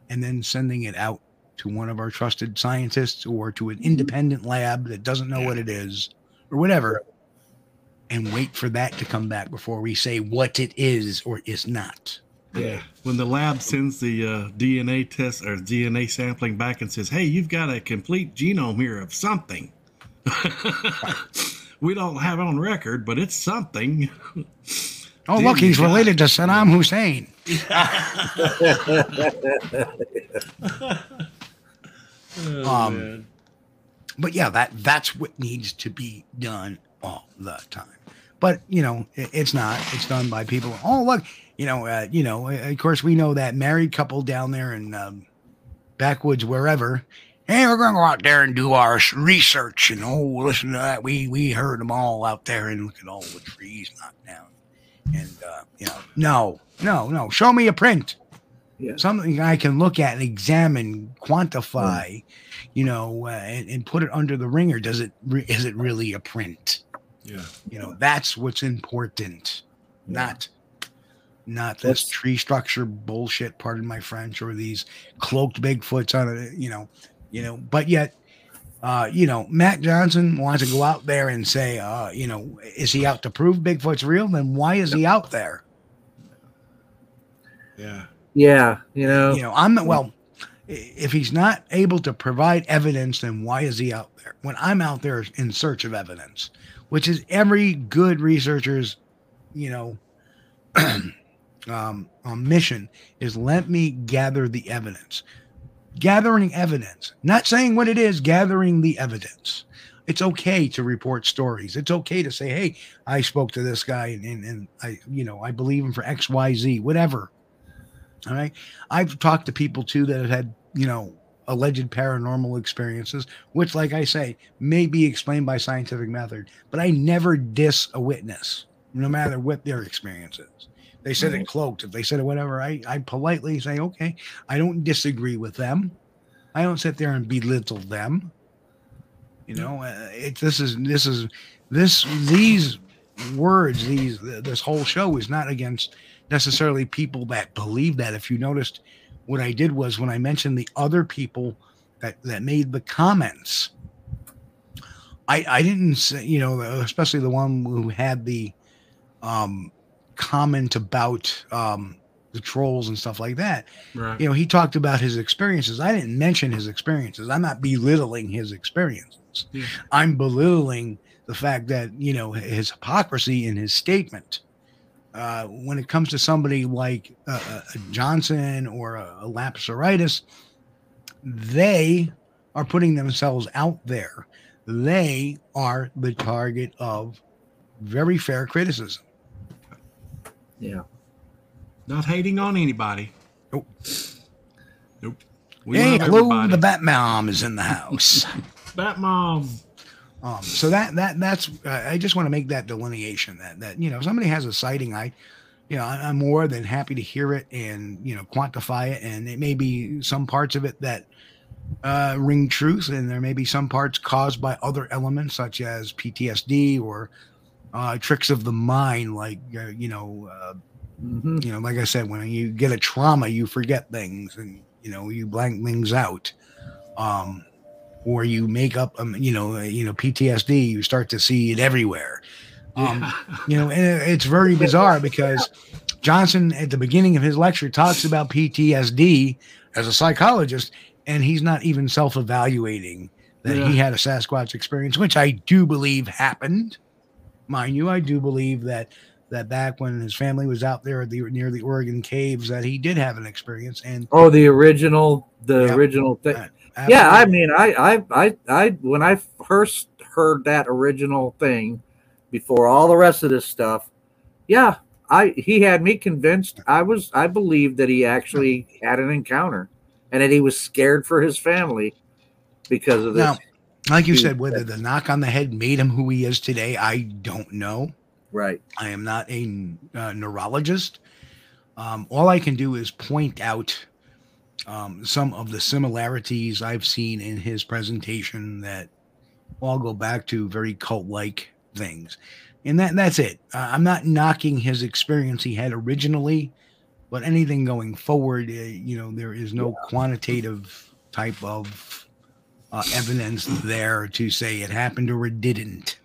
[SPEAKER 5] and then sending it out to one of our trusted scientists or to an independent lab that doesn't know what it is or whatever and wait for that to come back before we say what it is or is not.
[SPEAKER 6] Yeah. When the lab sends the uh, DNA test or DNA sampling back and says, hey, you've got a complete genome here of something. we don't have it on record, but it's something.
[SPEAKER 5] Oh, look, he's related to Saddam Hussein. oh, um. But yeah, that that's what needs to be done all the time. But you know, it, it's not. It's done by people. Oh, look, you know, uh, you know. Of course, we know that married couple down there in um, backwoods, wherever hey, we're to go out there and do our research and oh, listen to that. We we heard them all out there and look at all the trees knocked down. And uh, you know, no, no, no. Show me a print. Yeah. Something I can look at and examine, quantify, you know, uh, and, and, put it under the ringer. Does it? Re- is it really a print?
[SPEAKER 6] Yeah.
[SPEAKER 5] You know, that's what's important, yeah. not not this tree structure bullshit. Pardon my French, or these cloaked Bigfoots on it. You know, you know, but yet, uh, you know, Matt Johnson wants to go out there and say, uh, you know, is he out to prove Bigfoot's real? Then why is he out there?
[SPEAKER 6] Yeah.
[SPEAKER 8] Yeah. You know,
[SPEAKER 5] you know, I'm well, if he's not able to provide evidence, then why is he out there? When I'm out there in search of evidence, which is every good researcher's, you know, um, um, mission is let me gather the evidence. Gathering evidence, not saying what it is, gathering the evidence. It's okay to report stories. It's okay to say, "Hey, I spoke to this guy, and, and, and I, you know, I believe him for X, Y, Z, whatever." All right. I've talked to people too that have had, you know, alleged paranormal experiences, which, like I say, may be explained by scientific method, but I never diss a witness, no matter what their experience is. They said right. it cloaked. If they said it whatever, I, I politely say, okay, I don't disagree with them. I don't sit there and belittle them. You know, uh, it, this is this is this these words, these this whole show is not against necessarily people that believe that. If you noticed, what I did was when I mentioned the other people that, that made the comments, I, I didn't say, you know, especially the one who had the um, comment about um, the trolls and stuff like that. Right. You know, he talked about his experiences. I didn't mention his experiences. I'm not belittling his experiences. Yeah. I'm belittling the fact that, you know, his hypocrisy in his statement. Uh, when it comes to somebody like uh, uh, Johnson or a, a Lapseritis, they are putting themselves out there. They are the target of very fair criticism.
[SPEAKER 8] Yeah.
[SPEAKER 6] Not hating on anybody.
[SPEAKER 5] Nope.
[SPEAKER 6] Nope.
[SPEAKER 5] We hey, hello, everybody. the Bat Mom is in the house.
[SPEAKER 6] Bat Mom.
[SPEAKER 5] Um, so that that that's uh, I just want to make that delineation that that you know somebody has a sighting I you know I, am more than happy to hear it and you know quantify it and it may be some parts of it that uh, ring truth and there may be some parts caused by other elements such as PTSD or uh, tricks of the mind like uh, you know uh, mm-hmm. you know like I said when you get a trauma you forget things and you know you blank things out um or you make up, um, you know, uh, you know, PTSD, you start to see it everywhere. Um, yeah. you know, and it's very bizarre because Johnson at the beginning of his lecture talks about PTSD as a psychologist, and he's not even self-evaluating that yeah. he had a Sasquatch experience, which I do believe happened. Mind you, I do believe that that back when his family was out there the, near the Oregon caves, that he did have an experience. And
[SPEAKER 8] oh, the original, the original thing. Absolutely. Yeah, I mean, I, I, I, I, when I first heard that original thing, before all the rest of this stuff, yeah, I he had me convinced. I was, I believed that he actually had an encounter, and that he was scared for his family because of this. Now,
[SPEAKER 5] like you said, whether the knock on the head made him who he is today, I don't know.
[SPEAKER 8] Right.
[SPEAKER 5] I am not a uh, neurologist. Um, all I can do is point out um, some of the similarities I've seen in his presentation that all go back to very cult like things. And that that's it. Uh, I'm not knocking his experience he had originally, but anything going forward, uh, you know, there is no yeah. quantitative type of uh, evidence there to say it happened or it didn't.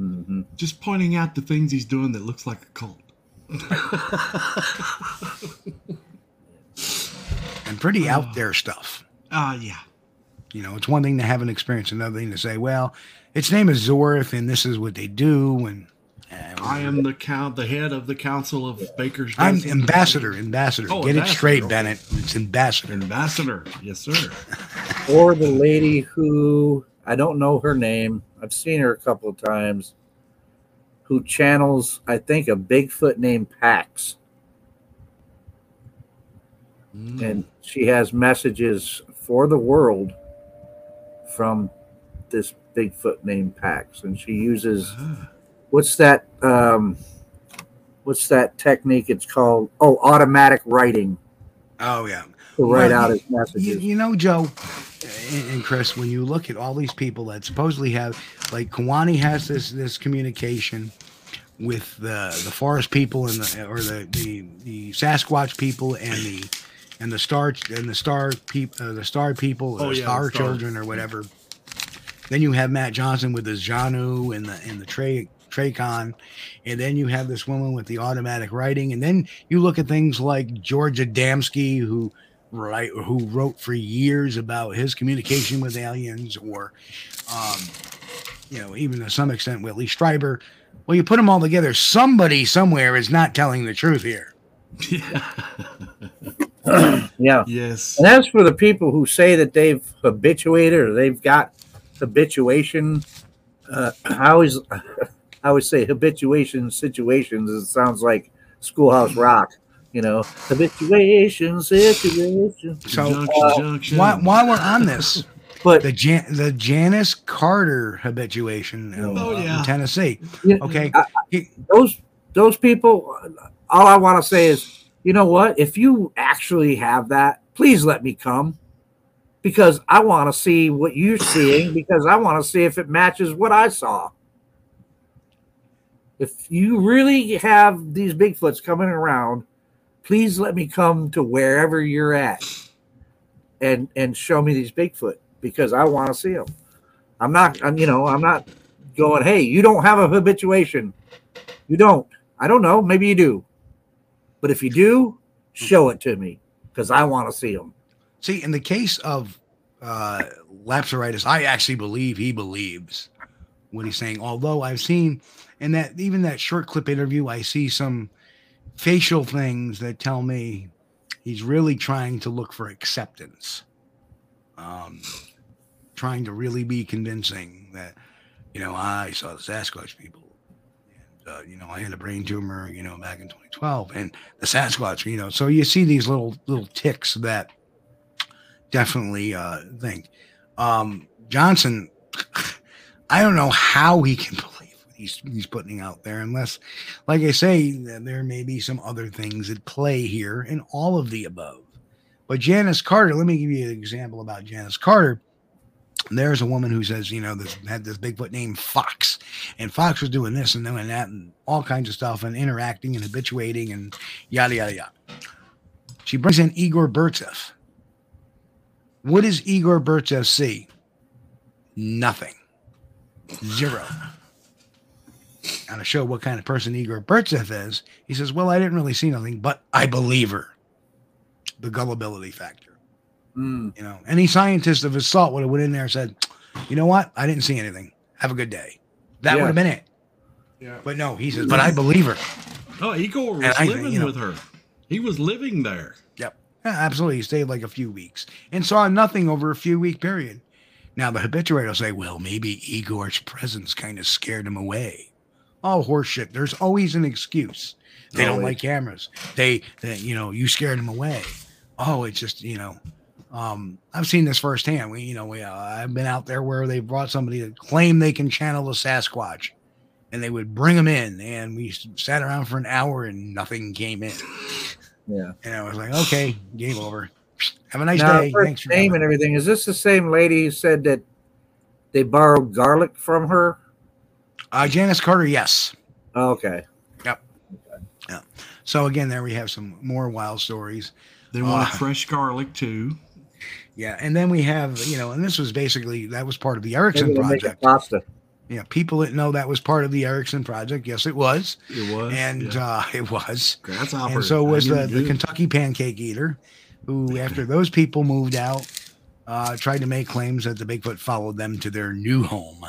[SPEAKER 6] Mm-hmm. Just pointing out the things he's doing that looks like a cult.
[SPEAKER 5] and pretty out there stuff.
[SPEAKER 6] Ah, uh, yeah.
[SPEAKER 5] You know, it's one thing to have an experience, another thing to say, well, its name is Zorth, and this is what they do, and.
[SPEAKER 6] Uh, I am the count, the head of the council of Bakers.
[SPEAKER 5] I'm ambassador, ambassador. Oh, Get ambassador. it straight, Bennett. It's ambassador.
[SPEAKER 6] Ambassador, yes, sir.
[SPEAKER 8] or the lady who I don't know her name. I've seen her a couple of times. Who channels, I think, a Bigfoot named Pax. Mm. And she has messages for the world from this Bigfoot named Pax. And she uses uh-huh. what's that um what's that technique it's called? Oh, automatic writing.
[SPEAKER 5] Oh yeah.
[SPEAKER 8] To write well, out his messages.
[SPEAKER 5] You, you know, Joe and Chris, when you look at all these people that supposedly have like Kewaunee has this this communication with the the forest people and the or the the, the Sasquatch people and the and the star and the star people, uh, the star people, oh, the yeah, star, the star children, or whatever. Then you have Matt Johnson with his Janu and the and the Trey Traycon, and then you have this woman with the automatic writing, and then you look at things like George Adamski, who right, who wrote for years about his communication with aliens, or, um, you know, even to some extent, Whitley Strieber. Well, you put them all together, somebody somewhere is not telling the truth here.
[SPEAKER 8] yeah.
[SPEAKER 6] Yes.
[SPEAKER 8] And as for the people who say that they've habituated or they've got habituation, uh, I always, I always say habituation situations. It sounds like Schoolhouse Rock, you know, habituation situation.
[SPEAKER 5] So
[SPEAKER 6] Junction,
[SPEAKER 5] uh, while, while we're on this,
[SPEAKER 8] But
[SPEAKER 5] the Jan- the Janice Carter habituation in,
[SPEAKER 6] Oh,
[SPEAKER 5] uh,
[SPEAKER 6] yeah.
[SPEAKER 5] in Tennessee. Okay,
[SPEAKER 8] I-
[SPEAKER 5] He-
[SPEAKER 8] those those people, all I want to say is, you know what? If you actually have that, please let me come, because I want to see what you're seeing. Because I want to see if it matches what I saw. If you really have these Bigfoots coming around, please let me come to wherever you're at, and and show me these Bigfoot because I want to see them. I'm not, I'm, you know, I'm not going, hey, you don't have a habituation. You don't. I don't know. Maybe you do. But if you do, show it to me because I want to see them.
[SPEAKER 5] see, in the case of uh, Lapseritis, I actually believe he believes what he's saying. Although I've seen in that even that short clip interview, I see some facial things that tell me he's really trying to look for acceptance. Um, trying to really be convincing that, you know, I saw the Sasquatch people. Uh, you know, I had a brain tumor, you know, back in 2012, and the Sasquatch, you know. So you see these little little ticks that definitely uh think. Um Johnson, I don't know how he can believe what he's he's putting out there, unless, like I say, th- there may be some other things at play here, and all of the above. But Janice Carter, let me give you an example about Janice Carter. There's a woman who says, you know, this had this Bigfoot named Fox, and Fox was doing this and doing that and all kinds of stuff and interacting and habituating and yada yada yada. She brings in Igor Burtsev. What does Igor Burtsev see? Nothing. Zero. And to show what kind of person Igor Burtsev is, he says, Well, I didn't really see nothing, but I believe her. The gullibility factor.
[SPEAKER 8] Mm.
[SPEAKER 5] You know, any scientist of his salt would have went in there and said, "You know what? I didn't see anything. Have a good day." That
[SPEAKER 8] Yeah.
[SPEAKER 5] would have been it.
[SPEAKER 6] Yeah.
[SPEAKER 5] But no, he says, "But I believe her."
[SPEAKER 6] Oh, Igor was
[SPEAKER 5] And I-
[SPEAKER 6] living
[SPEAKER 5] you know-
[SPEAKER 6] with her. He was living there.
[SPEAKER 5] Yep, yeah, absolutely. He stayed like a few weeks and saw nothing over a few week period. Now the habituator will say, "Well, maybe Igor's presence kind of scared him away." Oh, horseshit! There's always an excuse. They don't like cameras. They, they, you know, you scared him away. Oh, it's just, you know, um, I've seen this firsthand. We, you know, we, uh, I've been out there where they brought somebody to claim they can channel the Sasquatch, and they would bring them in, and we sat around for an hour and nothing came in.
[SPEAKER 8] Yeah.
[SPEAKER 5] And I was like, okay, game over. Have a nice
[SPEAKER 8] now,
[SPEAKER 5] day.
[SPEAKER 8] first
[SPEAKER 5] Thanks for
[SPEAKER 8] name
[SPEAKER 5] coming.
[SPEAKER 8] and everything. Is this the same lady who said that they borrowed garlic from her?
[SPEAKER 5] Uh, Janice Carter, yes.
[SPEAKER 8] Oh, okay.
[SPEAKER 5] So again, there we have some more wild stories.
[SPEAKER 6] They wanted
[SPEAKER 5] Uh,
[SPEAKER 6] fresh garlic too.
[SPEAKER 5] Yeah, and then we have, you know, and this was basically that was part of the Erickson
[SPEAKER 8] Maybe they make a
[SPEAKER 5] project.
[SPEAKER 8] pasta.
[SPEAKER 5] Yeah, people didn't know that was part of the Erickson project. Yes, it was,
[SPEAKER 6] It was.
[SPEAKER 5] and
[SPEAKER 6] yeah.
[SPEAKER 5] uh, it was.
[SPEAKER 6] grasshopper.
[SPEAKER 5] And so was the, the. Kentucky Pancake Eater, who, after those people moved out, uh, tried to make claims that the Bigfoot followed them to their new home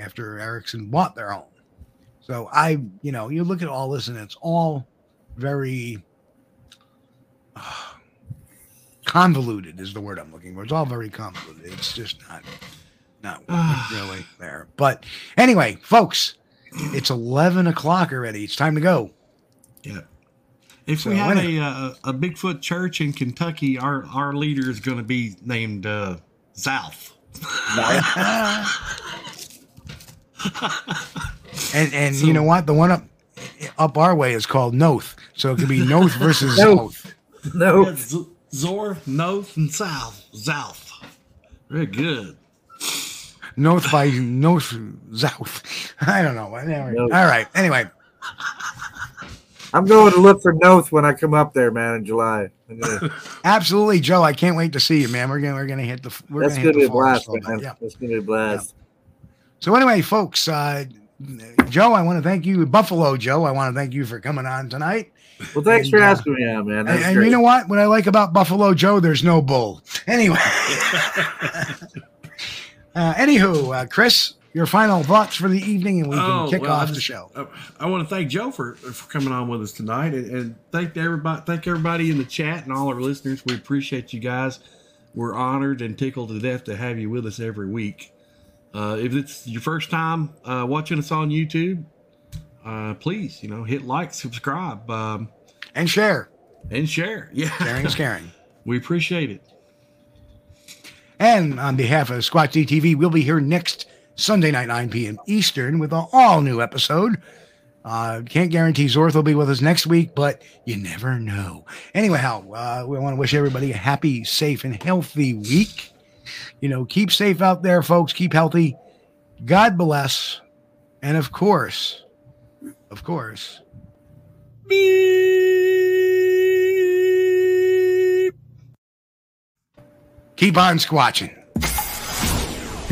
[SPEAKER 5] after Erickson bought their home. So I, you know, you look at all this and it's all very uh, convoluted, is the word I'm looking for. It's all very convoluted. It's just not, not really there. But anyway, folks, it's 11 o'clock already. It's time to go.
[SPEAKER 6] Yeah. If
[SPEAKER 5] So
[SPEAKER 6] we have
[SPEAKER 5] anyway.
[SPEAKER 6] a, uh, a Bigfoot church in Kentucky, our our leader is going to be named uh, South.
[SPEAKER 5] And and you know what? The one up up our way is called Noth. So it could be Noth versus
[SPEAKER 8] Noth.
[SPEAKER 5] South.
[SPEAKER 8] No.
[SPEAKER 6] Yeah, Z- Zor, North, and South. South. Very good.
[SPEAKER 5] Noth by Noth South. I don't know. Whatever.
[SPEAKER 8] Noth.
[SPEAKER 5] All right. Anyway,
[SPEAKER 8] I'm going to look for Noth when I come up there, man, in July. Gonna-
[SPEAKER 5] absolutely, Joe. I can't wait to see you, man. We're gonna we're gonna hit the we're
[SPEAKER 8] that's
[SPEAKER 5] gonna
[SPEAKER 8] going
[SPEAKER 5] hit the
[SPEAKER 8] be a blast, man.
[SPEAKER 5] Yeah.
[SPEAKER 8] That's going to be a blast.
[SPEAKER 5] So anyway, folks, uh, Joe, I want to thank you, Buffalo Joe. I want to thank you for coming on tonight.
[SPEAKER 8] Well, thanks and, for uh, asking me out, man.
[SPEAKER 5] and, and you know what? What I like about Buffalo Joe, there's no bull. Anyway. uh, anywho, uh, Chris, your final thoughts for the evening, and we can oh, kick well, off just, the show.
[SPEAKER 6] I, I, want to thank Joe for for coming on with us tonight, and, and, thank everybody, thank everybody in the chat and all our listeners. We appreciate you guys. We're honored and tickled to death to have you with us every week. Uh, if it's your first time uh, watching us on YouTube, uh, please, you know, hit like, subscribe, um,
[SPEAKER 5] and share.
[SPEAKER 6] And share. Yeah.
[SPEAKER 5] Sharing is caring.
[SPEAKER 6] we appreciate it.
[SPEAKER 5] And on behalf of Squatch TV, we'll be here next Sunday night, 9 p.m. Eastern, with an all new episode. Uh, can't guarantee Zorth will be with us next week, but you never know. Anyway, uh, we want to wish everybody a happy, safe, and healthy week. You know, keep safe out there, folks. Keep healthy. God bless. And of course, of course, beep. keep on squatching.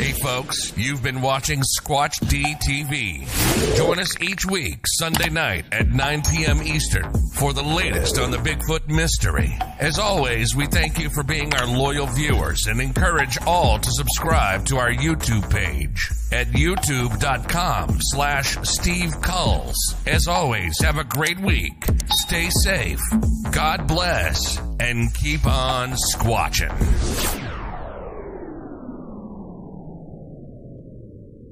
[SPEAKER 4] Hey, folks, you've been watching Squatch D TV. Join us each week, Sunday night at 9 p.m. Eastern, for the latest on the Bigfoot mystery. As always, we thank you for being our loyal viewers and encourage all to subscribe to our YouTube page at youtube.com slash Steve Kulls. As always, have a great week. Stay safe. God bless. And keep on squatching.